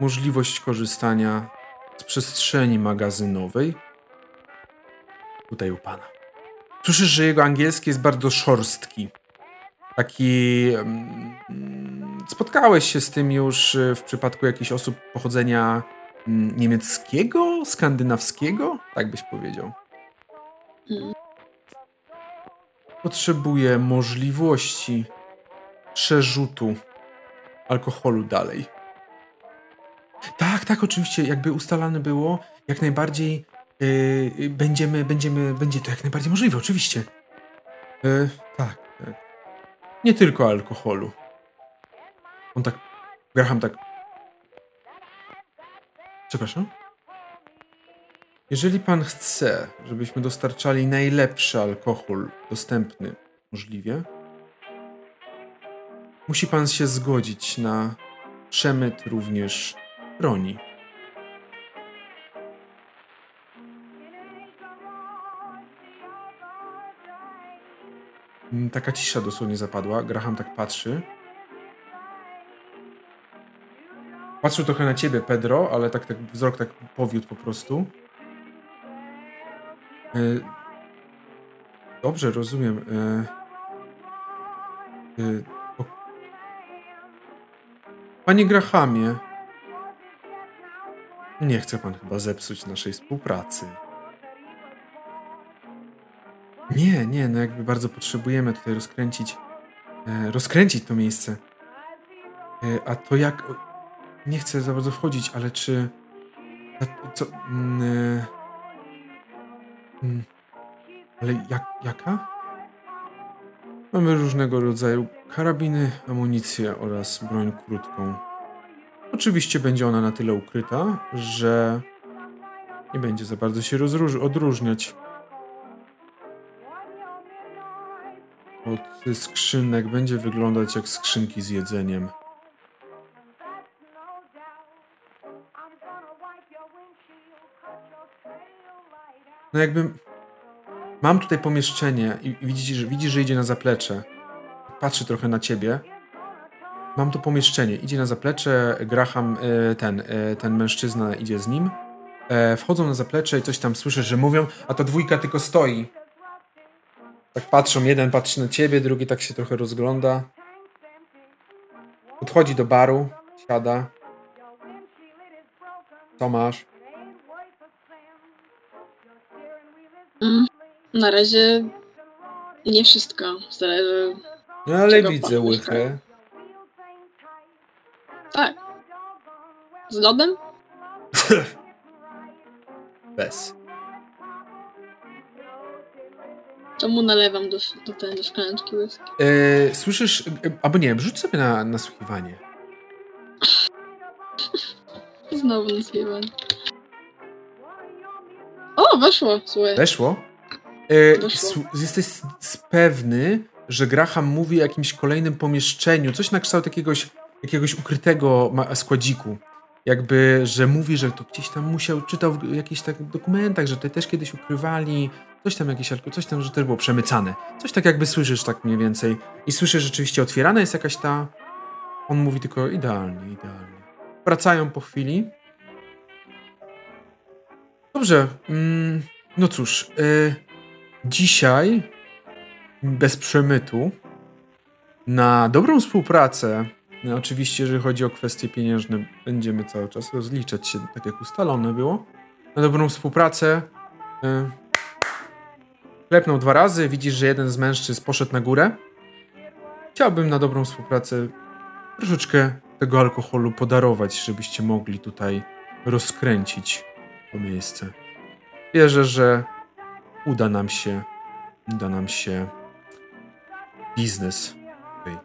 możliwość korzystania z przestrzeni magazynowej tutaj u pana. Słyszysz, że jego angielski jest bardzo szorstki. Taki. Mm, spotkałeś się z tym już w przypadku jakichś osób pochodzenia mm, niemieckiego, skandynawskiego? Tak byś powiedział. Potrzebuję możliwości przerzutu alkoholu dalej. Tak, tak, oczywiście, jakby ustalane było, jak najbardziej yy, będziemy, będziemy, będzie to jak najbardziej możliwe, oczywiście. Yy, tak. Nie tylko alkoholu. On tak, Graham tak... Przepraszam? Jeżeli pan chce, żebyśmy dostarczali najlepszy alkohol dostępny możliwie, musi pan się zgodzić na przemyt również broni. Taka cisza dosłownie zapadła. Graham tak patrzy. Patrzył trochę na ciebie, Pedro, ale tak, tak wzrok tak powiódł po prostu. E, dobrze, rozumiem. E, e, Panie Grahamie, nie chce pan chyba zepsuć naszej współpracy. Nie, nie, no jakby bardzo potrzebujemy tutaj rozkręcić, e, rozkręcić to miejsce. E, a to jak, nie chcę za bardzo wchodzić, ale czy, co, mm, e, mm, ale jak, jaka? Mamy różnego rodzaju karabiny, amunicję oraz broń krótką. Oczywiście będzie ona na tyle ukryta, że nie będzie za bardzo się odróżniać od skrzynek. Będzie wyglądać jak skrzynki z jedzeniem. No jakby mam tutaj pomieszczenie i widzisz, że, widzisz, że idzie na zaplecze. Patrzy trochę na ciebie Mam tu pomieszczenie. Idzie na zaplecze, Graham, e, ten, e, ten mężczyzna idzie z nim. E, wchodzą na zaplecze i coś tam słyszę, że mówią, a ta dwójka tylko stoi. Tak patrzą, jeden patrzy na ciebie, drugi tak się trochę rozgląda. Podchodzi do baru, siada. Co masz? Mm, na razie nie wszystko. Zależy. No ale widzę łychę. Tak. Z lodem? Bez. Czemu nalewam do, do, tej, do szklaneczki whisky? E, słyszysz, e, albo nie, rzuć sobie na nasłuchiwanie. Znowu nasłuchiwanie. O, weszło, słuchaj. Weszło? E, Weszło. Jesteś pewny, że Graham mówi o jakimś kolejnym pomieszczeniu, coś na kształt jakiegoś jakiegoś ukrytego składziku. Jakby, że mówi, że to gdzieś tam musiał, czytał w jakichś tak dokumentach, że to też kiedyś ukrywali, coś tam jakieś, coś tam, że też było przemycane. Coś tak jakby słyszysz tak mniej więcej. I słyszysz rzeczywiście otwierana jest jakaś ta... On mówi tylko idealnie, idealnie. Wracają po chwili. Dobrze. Mm, no cóż. Y, dzisiaj bez przemytu na dobrą współpracę no, oczywiście, jeżeli chodzi o kwestie pieniężne, będziemy cały czas rozliczać się, tak jak ustalone było. Na dobrą współpracę. Yy, klepnął dwa razy, widzisz, że jeden z mężczyzn poszedł na górę. Chciałbym na dobrą współpracę troszeczkę tego alkoholu podarować, żebyście mogli tutaj rozkręcić to miejsce. Wierzę, że uda nam się, uda nam się biznes tutaj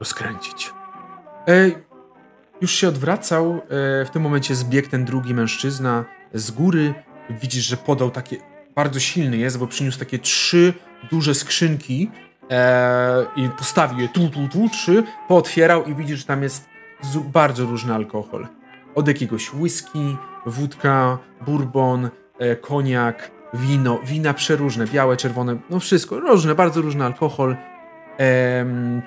rozkręcić. E, już się odwracał, e, w tym momencie zbiegł ten drugi mężczyzna z góry. Widzisz, że podał takie, bardzo silny jest, bo przyniósł takie trzy duże skrzynki e, i postawił je tu, tu, tu, trzy, pootwierał i widzisz, że tam jest bardzo różny alkohol. Od jakiegoś whisky, wódka, bourbon, e, koniak, wino, wina przeróżne, białe, czerwone, no wszystko, różne, bardzo różny alkohol. Mm,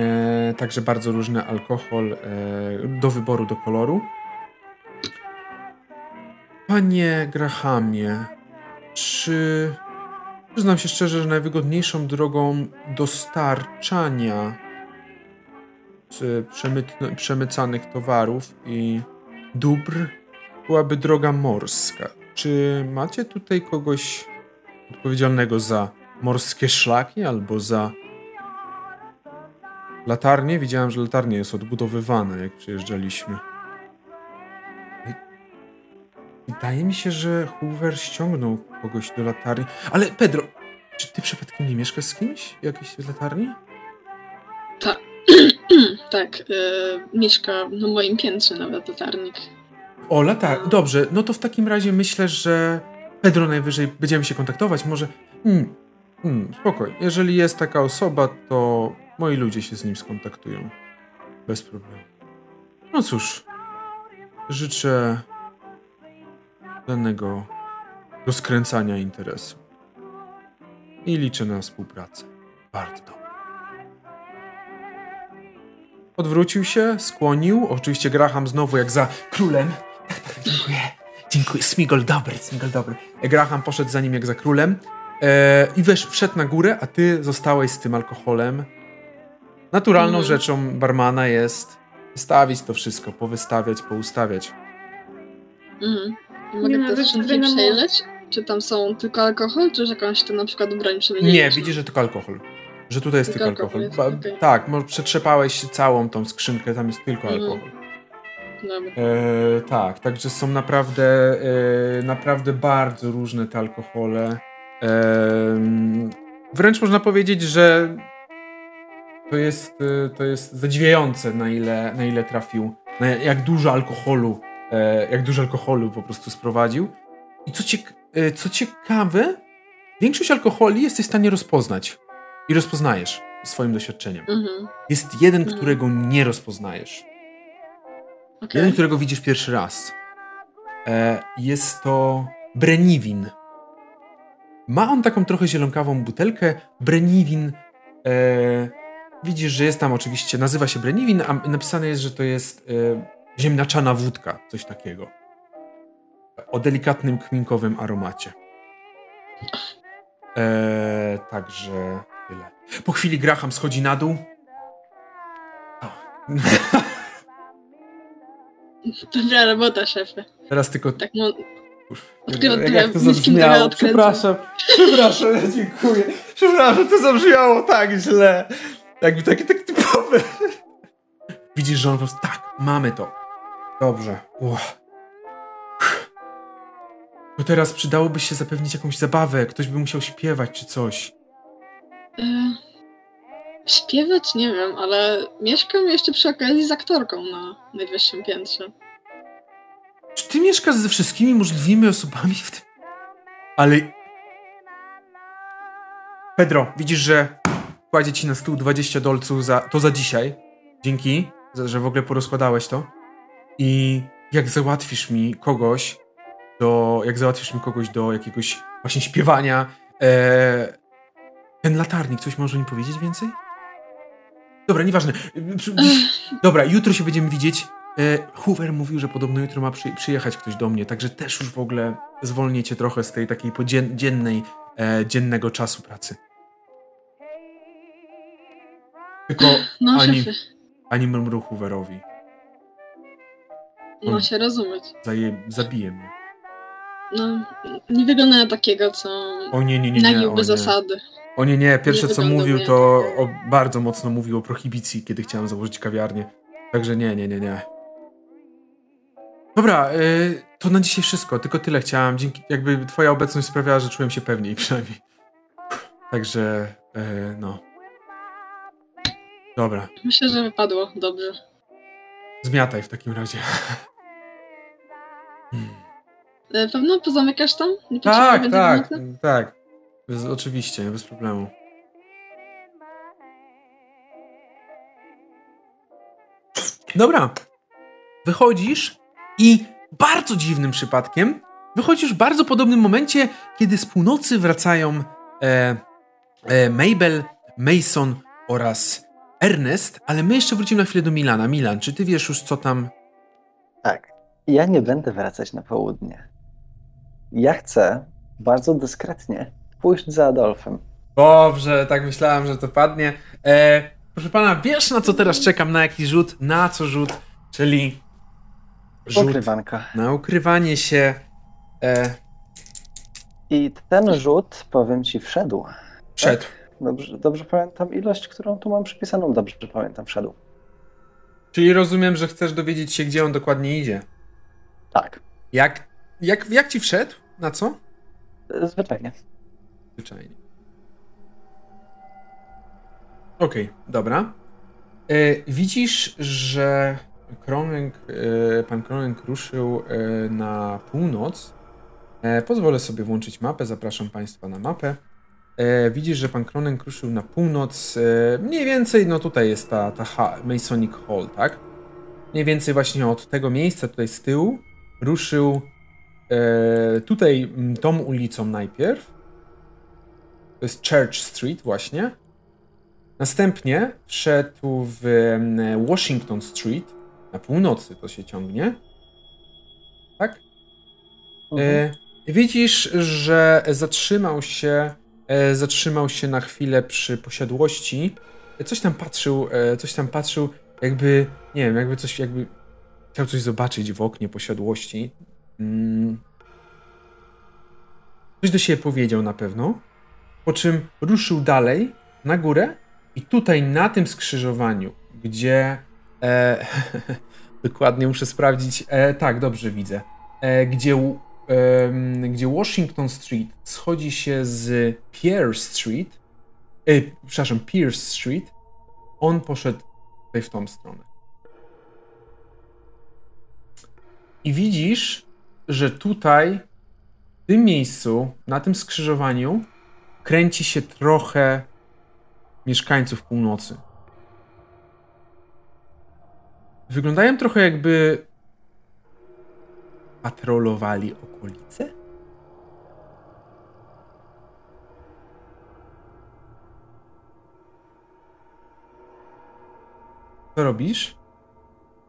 e, także bardzo różny alkohol e, do wyboru, do koloru. Panie Grahamie, czy przyznam się szczerze, że najwygodniejszą drogą dostarczania czy przemytno- przemycanych towarów i dóbr byłaby droga morska. Czy macie tutaj kogoś odpowiedzialnego za morskie szlaki albo za latarnie? Widziałem, że latarnie jest odbudowywane, jak przyjeżdżaliśmy. Wydaje mi się, że Hoover ściągnął kogoś do latarni. Ale Pedro, czy ty przypadkiem nie mieszkasz z kimś? Jakiejś latarni? tak, y, mieszka na moim piętrze nawet latarnik. O, latar. Dobrze, no to w takim razie myślę, że Pedro najwyżej będziemy się kontaktować. Może. Hmm, hmm, spokojnie. Jeżeli jest taka osoba, to moi ludzie się z nim skontaktują. Bez problemu. No cóż, życzę danego rozkręcania interesu. I liczę na współpracę. Bardzo dobrze. Odwrócił się, skłonił. Oczywiście Graham znowu jak za królem. Tak, tak, dziękuję. Dziękuję. Smigol dobry, Smigol dobry. Graham poszedł za nim jak za królem. E, I wesz, wszedł na górę, a ty zostałeś z tym alkoholem. Naturalną Mhm. rzeczą barmana jest wystawić to wszystko, powystawiać, poustawiać. Mhm. Mogę Nie, te nawet skrzynki wiadomo- przejrzeć? Czy tam są tylko alkohol, czy już jakąś tam na przykład broń przemieniliśmy? Nie, widzisz, że tylko alkohol. Że tutaj jest tylko, Tylko alkohol. alkohol jest, okej. Tak, może przetrzepałeś całą tą skrzynkę, tam jest tylko Mhm. alkohol. Dobra. E, tak, także są naprawdę, e, naprawdę bardzo różne te alkohole. E, wręcz można powiedzieć, że to jest, e, to jest zadziwiające, na ile, na ile trafił, na jak dużo alkoholu, jak dużo alkoholu po prostu sprowadził. I co, ciek- e, co ciekawe, większość alkoholi jesteś w stanie rozpoznać. I rozpoznajesz swoim doświadczeniem. Mhm. Jest jeden, Mhm. którego nie rozpoznajesz. Okej. Jeden, którego widzisz pierwszy raz. E, jest to Breniwin. Ma on taką trochę zielonkawą butelkę. Breniwin. E, widzisz, że jest tam oczywiście, nazywa się Breniwin, a napisane jest, że to jest e, ziemniaczana wódka, coś takiego. O delikatnym, kminkowym aromacie. E, także tyle. Po chwili Graham schodzi na dół. Dobra robota, szefie. Teraz tylko Tak. Kurwa, Odkrywa jak, jak to zabrzmiało. Przepraszam, przepraszam, ja dziękuję. Przepraszam, to zabrzmiało tak źle. Jakby taki tak typowy. Widzisz, że on po prostu, tak, mamy to. Dobrze. Uch. To teraz przydałoby się zapewnić jakąś zabawę. Ktoś by musiał śpiewać czy coś. E, śpiewać nie wiem, ale mieszkam jeszcze przy okazji z aktorką na najwyższym piętrze. Czy ty mieszkasz ze wszystkimi możliwymi osobami w tym? Ale... Pedro, widzisz, że kładzie ci na stół 20 dolców za, to za dzisiaj. Dzięki, że w ogóle porozkładałeś to. I jak załatwisz mi kogoś do... Jak załatwisz mi kogoś do jakiegoś właśnie śpiewania, e, ten latarnik, coś może mi powiedzieć więcej? Dobra, nieważne. Dobra, jutro się będziemy widzieć. E, Hoover mówił, że podobno jutro ma przy, przyjechać ktoś do mnie, także też już w ogóle zwolnię cię trochę z tej takiej podzien- dziennej, e, dziennego czasu pracy. Tylko No, Ani- szefie, ani mrmru Hooverowi. Ma się rozumieć. Zaje, zabije mnie. No, nie wygląda na takiego, co O nie, nie, nie, nie. O nie. zasady. O nie, nie. Pierwsze Nie co mówił to o, bardzo mocno mówił o prohibicji, kiedy chciałem założyć kawiarnię. Także nie, nie, nie, nie. Dobra, y, to na dzisiaj wszystko. Tylko tyle chciałem. Dzięki, jakby twoja obecność sprawiała, że czułem się pewniej przynajmniej. Także, y, no. Dobra, Myślę, że wypadło dobrze. zmiataj w takim razie. Hmm. Pewno pozamykasz tam? Tak, tak, tak. Bez, oczywiście, bez problemu. Dobra. Wychodzisz i bardzo dziwnym przypadkiem wychodzisz w bardzo podobnym momencie, kiedy z północy wracają e, e, Mabel, Mason oraz Ernest, ale my jeszcze wrócimy na chwilę do Milana. Milan, czy ty wiesz już, co tam. Tak. Ja nie będę wracać na południe. Ja chcę bardzo dyskretnie pójść za Adolfem. Dobrze, tak myślałem, że to padnie. E, proszę pana, wiesz na co teraz czekam? Na jaki rzut? Na co rzut? Czyli rzut Ukrywanka. na ukrywanie się. E, I ten rzut, powiem ci, wszedł. przed. Dobrze, dobrze pamiętam ilość, którą tu mam przypisaną? Dobrze pamiętam, wszedł. Czyli rozumiem, że chcesz dowiedzieć się, gdzie on dokładnie idzie. Tak, Jak, jak, jak ci wszedł? Na co? zwyczajnie. Zwyczajnie. Okej, dobra. E, widzisz, że Kronek, e, pan Kronek ruszył e, na północ. E, pozwolę sobie włączyć mapę, zapraszam Państwa na mapę. E, widzisz, że pan Kronek ruszył na północ. E, mniej więcej, no tutaj jest ta, ta ha, Masonic Hall, tak? Mniej więcej właśnie od tego miejsca, tutaj z tyłu, ruszył e, tutaj tą ulicą najpierw. To jest Church Street właśnie. Następnie wszedł w Washington Street. Na północy to się ciągnie. Tak? E, widzisz, że zatrzymał się, e, zatrzymał się na chwilę przy posiadłości. Coś tam patrzył, e, coś tam patrzył, jakby, nie wiem, jakby coś, jakby chciał coś zobaczyć w oknie posiadłości. Mm. Coś do siebie powiedział na pewno. Po czym ruszył dalej na górę i tutaj na tym skrzyżowaniu, gdzie e, dokładnie muszę sprawdzić, e, tak, dobrze widzę, e, gdzie, gdzie Washington Street schodzi się z Pierce Street, e, przepraszam, Pierce Street, on poszedł tutaj w tą stronę. I widzisz, że tutaj, w tym miejscu, na tym skrzyżowaniu, kręci się trochę mieszkańców północy. Wyglądają trochę jakby patrolowali okolice? Co robisz?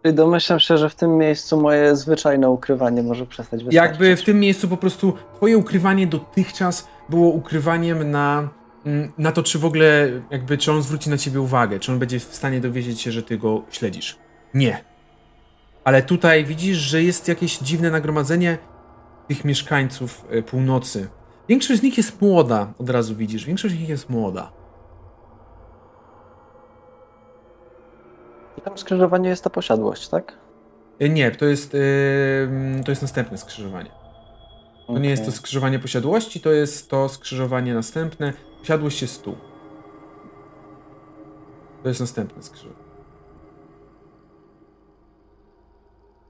I domyślam się, że w tym miejscu moje zwyczajne ukrywanie może przestać wystarczyć. Jakby w tym miejscu po prostu twoje ukrywanie dotychczas było ukrywaniem na, mm, na to, czy w ogóle jakby, czy on zwróci na ciebie uwagę, czy on będzie w stanie dowiedzieć się, że ty go śledzisz. Nie. Ale tutaj widzisz, że jest jakieś dziwne nagromadzenie tych mieszkańców e, północy. Większość z nich jest młoda, od razu widzisz. Większość z nich jest młoda. I tam skrzyżowanie jest ta posiadłość, tak? E, Nie, to jest, e, to jest następne skrzyżowanie. To nie jest to skrzyżowanie posiadłości, to jest to skrzyżowanie następne. Posiadłość jest tu. To jest następne skrzyżowanie.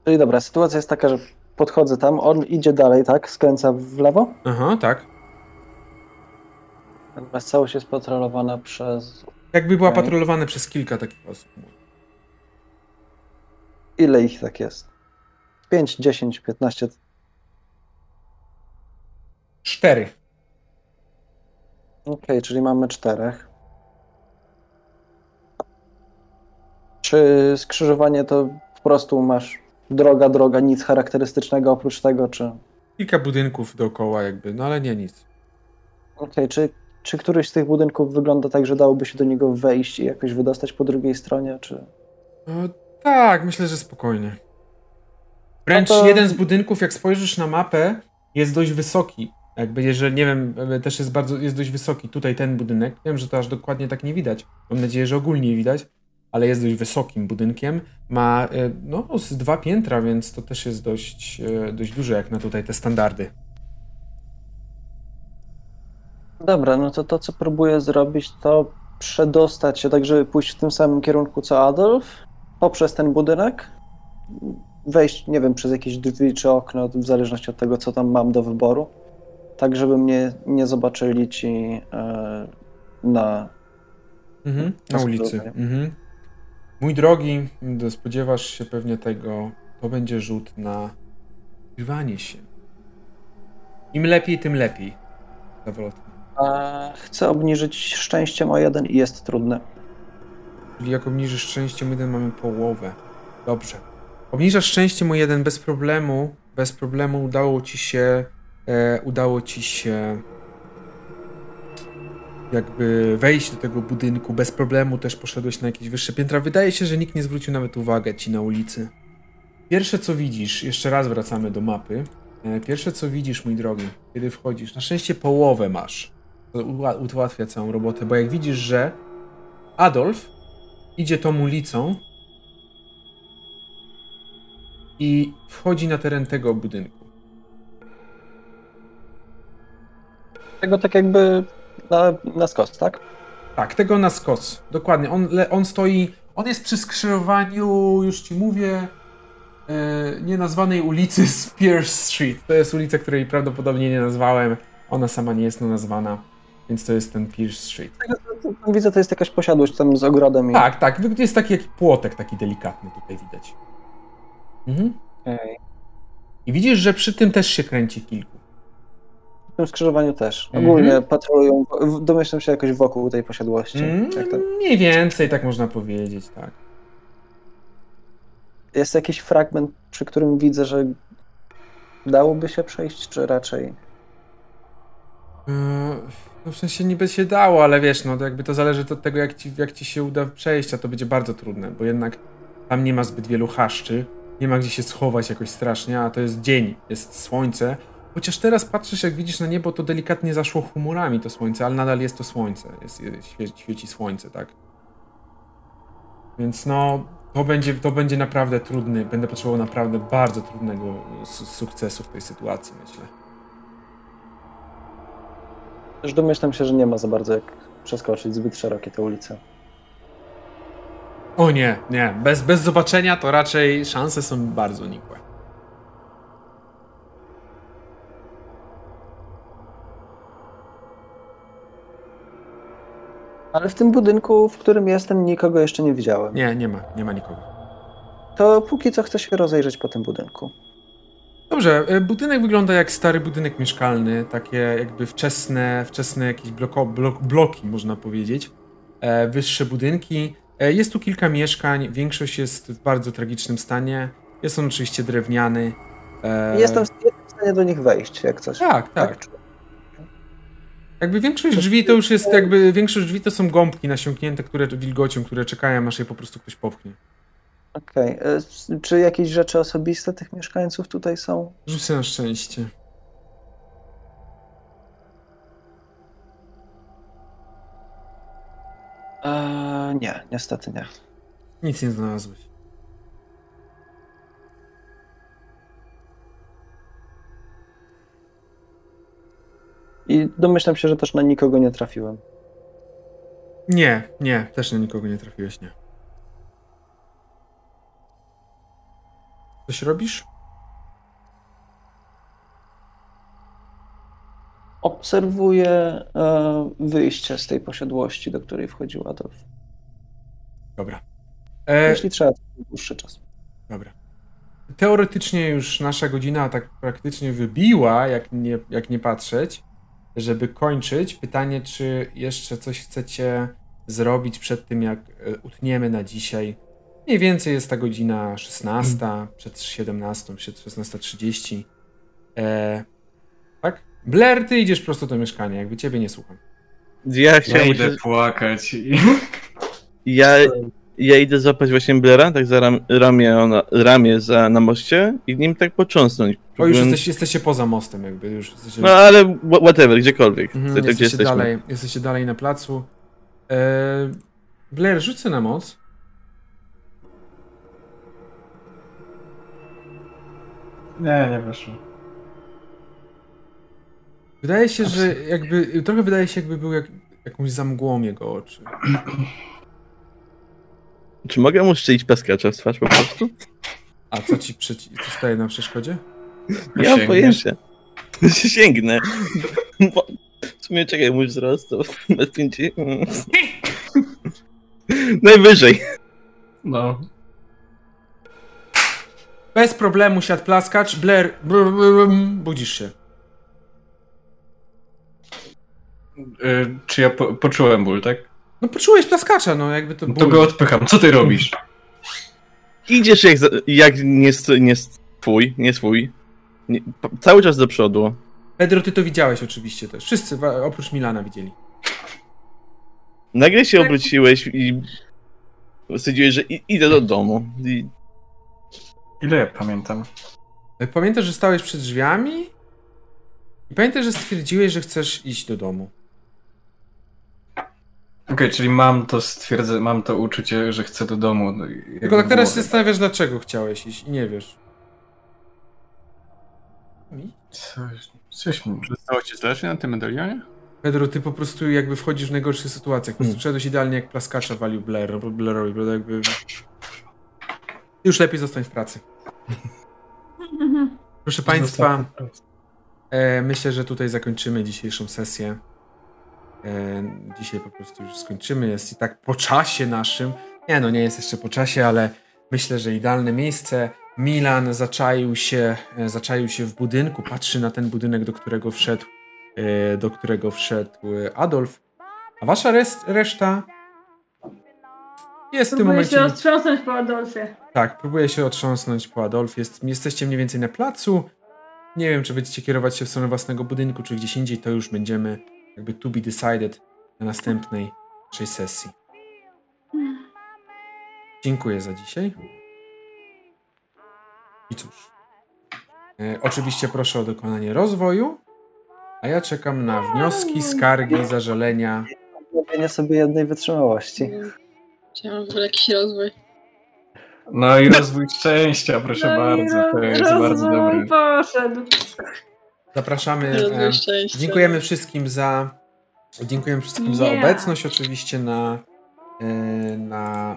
Czyli dobra, sytuacja jest taka, że podchodzę tam, on idzie dalej, tak? Skręca w lewo. Aha, tak. Natomiast całość jest patrolowana przez... Jakby była Okej. patrolowana przez kilka takich osób. Ile ich tak jest? 5, 10, 15. Cztery. Okej, czyli mamy czterech. Czy skrzyżowanie to po prostu masz droga, droga, nic charakterystycznego oprócz tego, czy... Kilka budynków dookoła jakby, no ale nie nic. Okej, czy, czy któryś z tych budynków wygląda tak, że dałoby się do niego wejść i jakoś wydostać po drugiej stronie, czy... No, tak, myślę, że spokojnie. Wręcz No to- jeden z budynków, jak spojrzysz na mapę, jest dość wysoki. Jakby, jeżeli, nie wiem, też jest bardzo, jest dość wysoki. Tutaj ten budynek, wiem, że to aż dokładnie tak nie widać. Mam nadzieję, że ogólnie widać, ale jest dość wysokim budynkiem. Ma, e, no, z dwa piętra, więc to też jest dość, e, dość duże, jak na tutaj te standardy. Dobra, no to to, co próbuję zrobić, to przedostać się, tak żeby pójść w tym samym kierunku co Adolf, poprzez ten budynek, wejść, nie wiem, przez jakieś drzwi czy okno, w zależności od tego, co tam mam do wyboru, tak żeby mnie nie zobaczyli ci e, na... Mhm, na Na ulicy. Mhm. Mój drogi, spodziewasz się pewnie tego, to będzie rzut na ukrywanie się. Im lepiej, tym lepiej. Zawrotnie. Chcę obniżyć szczęściem o jeden i jest trudne. Czyli jak obniżysz szczęściem jeden, mamy połowę. Dobrze. Obniżasz szczęściem o jeden bez problemu. Bez problemu udało ci się. E, udało ci się. Jakby wejść do tego budynku. Bez problemu też poszedłeś na jakieś wyższe piętra. Wydaje się, że nikt nie zwrócił nawet uwagi ci na ulicy. Pierwsze co widzisz, jeszcze raz wracamy do mapy. E, pierwsze co widzisz, mój drogi, kiedy wchodzisz, na szczęście połowę masz. To ułatwia całą robotę, bo jak widzisz, że Adolf idzie tą ulicą i wchodzi na teren tego budynku. Tego tak jakby na, na skos, tak? Tak, tego na skos. Dokładnie. On, le- on stoi. On jest przy skrzyżowaniu, już ci mówię, e, nienazwanej ulicy Spears Street. To jest ulica, której prawdopodobnie nie nazwałem. Ona sama nie jest nazwana, więc to jest ten Pierce Street. Widzę, to jest jakaś posiadłość tam z ogrodem. I... Tak, tak. To jest taki jak płotek, taki delikatny tutaj widać. Mhm. Okej. I widzisz, że przy tym też się kręci kilku. W tym skrzyżowaniu też. Mhm. Ogólnie patrolują, w- domyślam się jakoś wokół tej posiadłości. Mm, mniej więcej, tak można powiedzieć, tak. Jest jakiś fragment, przy którym widzę, że dałoby się przejść, czy raczej... Yy, No w sensie niby się dało, ale wiesz, no to jakby to zależy od tego, jak ci, jak ci się uda przejść, a to będzie bardzo trudne, bo jednak tam nie ma zbyt wielu chaszczy, nie ma gdzie się schować jakoś strasznie, a to jest dzień, jest słońce. Chociaż teraz patrzysz, jak widzisz na niebo, to delikatnie zaszło chmurami to słońce, ale nadal jest to słońce, jest, świeci, świeci słońce, tak? Więc no, to będzie, to będzie naprawdę trudny, będę potrzebował naprawdę bardzo trudnego su- sukcesu w tej sytuacji, myślę. Też domyślam się, że nie ma za bardzo jak przeskoczyć zbyt szerokie te ulice. O nie, nie. Bez, bez zobaczenia to raczej szanse są bardzo nikłe. Ale w tym budynku, w którym jestem, nikogo jeszcze nie widziałem. Nie, nie ma, nie ma nikogo. To póki co chcę się rozejrzeć po tym budynku. Dobrze, e, budynek wygląda jak stary budynek mieszkalny, takie jakby wczesne, wczesne jakieś bloko, blok, bloki, można powiedzieć. E, wyższe budynki. E, jest tu kilka mieszkań, większość jest w bardzo tragicznym stanie. Jest on oczywiście drewniany. E, Jestem, w stanie do nich wejść, jak coś. Tak, tak. Czy- Jakby większość drzwi to już jest, jakby większość drzwi to są gąbki nasiąknięte, które wilgocią, które czekają, aż je po prostu ktoś popchnie. Okej. E, s- Czy jakieś rzeczy osobiste tych mieszkańców tutaj są? Rzucę na szczęście. Eee, nie, niestety nie. Nic nie znalazłeś. I domyślam się, że też na nikogo nie trafiłem. Nie, nie, też na nikogo nie trafiłeś, nie. Coś robisz? Obserwuję e, wyjście z tej posiadłości, do której wchodził Adolf. Dobra. E, Jeśli trzeba, to dłuższy czas. dobra. Teoretycznie już nasza godzina tak praktycznie wybiła, jak nie, jak nie patrzeć, żeby kończyć. Pytanie, czy jeszcze coś chcecie zrobić przed tym, jak e, utniemy na dzisiaj. Mniej więcej jest ta godzina 16, przed 17, przed 16.30. E, tak? Blair, ty idziesz prosto do mieszkania, jakby ciebie nie słucham. Ja Ja chciałem idę się, płakać ja, ja idę złapać właśnie Blera, tak za ram, ramię, ona, ramię za, na moście i nim tak począsnąć. O, już jesteś, jesteście poza mostem, jakby już jesteście... No ale wha- whatever, gdziekolwiek. Mhm, gdzie jesteście, jesteśmy. dalej, jesteście dalej na placu. E, Blair, rzucę na moc. Nie, nie weszło. Wydaje się, że jakby, trochę wydaje się jakby był jak, jakąś zamgłą jego oczy. Czy mogę mu strzelić paskacza w twarz po prostu? A co ci przeci- co staje na przeszkodzie? Nie mam pojęcia. Sięgnę. Bo, w sumie czekaj, mój wzrost to metr 50. Najwyżej. No. Bez problemu siadł plaskacz. Blair, brr, brr, budzisz się. Y, czy ja po, poczułem ból, tak? No poczułeś plaskacza, no jakby to No ból. to go odpycham. Co ty robisz? Idziesz jak, jak nie, nie swój, nie swój. Nie, cały czas do przodu. Pedro, ty to widziałeś oczywiście też. Wszyscy, oprócz Milana widzieli. Nagle się obróciłeś i stwierdziłeś, że idę do domu. I Ile ja pamiętam? Pamiętasz, że stałeś przed drzwiami? I pamiętasz, że stwierdziłeś, że chcesz iść do domu. Okej, czyli mam to stwierdzę, mam to uczucie, że chcę do domu. no Tylko tak teraz się zastanawiasz, dlaczego chciałeś iść i nie wiesz. Mi? Coś, coś mi... Zostało ci zależy na tym medalionie? Pedro, ty po prostu jakby wchodzisz w najgorszych sytuacjach. Po prostu Hmm. idealnie jak plaskacza walił Blair, Blairowi, bo jakby... Już lepiej zostań w pracy. Proszę Państwa, e, myślę, że tutaj zakończymy dzisiejszą sesję. E, dzisiaj po prostu już skończymy. Jest i tak po czasie naszym. Nie no, nie jest jeszcze po czasie, ale myślę, że idealne miejsce. Milan zaczaił się, e, zaczaił się w budynku, patrzy na ten budynek, do którego wszedł, e, do którego wszedł e, Adolf. A wasza res- reszta jest w tym Próbuję momencie... się otrząsnąć po Adolfie. Tak, próbuję się otrząsnąć po Adolf. Jest, jesteście mniej więcej na placu. Nie wiem, czy będziecie kierować się w stronę własnego budynku, czy gdzieś indziej. To już będziemy jakby to be decided na następnej naszej sesji. Dziękuję za dzisiaj. I cóż. E, oczywiście proszę o dokonanie rozwoju, a ja czekam na wnioski, skargi, zażalenia. Robienie sobie jednej wytrzymałości. Chciałam w ogóle jakiś rozwój. No i rozwój szczęścia, proszę No bardzo. To jest bardzo dobry. poszedł. Zapraszamy. Rozwój szczęścia. Dziękujemy wszystkim za. Dziękujemy wszystkim za Yeah. obecność oczywiście na, e, na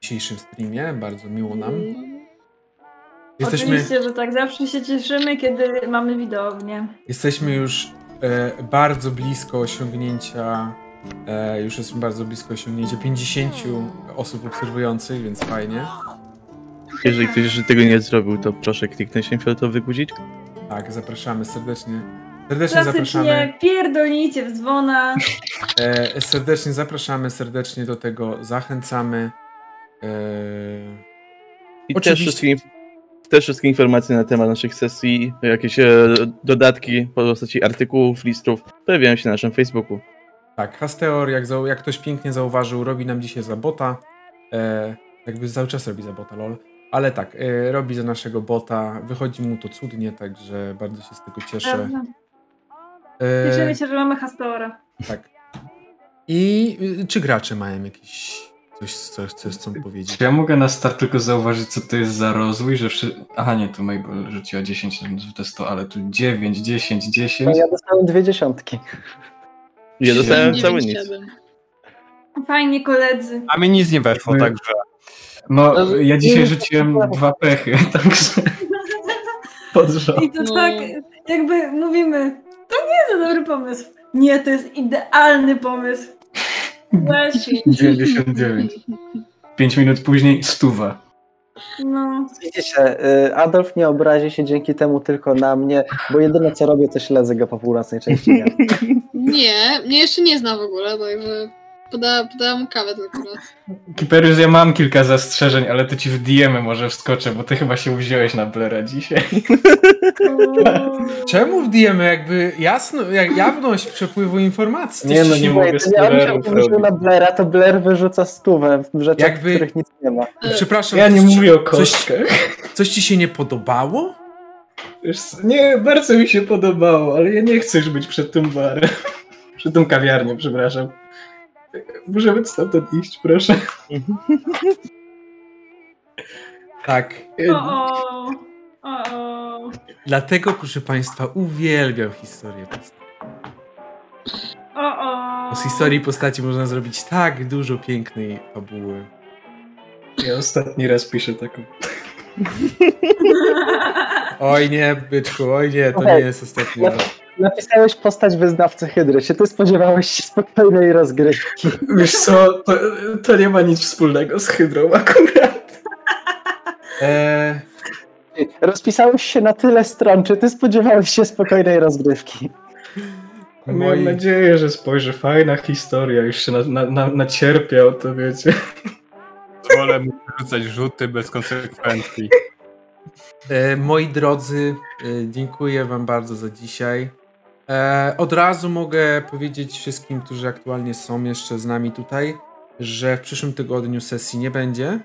dzisiejszym streamie. Bardzo miło nam. Jesteśmy, Oczywiście, że tak. Zawsze się cieszymy, kiedy mamy widownię. jesteśmy już e, bardzo blisko osiągnięcia. E, już jesteśmy bardzo blisko osiągnięcia 50 osób obserwujących, więc fajnie. jeżeli ktoś jeszcze tego nie zrobił, to proszę kliknąć ten fioletowy guzik. Tak, zapraszamy serdecznie. Serdecznie zapraszamy. Klasycznie pierdolnijcie w dzwona. E, serdecznie zapraszamy, serdecznie do tego zachęcamy. E, I Oczywiście. też wszystkie, też wszystkie informacje na temat naszych sesji, jakieś e, dodatki w postaci artykułów, listów pojawiają się na naszym Facebooku. Tak, Hasteor, jak, zau- jak ktoś pięknie zauważył, robi nam dzisiaj za bota. E, jakby cały czas robi za bota, lol. Ale tak, e, robi za naszego bota. Wychodzi mu to cudnie, także bardzo się z tego cieszę. E, Cieszymy się, że mamy Hastora. tak. I y, czy gracze mają jakiś coś, coś, coś chcą powiedzieć? Czy ja mogę na start tylko zauważyć, co to jest za rozwój, że wszy... Aha, nie, tu Mabel rzuciła 10 to 100, ale tu 9, 10, 10. No ja dostałem dwie dziesiątki. Ja dostałem cały nic. 9-7. Fajnie, koledzy. A mi nic nie weszło, No. także No, ja dzisiaj Nie, rzuciłem nie. dwa pechy, także pod rząd. I to No. tak, jakby mówimy, to nie jest za dobry pomysł. Nie, to jest idealny pomysł. Weź, 99. 5 minut później stuwa. no. Widzicie, y, Adolf nie obrazi się dzięki temu tylko na mnie, bo jedyne co robię to śledzę go po północnej części. Nie, mnie jeszcze nie zna w ogóle, także poda, podałam mu kawę tylko raz. Kiperius, ja mam kilka zastrzeżeń, ale to ci w DM-y może wskoczę, bo ty chyba się uwziąłeś na Blera dzisiaj. Czemu w DM jakby jasno, jak jawność przepływu informacji? Nie, no nie mogę uwierzył robić. na Blaira, to Blair wyrzuca stówę w rzeczach, Jakby- w których nic nie ma. Przepraszam, Ja nie coś mówię o coś, kostkach. coś ci się nie podobało? Wiesz Nie, bardzo mi się podobało, ale ja nie chcę już być przed tym barem. Przed tą kawiarnią, przepraszam. Możemy stamtąd iść, proszę. Tak. O, o, o, o. Dlatego, proszę Państwa, uwielbiam historię postaci. z historii postaci można zrobić tak dużo pięknej fabuły. Ja ostatni raz piszę taką. Oj nie, byczku, oj nie, to nie jest ostatni raz. napisałeś postać wyznawcy Hydry. Czy ty spodziewałeś się spokojnej rozgrywki? Wiesz co, to, to nie ma nic wspólnego z Hydrą akurat. E, Rozpisałeś się na tyle stron. Czy ty spodziewałeś się spokojnej rozgrywki? Miałem moi, nadzieję, że spojrzy, fajna historia, już się na, na, na, nacierpiał, to wiecie. Wolę mu rzucać rzuty bez konsekwencji. e, moi drodzy, e, dziękuję wam bardzo za dzisiaj. E, od razu mogę powiedzieć wszystkim, którzy aktualnie są jeszcze z nami tutaj, że w przyszłym tygodniu sesji nie będzie.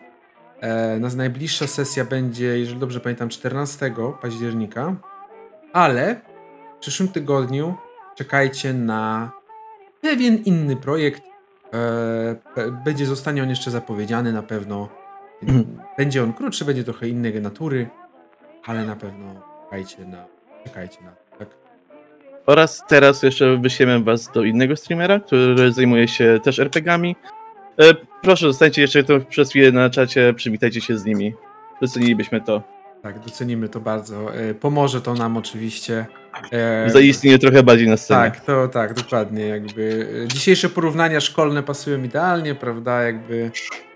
Nas najbliższa sesja będzie, jeżeli dobrze pamiętam, 14 października, ale w przyszłym tygodniu czekajcie na pewien inny projekt. E, będzie, zostanie on jeszcze zapowiedziany na pewno. Będzie on krótszy, będzie trochę innej natury, ale na pewno czekajcie na, czekajcie na to, tak? Oraz teraz jeszcze wyślemy was do innego streamera, który zajmuje się też RPGami. E, proszę, zostańcie jeszcze to przez chwilę na czacie, przywitajcie się z nimi. Docenilibyśmy to. Tak, docenimy to bardzo. E, pomoże to nam oczywiście. E, Zaistnieje trochę bardziej na scenie. Tak, to tak, dokładnie. Jakby e, dzisiejsze porównania szkolne pasują idealnie, prawda? Jakby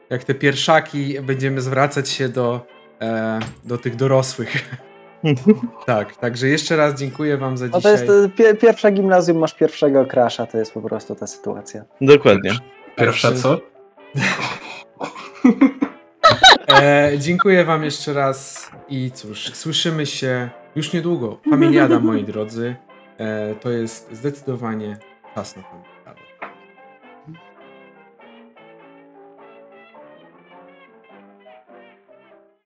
jak te pierwszaki będziemy zwracać się do, e, do tych dorosłych. tak, także jeszcze raz dziękuję wam za No to dzisiaj. jest e, pie, pierwsze gimnazjum, masz pierwszego krasza, to jest po prostu ta sytuacja. Dokładnie. Pierwsza co? E, dziękuję wam jeszcze raz i cóż, słyszymy się już niedługo. Familiada, moi drodzy. E, to jest zdecydowanie czas na familię.